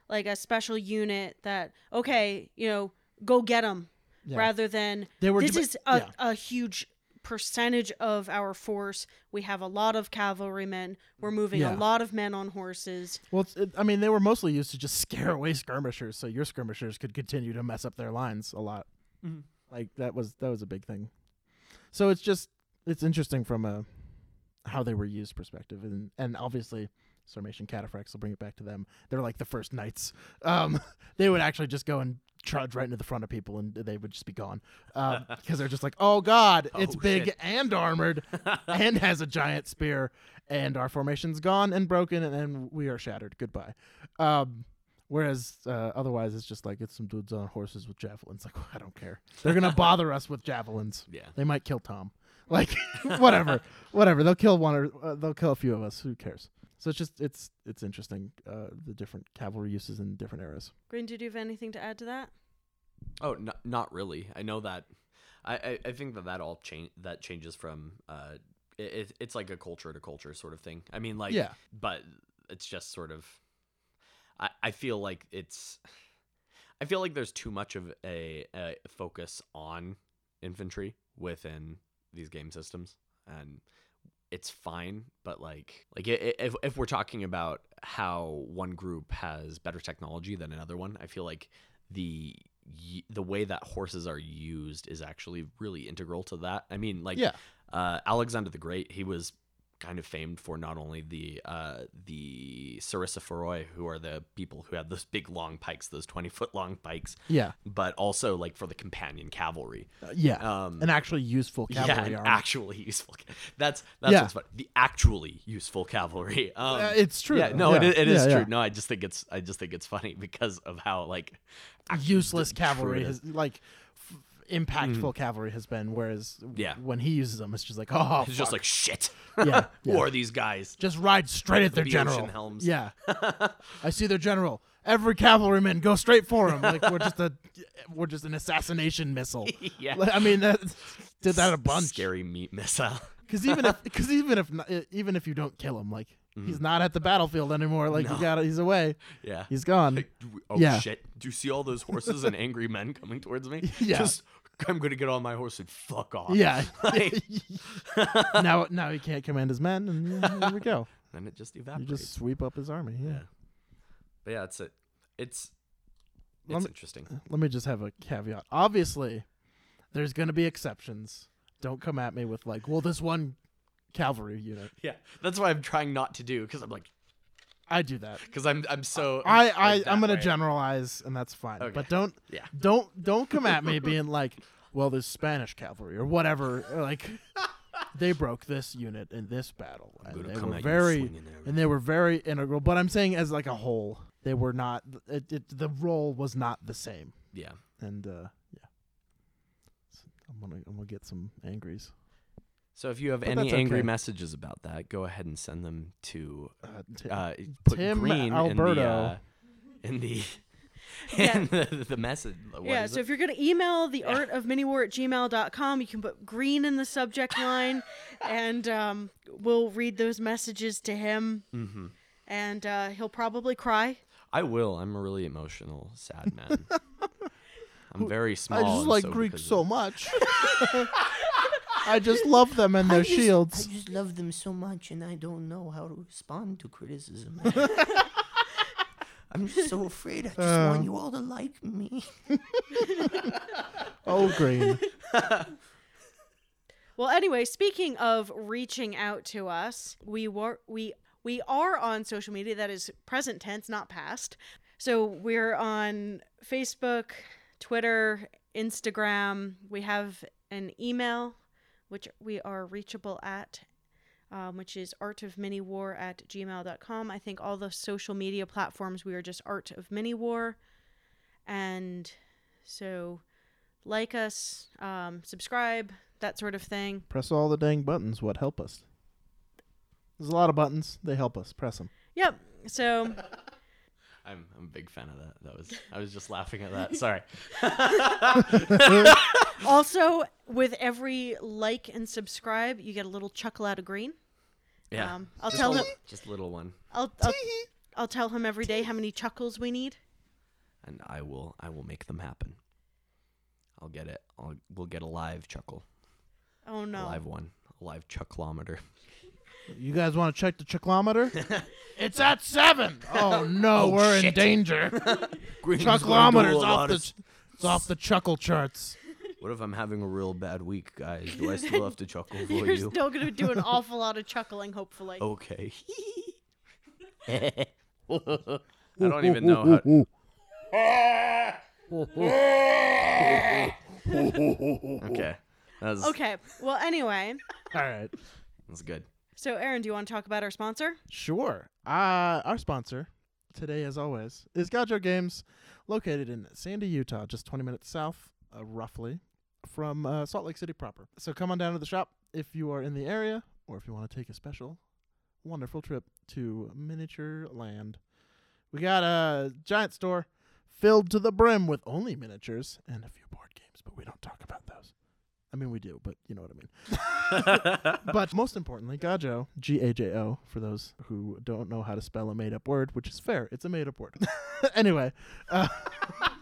like a special unit that okay you know go get them Yeah. rather than they were this deba- is a, yeah. a huge percentage of our force. We have a lot of cavalrymen. We're moving Yeah. a lot of men on horses. Well, it, I mean, they were mostly used to just [LAUGHS] scare away skirmishers, so your skirmishers could continue to mess up their lines a lot. Mhm. Like that was that was a big thing. So it's just it's interesting from a how they were used perspective, and and obviously. Sarmatian cataphracts. will bring it back to them. They're like the first knights. Um, [LAUGHS] they would actually just go and trudge right into the front of people, and they would just be gone um, [LAUGHS] because they're just like, "Oh God, it's Oh, big shit. and armored, [LAUGHS] and has a giant spear, and our formation's gone and broken, and, and we are shattered. Goodbye. Um, whereas uh, otherwise, it's just like it's some dudes on horses with javelins. [LAUGHS] Like I don't care. They're gonna bother us with javelins. Yeah. They might kill Tom. Like whatever, whatever. They'll kill one or uh, they'll kill a few of us. Who cares? So it's just it's it's interesting uh, the different cavalry uses in different eras. Greene, did you have anything to add to that? Oh, not not really. I know that. I I, I think that that all change that changes from uh, it, it, it's like a culture to culture sort of thing. I mean, like Yeah. but it's just sort of. I I feel like it's. I feel like there's too much of a, a focus on infantry within these game systems, and it's fine. But like, like if if we're talking about how one group has better technology than another one, I feel like the the way that horses are used is actually really integral to that. I mean, like, Yeah. uh, Alexander the Great, he was kind of famed for not only the uh, the Sarissophoroi, who are the people who had those big long pikes, those twenty foot long pikes, Yeah, but also like for the companion cavalry. Uh, yeah. Um, An actually useful cavalry yeah, actually useful. That's that's Yeah. what's fun. The actually useful cavalry. [LAUGHS] Um, Uh, it's true. Yeah, though. no, Yeah. it, it is true. No, I just think it's I just think it's funny because of how like useless cavalry is. has like impactful cavalry has been whereas Mm-hmm. Yeah. when he uses them it's just like oh it's just like shit. Yeah, [LAUGHS] yeah. are these guys? just ride straight at their The general helms. yeah [LAUGHS] i see their general every cavalryman go straight for him like we're just a we're just an assassination missile [LAUGHS] yeah. Like, i mean that did that a bunch Scary meat missile. because even if because even if not, even if you don't kill him like he's not at the battlefield anymore like Mm-hmm. No. got he's away Yeah. he's gone Like, oh Yeah. shit! Do you see all those horses and angry men coming towards me? Yeah. Just [LAUGHS] I'm gonna get on my horse and fuck off. yeah [LAUGHS] Like- [LAUGHS] now now he can't command his men and here we go then it just evaporates. you just sweep up his army yeah. Yeah. But yeah, it's it. It's it's Lem- interesting. Uh, let me just have a caveat. Obviously, there's going to be exceptions. Don't come at me with like, well, this one cavalry unit. Yeah, that's why I'm trying not to do because I'm like I do that. because I'm I'm so I, like I that I'm going to way. generalize, and that's fine. Okay. But don't Yeah. don't don't come at me [LAUGHS] being like, well, this Spanish cavalry or whatever. or Like, they broke this unit in this battle, and they were very and they were very integral. But I'm saying as like a whole, they were not. It, it, the role was not the same. Yeah. And uh, yeah, So I'm gonna I'm gonna get some angries. So if you have But any angry okay. messages about that, go ahead and send them to Uh, t- uh, put Tim green Alberto. in the uh, in the [LAUGHS] Yeah. in the, the message. What yeah, so it? if you're going to email the art of miniwar at gmail.com, you can put Greene in the subject line, [LAUGHS] and um, we'll read those messages to him, Mhm. and uh, he'll probably cry. I will. I'm a really emotional, sad man. [LAUGHS] I'm very small. I just like so Greek so much. I just love them and I their just- shields. I just love them so much, and I don't know how to respond to criticism. [LAUGHS] I'm just so afraid. I just Uh. want you all to like me. [LAUGHS] Oh, Greene. [LAUGHS] Well, anyway, speaking of reaching out to us, we were we we are on social media. That is present tense, not past. So we're on Facebook, Twitter, Instagram. We have an email, which we are reachable at, um, which is artofminiwar at gmail.com. I think all the social media platforms, we are just Art of Mini War. And so like us, um, subscribe, that sort of thing. Press all the dang buttons. What help us? There's a lot of buttons. They help us. Press them. Yep. So [LAUGHS] I'm I'm a big fan of that. That was I was just laughing at that. Sorry. [LAUGHS] [LAUGHS] also with every like and subscribe, you get a little chuckle out of Greene. Yeah. Um, I'll just tell a, him. Just a little one, I'll, I'll I'll tell him every day how many chuckles we need. and I will I will make them happen. I'll get it. I'll we'll get a live chuckle. Oh no. A live one. A live chucklometer. You guys want to check the chucklometer? [LAUGHS] it's at seven. Oh no, we're in danger. [LAUGHS] Chucklometer's off the it's off the chuckle charts. What if I'm having a real bad week, guys? Do I [LAUGHS] still have to chuckle for You're you? still going to do an [LAUGHS] awful lot of chuckling, hopefully. Okay. [LAUGHS] I don't even know how. Okay. Was, Okay. Well, anyway, All right. That's good. so Aaron, do you want to talk about our sponsor? Sure. Uh, our sponsor today, as always, is Gajo Games, located in Sandy, Utah, just 20 minutes south, uh, roughly, from uh, Salt Lake City proper. So come on down to the shop if you are in the area, or if you want to take a special, wonderful trip to Miniature Land. We got a giant store filled to the brim with only miniatures and a few board games, but we don't talk about those. I mean, we do, but you know what I mean. [LAUGHS] but most importantly, Gajo, G A J O, for those who don't know how to spell a made up word, which is fair. It's a made up word. [LAUGHS] anyway, uh, [LAUGHS]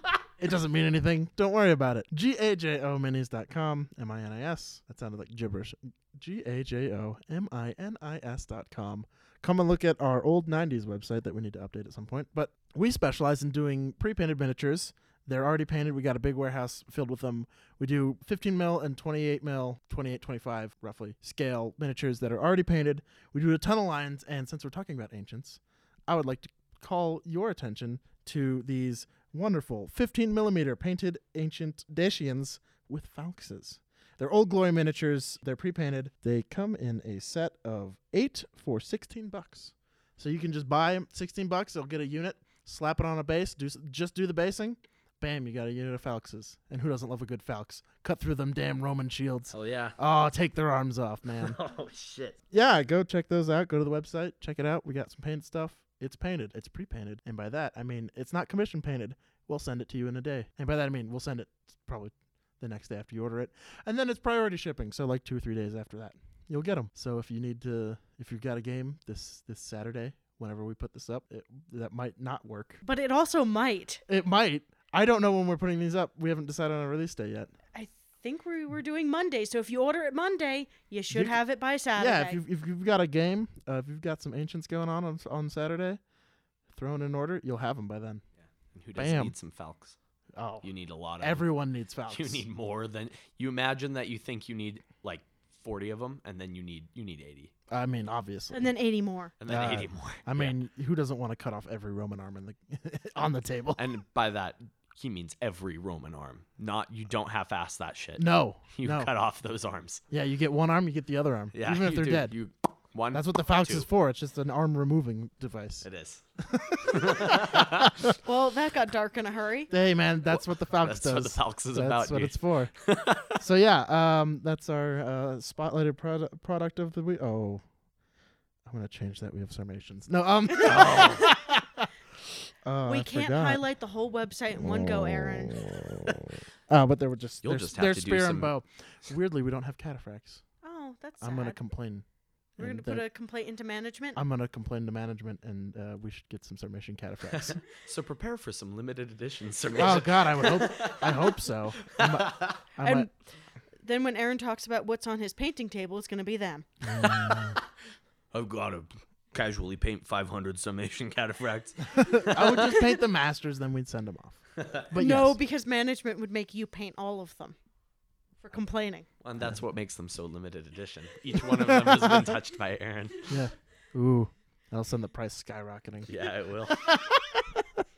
it doesn't mean anything. Don't worry about it. G A J O minis.com, M I N I S. That sounded like gibberish. G A J O M I N I S.com. Come and look at our old 90s website that we need to update at some point. But we specialize in doing pre painted miniatures. They're already painted. We got a big warehouse filled with them. We do 15 mil and 28 mil, 28, 25 roughly scale miniatures that are already painted. We do a ton of lines. And since we're talking about ancients, I would like to call your attention to these wonderful 15 millimeter painted ancient Dacians with falxes. They're old glory miniatures. They're pre-painted. They come in a set of eight for 16 bucks. So you can just buy 16 bucks. They'll get a unit, slap it on a base, do just do the basing. Bam, you got a unit of falxes. And who doesn't love a good falx? Cut through them damn Roman shields. Oh, yeah. Oh, take their arms off, man. [LAUGHS] Oh shit. yeah, go check those out. Go to the website, check it out. We got some painted stuff. It's painted. It's pre-painted, and by that I mean it's not commission painted. We'll send it to you in a day, and by that I mean we'll send it probably the next day after you order it, and then it's priority shipping. So like two or three days after that, you'll get them. So if you need to, if you've got a game this this Saturday, whenever we put this up, it, that might not work. But it also might. It might. I don't know when we're putting these up. We haven't decided on a release date yet. I think we were doing Monday. So if you order it Monday, you should You- have it by Saturday. Yeah, if you've, if you've got a game, uh, if you've got some ancients going on on, on Saturday, throw in an order, you'll have them by then. And who doesn't Bam. need some falcons? Oh, You need a lot of 'em. everyone needs falcons. [LAUGHS] You need more than you imagine that you think you need like 40 of them and then you need you need 80 I mean, obviously. and then 80 more. and then Uh, 80 more. I Yeah. mean, who doesn't want to cut off every Roman arm in the [LAUGHS] on the table? and by that he means every Roman arm. Not you don't half-ass that shit. No, [LAUGHS] You no. cut off those arms. Yeah, you get one arm, you get the other arm, Yeah, even if they're do. dead. You one. That's what the falx two. is for. It's just an arm removing device. It is. [LAUGHS] [LAUGHS] Well, that got dark in a hurry. Hey, man, that's what the falx That's does. what the falx is that's about. That's what dude. it's for. so yeah, um, that's our uh, spotlighted product product of the week. Oh, I'm gonna change that. We have Sarmatians. No, um, oh, we I can't forgot. highlight the whole website in one go, Aaron. Oh, [LAUGHS] but there were just You'll they're, just have they're to do spear some- and bow. Weirdly, we don't have cataphracts. Oh, that's sad. I'm gonna complain. We're gonna put they're- a complaint into management. I'm gonna complain to management, and uh, we should get some Sarmatian cataphracts. [LAUGHS] So prepare for some limited editions. oh God, I would hope. I [LAUGHS] hope so. I'm a- I'm and a- then when Aaron talks about what's on his painting table, it's gonna be them. I've got to casually paint 500 Sarmatian [LAUGHS] cataphracts. [LAUGHS] I would just paint the masters, then we'd send them off. [LAUGHS] But no, yes. because management would make you paint all of them for complaining. And that's what makes them so limited edition. Each one of them has been touched by Aaron. yeah. Ooh, that'll send the price skyrocketing. Yeah, it will.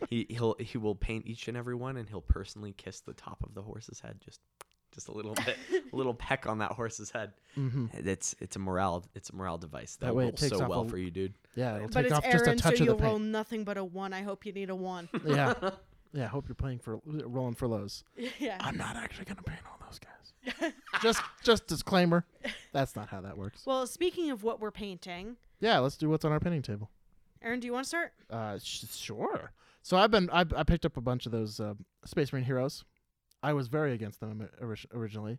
he he'll he will paint each and every one, and he'll personally kiss the top of the horse's head, just just a little bit, a little peck on that horse's head. hmm It's it's a morale it's a morale device that, That way rolls so off well a- for you, dude. Yeah, it'll But take it's off just a Aaron, so touch of you'll the roll nothing but a one. I hope you need a one. [LAUGHS] yeah, yeah. I hope you're playing for rolling for lows. [LAUGHS] yeah. I'm not actually gonna paint all those guys. just just disclaimer, that's not how that works. Well, speaking of what we're painting, Yeah, let's do what's on our painting table. Aaron, do you want to start? Uh, sh- sure. So I've been I, I picked up a bunch of those uh, Space Marine heroes. I was very against them originally,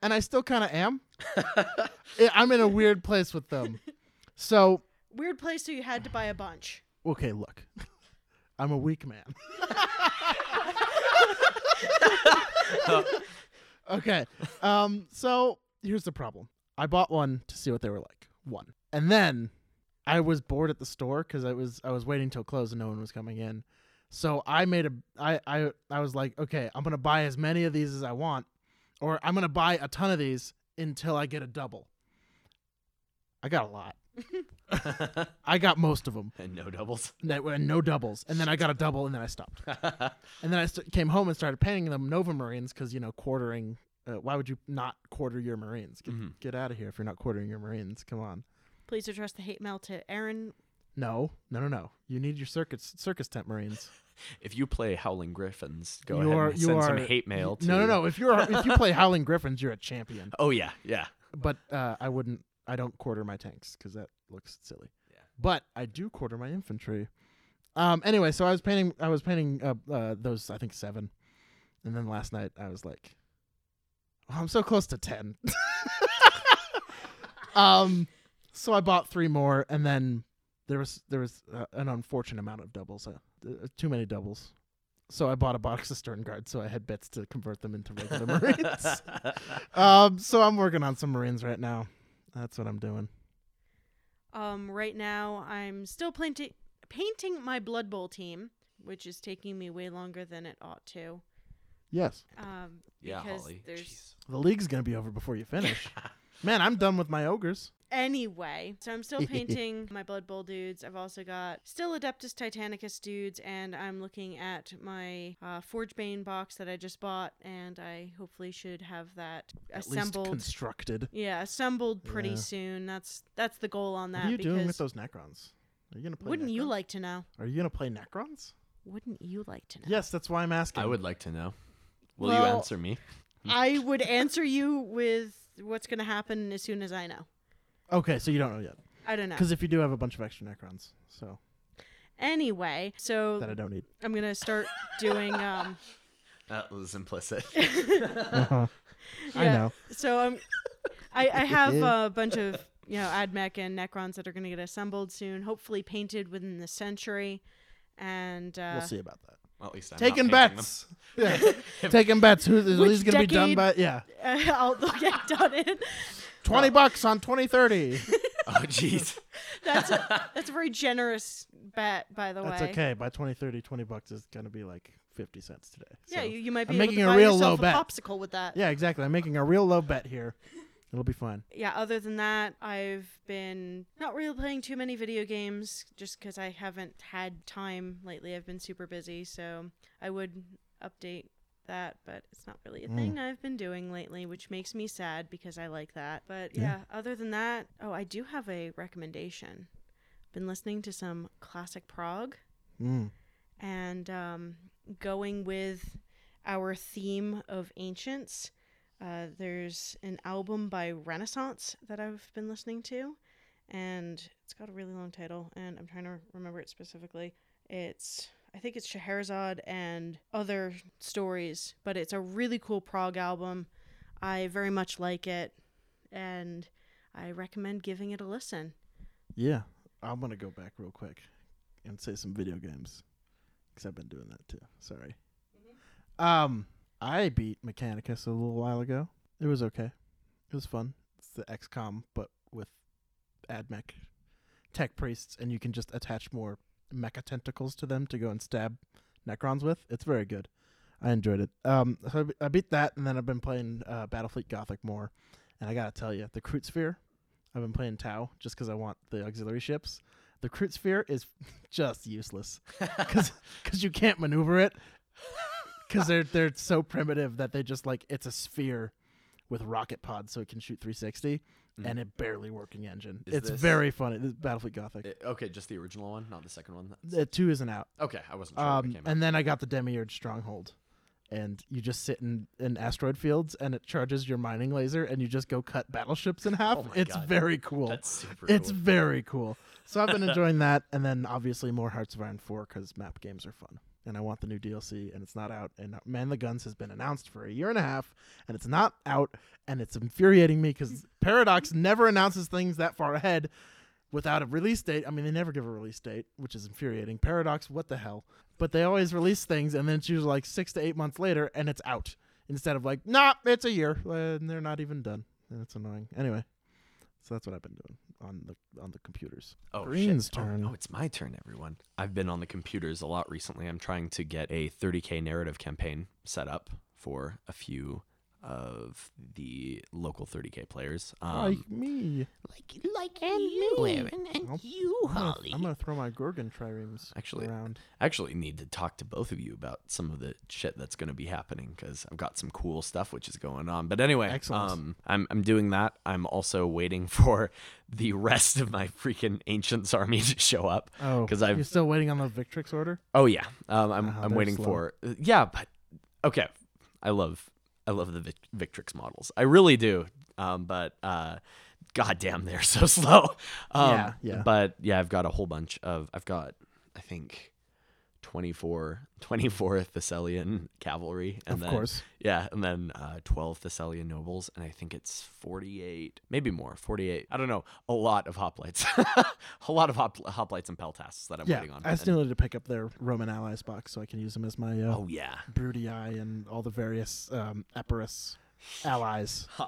and I still kind of am. [LAUGHS] I- I'm in a weird place with them. So [LAUGHS] Weird place, so you had to buy a bunch. okay, look, [LAUGHS] I'm a weak man. okay, um, so here's the problem. I bought one to see what they were like. One. And then I was bored at the store because I was I was waiting till close and no one was coming in. So I made a I I I was like, okay, I'm gonna buy as many of these as I want, or I'm gonna buy a ton of these until I get a double. I got a lot. [LAUGHS] I got most of them, and no doubles. and no doubles. And then I got a double, and then I stopped. [LAUGHS] And then I st- came home and started painting them Nova Marines because you know quartering. Uh, why would you not quarter your Marines? Get, Mhm. get out of here if you're not quartering your Marines. Come on. Please address the hate mail to Aaron. No, no, no, no. You need your circus circus tent Marines. [LAUGHS] If you play Howling Griffins, go you ahead are, and send are, some hate mail. To... No, no, no. If you're if you play Howling Griffins, you're a champion. [LAUGHS] Oh yeah, yeah. But uh, I wouldn't. I don't quarter my tanks because that looks silly. Yeah. But I do quarter my infantry. Um. Anyway, so I was painting. I was painting uh, uh those. I think seven, and then last night I was like, oh, I'm so close to ten. [LAUGHS] um. So I bought three more, and then there was there was uh, an unfortunate amount of doubles. Uh, uh, too many doubles. So I bought a box of Stern Guards, so I had bets to convert them into regular [LAUGHS] Marines. um. So I'm working on some Marines right now. That's what I'm doing. Um, right now, I'm still painting painting my Blood Bowl team, which is taking me way longer than it ought to. Yes. Um, yeah, because Holly. there's Jeez. The league's gonna be over before you finish. [LAUGHS] Man, I'm done with my ogres. Anyway. So I'm still [LAUGHS] painting my Blood Bowl dudes. I've also got still Adeptus Titanicus dudes, and I'm looking at my uh, Forgebane box that I just bought, and I hopefully should have that At assembled. least constructed. yeah, assembled pretty Yeah. soon. That's that's the goal on that. what are you doing with those Necrons? Are you gonna play? wouldn't you like to know? Are you gonna play Necrons? Wouldn't you like to know? Yes, that's why I'm asking. I would like to know. Will you answer me? I would answer you with what's going to happen as soon as I know. Okay, so you don't know yet, I don't know. because if you do have a bunch of extra Necrons, so Anyway, so that I don't need. I'm going to start doing um [LAUGHS] That was implicit. Uh-huh. [LAUGHS] I Yeah. know. so I'm I I [LAUGHS] have a bunch of, you know, Admech and Necrons that are going to get assembled soon, hopefully painted within the century. And uh we'll see about that. Well, at least I'm Taking not painting bets. Yeah, taking bets. Who is Which gonna be done by? Yeah, I'll they'll get done in. Twenty bucks on twenty thirty. them. [LAUGHS] Oh, jeez. That's a, [LAUGHS] that's a very generous bet, by the That's way. That's okay. By 2030, 20 bucks is gonna be like fifty cents today. Yeah, So- you, you might be I'm able making to a real low a bet. popsicle with that. yeah, exactly. I'm making a real low bet here. It'll be fun. yeah, other than that, I've been not really playing too many video games just because I haven't had time lately. I've been super busy, so I would update that, but it's not really a Mm. thing I've been doing lately, which makes me sad because I like that. But Yeah. yeah, other than that, oh, I do have a recommendation. Been listening to some classic prog Mm. and um, going with our theme of ancients. Uh, there's an album by Renaissance that I've been listening to, and it's got a really long title, and I'm trying to remember it specifically. It's I think it's Scheherazade and other stories, but it's a really cool prog album. I very much like it, and I recommend giving it a listen. Yeah, I'm gonna go back real quick and say some video games because I've been doing that too. Sorry. Um, I beat Mechanicus a little while ago. It was okay. It was fun. It's the XCOM, but with AdMech tech priests, and you can just attach more mecha tentacles to them to go and stab Necrons with. It's very good. I enjoyed it. Um, so I beat that, and then I've been playing uh, Battlefleet Gothic more. And I gotta tell you, the Kroot Sphere I've been playing Tau just because I want the auxiliary ships. The Kroot Sphere is [LAUGHS] just useless [LAUGHS] because you can't maneuver it because they're they're so primitive that they just like it's a sphere with rocket pods so it can shoot 360 Mm. and a barely working engine. Is it's this- very funny. This is Battlefleet Gothic. Eh, okay, just the original one, not the second one. The two isn't out. Okay, I wasn't sure it Um, came out. and then I got the Demiurge Stronghold. And you just sit in, in asteroid fields and it charges your mining laser and you just go cut battleships in half. Oh it's God. very cool. That's super It's cool. very cool. So I've been [LAUGHS] enjoying that, and then obviously more Hearts of Iron 4 because map games are fun. And I want the new DLC, and it's not out. And Man the Guns has been announced for a year and a half, and it's not out, and it's infuriating me because [LAUGHS] Paradox never announces things that far ahead without a release date. I mean, they never give a release date, which is infuriating. Paradox, what the hell? But they always release things, and then it's usually like six to eight months later, and it's out instead of like, nah, it's a year, and they're not even done. That's annoying. Anyway, so that's what I've been doing on the on the computers. Oh, Greene's shit. Oh, turn. Oh, it's my turn, everyone. I've been on the computers a lot recently. I'm trying to get a 30k narrative campaign set up for a few of the local 30k players. Um, like me. Like, like you, Aaron, and Nope. you, I'm gonna, Holly. I'm gonna throw my Gorgon triremes Actually- around. I actually need to talk to both of you about some of the shit that's going to be happening because I've got some cool stuff which is going on. But anyway, Excellent. um, I'm I'm doing that. I'm also waiting [LAUGHS] for the rest of my freaking ancients army to show up. Oh, because I'm still waiting on the Victrix order. Oh yeah, um, I'm Ah, I'm waiting slow. for yeah, but okay, I love I love the Vic- Victrix models, I really do. Um, but uh, goddamn, they're [LAUGHS] so slow. Um, Yeah, yeah. But yeah, I've got a whole bunch of I've got I think 24, 24 Thessalian cavalry, and of then course. yeah, and then uh, 12 Thessalian nobles, and I think it's 48, maybe more, 48. I don't know, a lot of hoplites, [LAUGHS] a lot of hop, hoplites and peltasts that I'm yeah, waiting on. I still need to pick up their Roman allies box so I can use them as my uh, oh yeah, Brutii and all the various um, Epirus allies. [LAUGHS]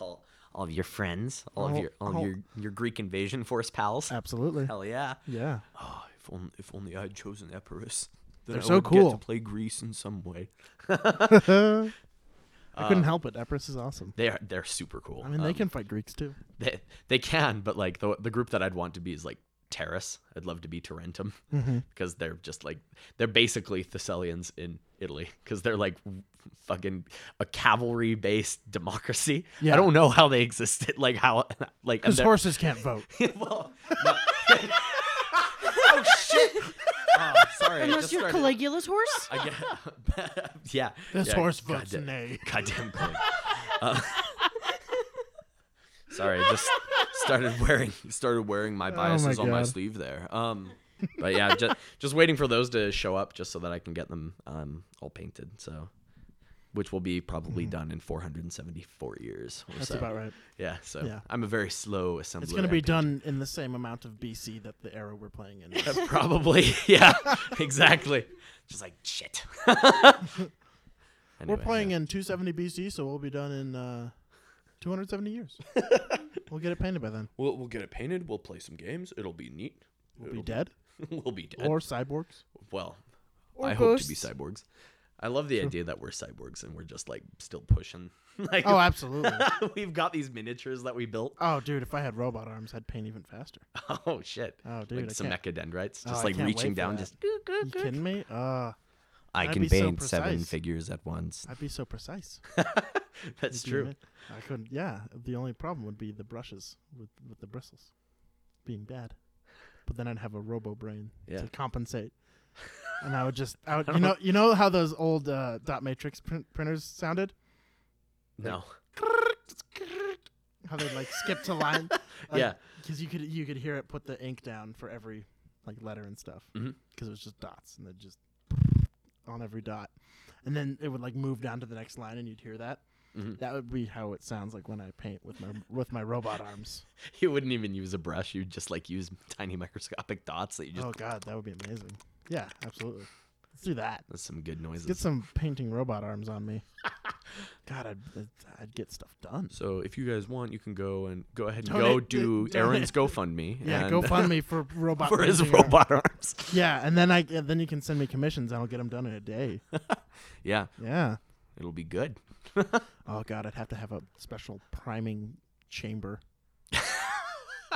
all, all of your friends, all All- of your all of your your Greek invasion force pals. Absolutely. Hell yeah! Yeah. Oh, if only if only I had chosen Epirus, then They're I so would get cool. to play Greece in some way. [LAUGHS] [LAUGHS] I couldn't Um, help it. Epirus is awesome. They're they're super cool. I mean, they Um, can fight Greeks too. they they can, but like the the group that I'd want to be is like Terrace. I'd love to be Tarentum [LAUGHS] Mm-hmm. because they're just like they're basically Thessalians in Italy because they're like fucking a cavalry based democracy. Yeah. I don't know how they existed. Like how like and Because they're- horses can't vote. well, no. [LAUGHS] oh! Sorry. Unless you're started- Caligula's horse. [LAUGHS] I get, [LAUGHS] yeah. This yeah, horse votes goddamn- nay. Goddamn Calig. Uh, sorry, I just started wearing started wearing my Oh my biases on my sleeve there. Um, but yeah, just just waiting for those to show up just so that I can get them um all painted. So, which will be probably done in 474 years. Or. That's so. about right. Yeah. So Yeah. I'm a very slow assembler. It's going to be done in the same amount of BC that the era we're playing in. [LAUGHS] is. Uh, Probably, [LAUGHS] yeah, [LAUGHS] exactly. Just like shit. we're playing yeah. in 270 BC, so we'll be done in uh, 270 years. we'll get it painted by then. We'll we'll get it painted. We'll play some games. It'll be neat. We'll be It'll- dead we'll be dead. or cyborgs. well, Or I hope to be cyborgs. I love the idea that we're cyborgs and we're just like still pushing. [LAUGHS] like Oh, absolutely. [LAUGHS] we've got these miniatures that we built. oh, dude, if I had robot arms, I'd paint even faster. [LAUGHS] Oh shit! Oh, dude, like I some can't. mechadendrites, Oh, just I like reaching down. that. Just you kidding me? Uh, I can be so paint seven figures at once. I'd be so precise. That's true. I couldn't. Yeah, the only problem would be the brushes with with the bristles being bad. But then I'd have a robo brain Yeah. to compensate, and I would just, I would, [LAUGHS] you know, you know how those old uh, dot matrix print- printers sounded? No. How they like skip to line? [LAUGHS] Yeah. because you could you could hear it put the ink down for every like letter and stuff because Mhm. it was just dots and then just on every dot, and then it would like move down to the next line and you'd hear that. Mhm. That would be how it sounds like when I paint with my with my robot arms. [LAUGHS] You wouldn't even use a brush. You'd just like use tiny microscopic dots that you just. oh god, that would be amazing. Yeah, absolutely. Let's do that. That's some good noises. Get some painting robot arms on me. [LAUGHS] God, I'd, I'd, get stuff done. So if you guys want, you can go and go ahead and go do donate. Aaron's [LAUGHS] GoFundMe. Yeah, and- go fund me [LAUGHS] for robot for his painting arm- robot arms. Yeah, and then I and then you can send me commissions and I'll get them done in a day. Yeah, Yeah. it'll be good. Oh god, I'd have to have a special priming chamber.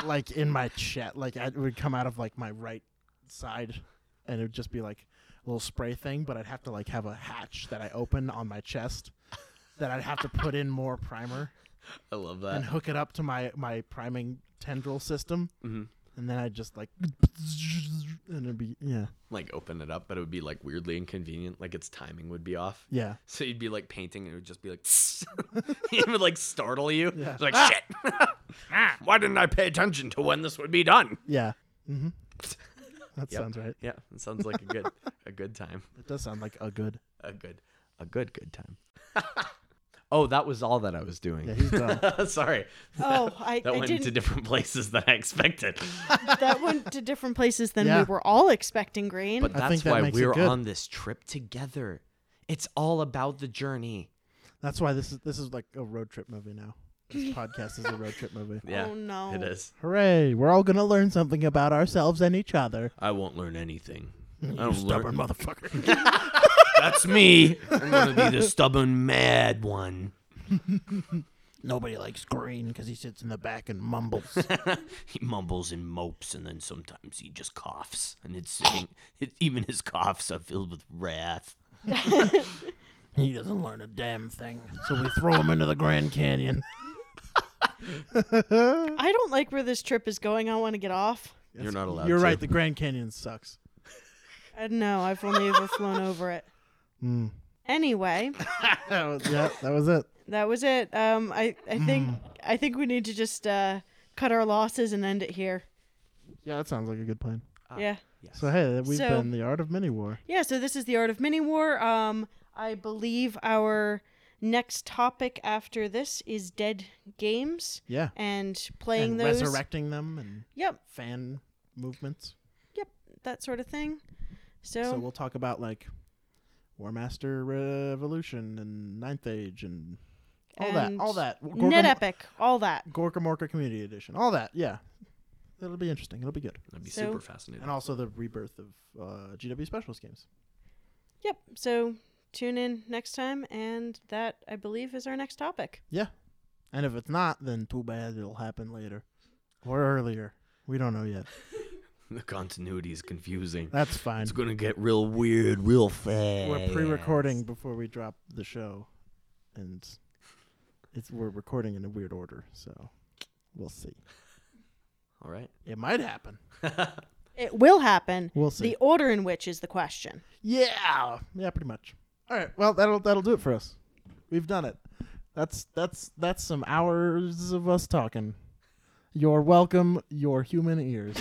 like in my chest, like I- it would come out of like my right side, and it would just be like a little spray thing. But I'd have to like have a hatch that I open on my chest, that I'd have to put in more primer I love that. and hook it up to my my priming tendril system, hmm and then I'd just like, and it'd be yeah, Like open it up, but it would be like weirdly inconvenient. Like its timing would be off. yeah. So you'd be like painting, and it would just be like, [LAUGHS] it would like startle you. Yeah. It's like shit. Ah, [LAUGHS] Why didn't I pay attention to when this would be done? Yeah. Mm-hmm. That Yep. sounds right. Yeah, it sounds like a good, [LAUGHS] a good time. It does sound like a good. A good, a good, good time. [LAUGHS] oh, that was all that I was doing. Yeah, he's done. [LAUGHS] Sorry, Oh, I, that I went didn't. to different places than I expected. that went to different places than Yeah. we were all expecting, Greene. But I that's think that why makes we're on this trip together. It's all about the journey. That's why this is this is like a road trip movie now. This podcast is a road trip movie. [LAUGHS] Yeah, oh no. it is. Hooray! We're all gonna learn something about ourselves and each other. I won't learn anything. You don't stubborn learn- motherfucker. [LAUGHS] That's me. I'm gonna be the stubborn, mad one. [LAUGHS] Nobody likes Greene because he sits in the back and mumbles. he mumbles and mopes, and then sometimes he just coughs, and it's it, even his coughs are filled with wrath. he doesn't learn a damn thing, so we throw him into the Grand Canyon. [LAUGHS] I don't like where this trip is going. I want to get off. You're not allowed You're to. right. The Grand Canyon sucks. I don't know. I've only ever flown over it. Mm. Anyway, That was, [LAUGHS] yeah, that was it. that was it. Um, I I think I think we need to just uh, cut our losses and end it here. Yeah, that sounds like a good plan. yeah. Yes. So hey, we've So- been the art of mini war. Yeah, so this is the art of mini war. Um, I believe our next topic after this is dead games Yeah, and playing and those. resurrecting them and Yep, fan movements. Yep. That sort of thing. So, So we'll talk about like Warmaster Revolution and Ninth Age and all And that, all that. NetEpic, all that. Gorkamorka Community Edition, all that. Yeah, it'll be interesting. It'll be good. That'd be So- super fascinating. And also the rebirth of uh, GW Specialist games. Yep. So tune in next time, and that I believe is our next topic. Yeah, and if it's not, then too bad. It'll happen later or earlier. We don't know yet. [LAUGHS] the continuity is confusing. That's fine. It's gonna get real weird real fast. We're pre-recording before we drop the show, and it's we're recording in a weird order, so we'll see. All right. It might happen. [LAUGHS] It will happen. We'll see. The order in which is the question. Yeah, yeah, pretty much. All right, well that'll that'll do it for us. We've done it. That's that's that's some hours of us talking. You're welcome, your human ears.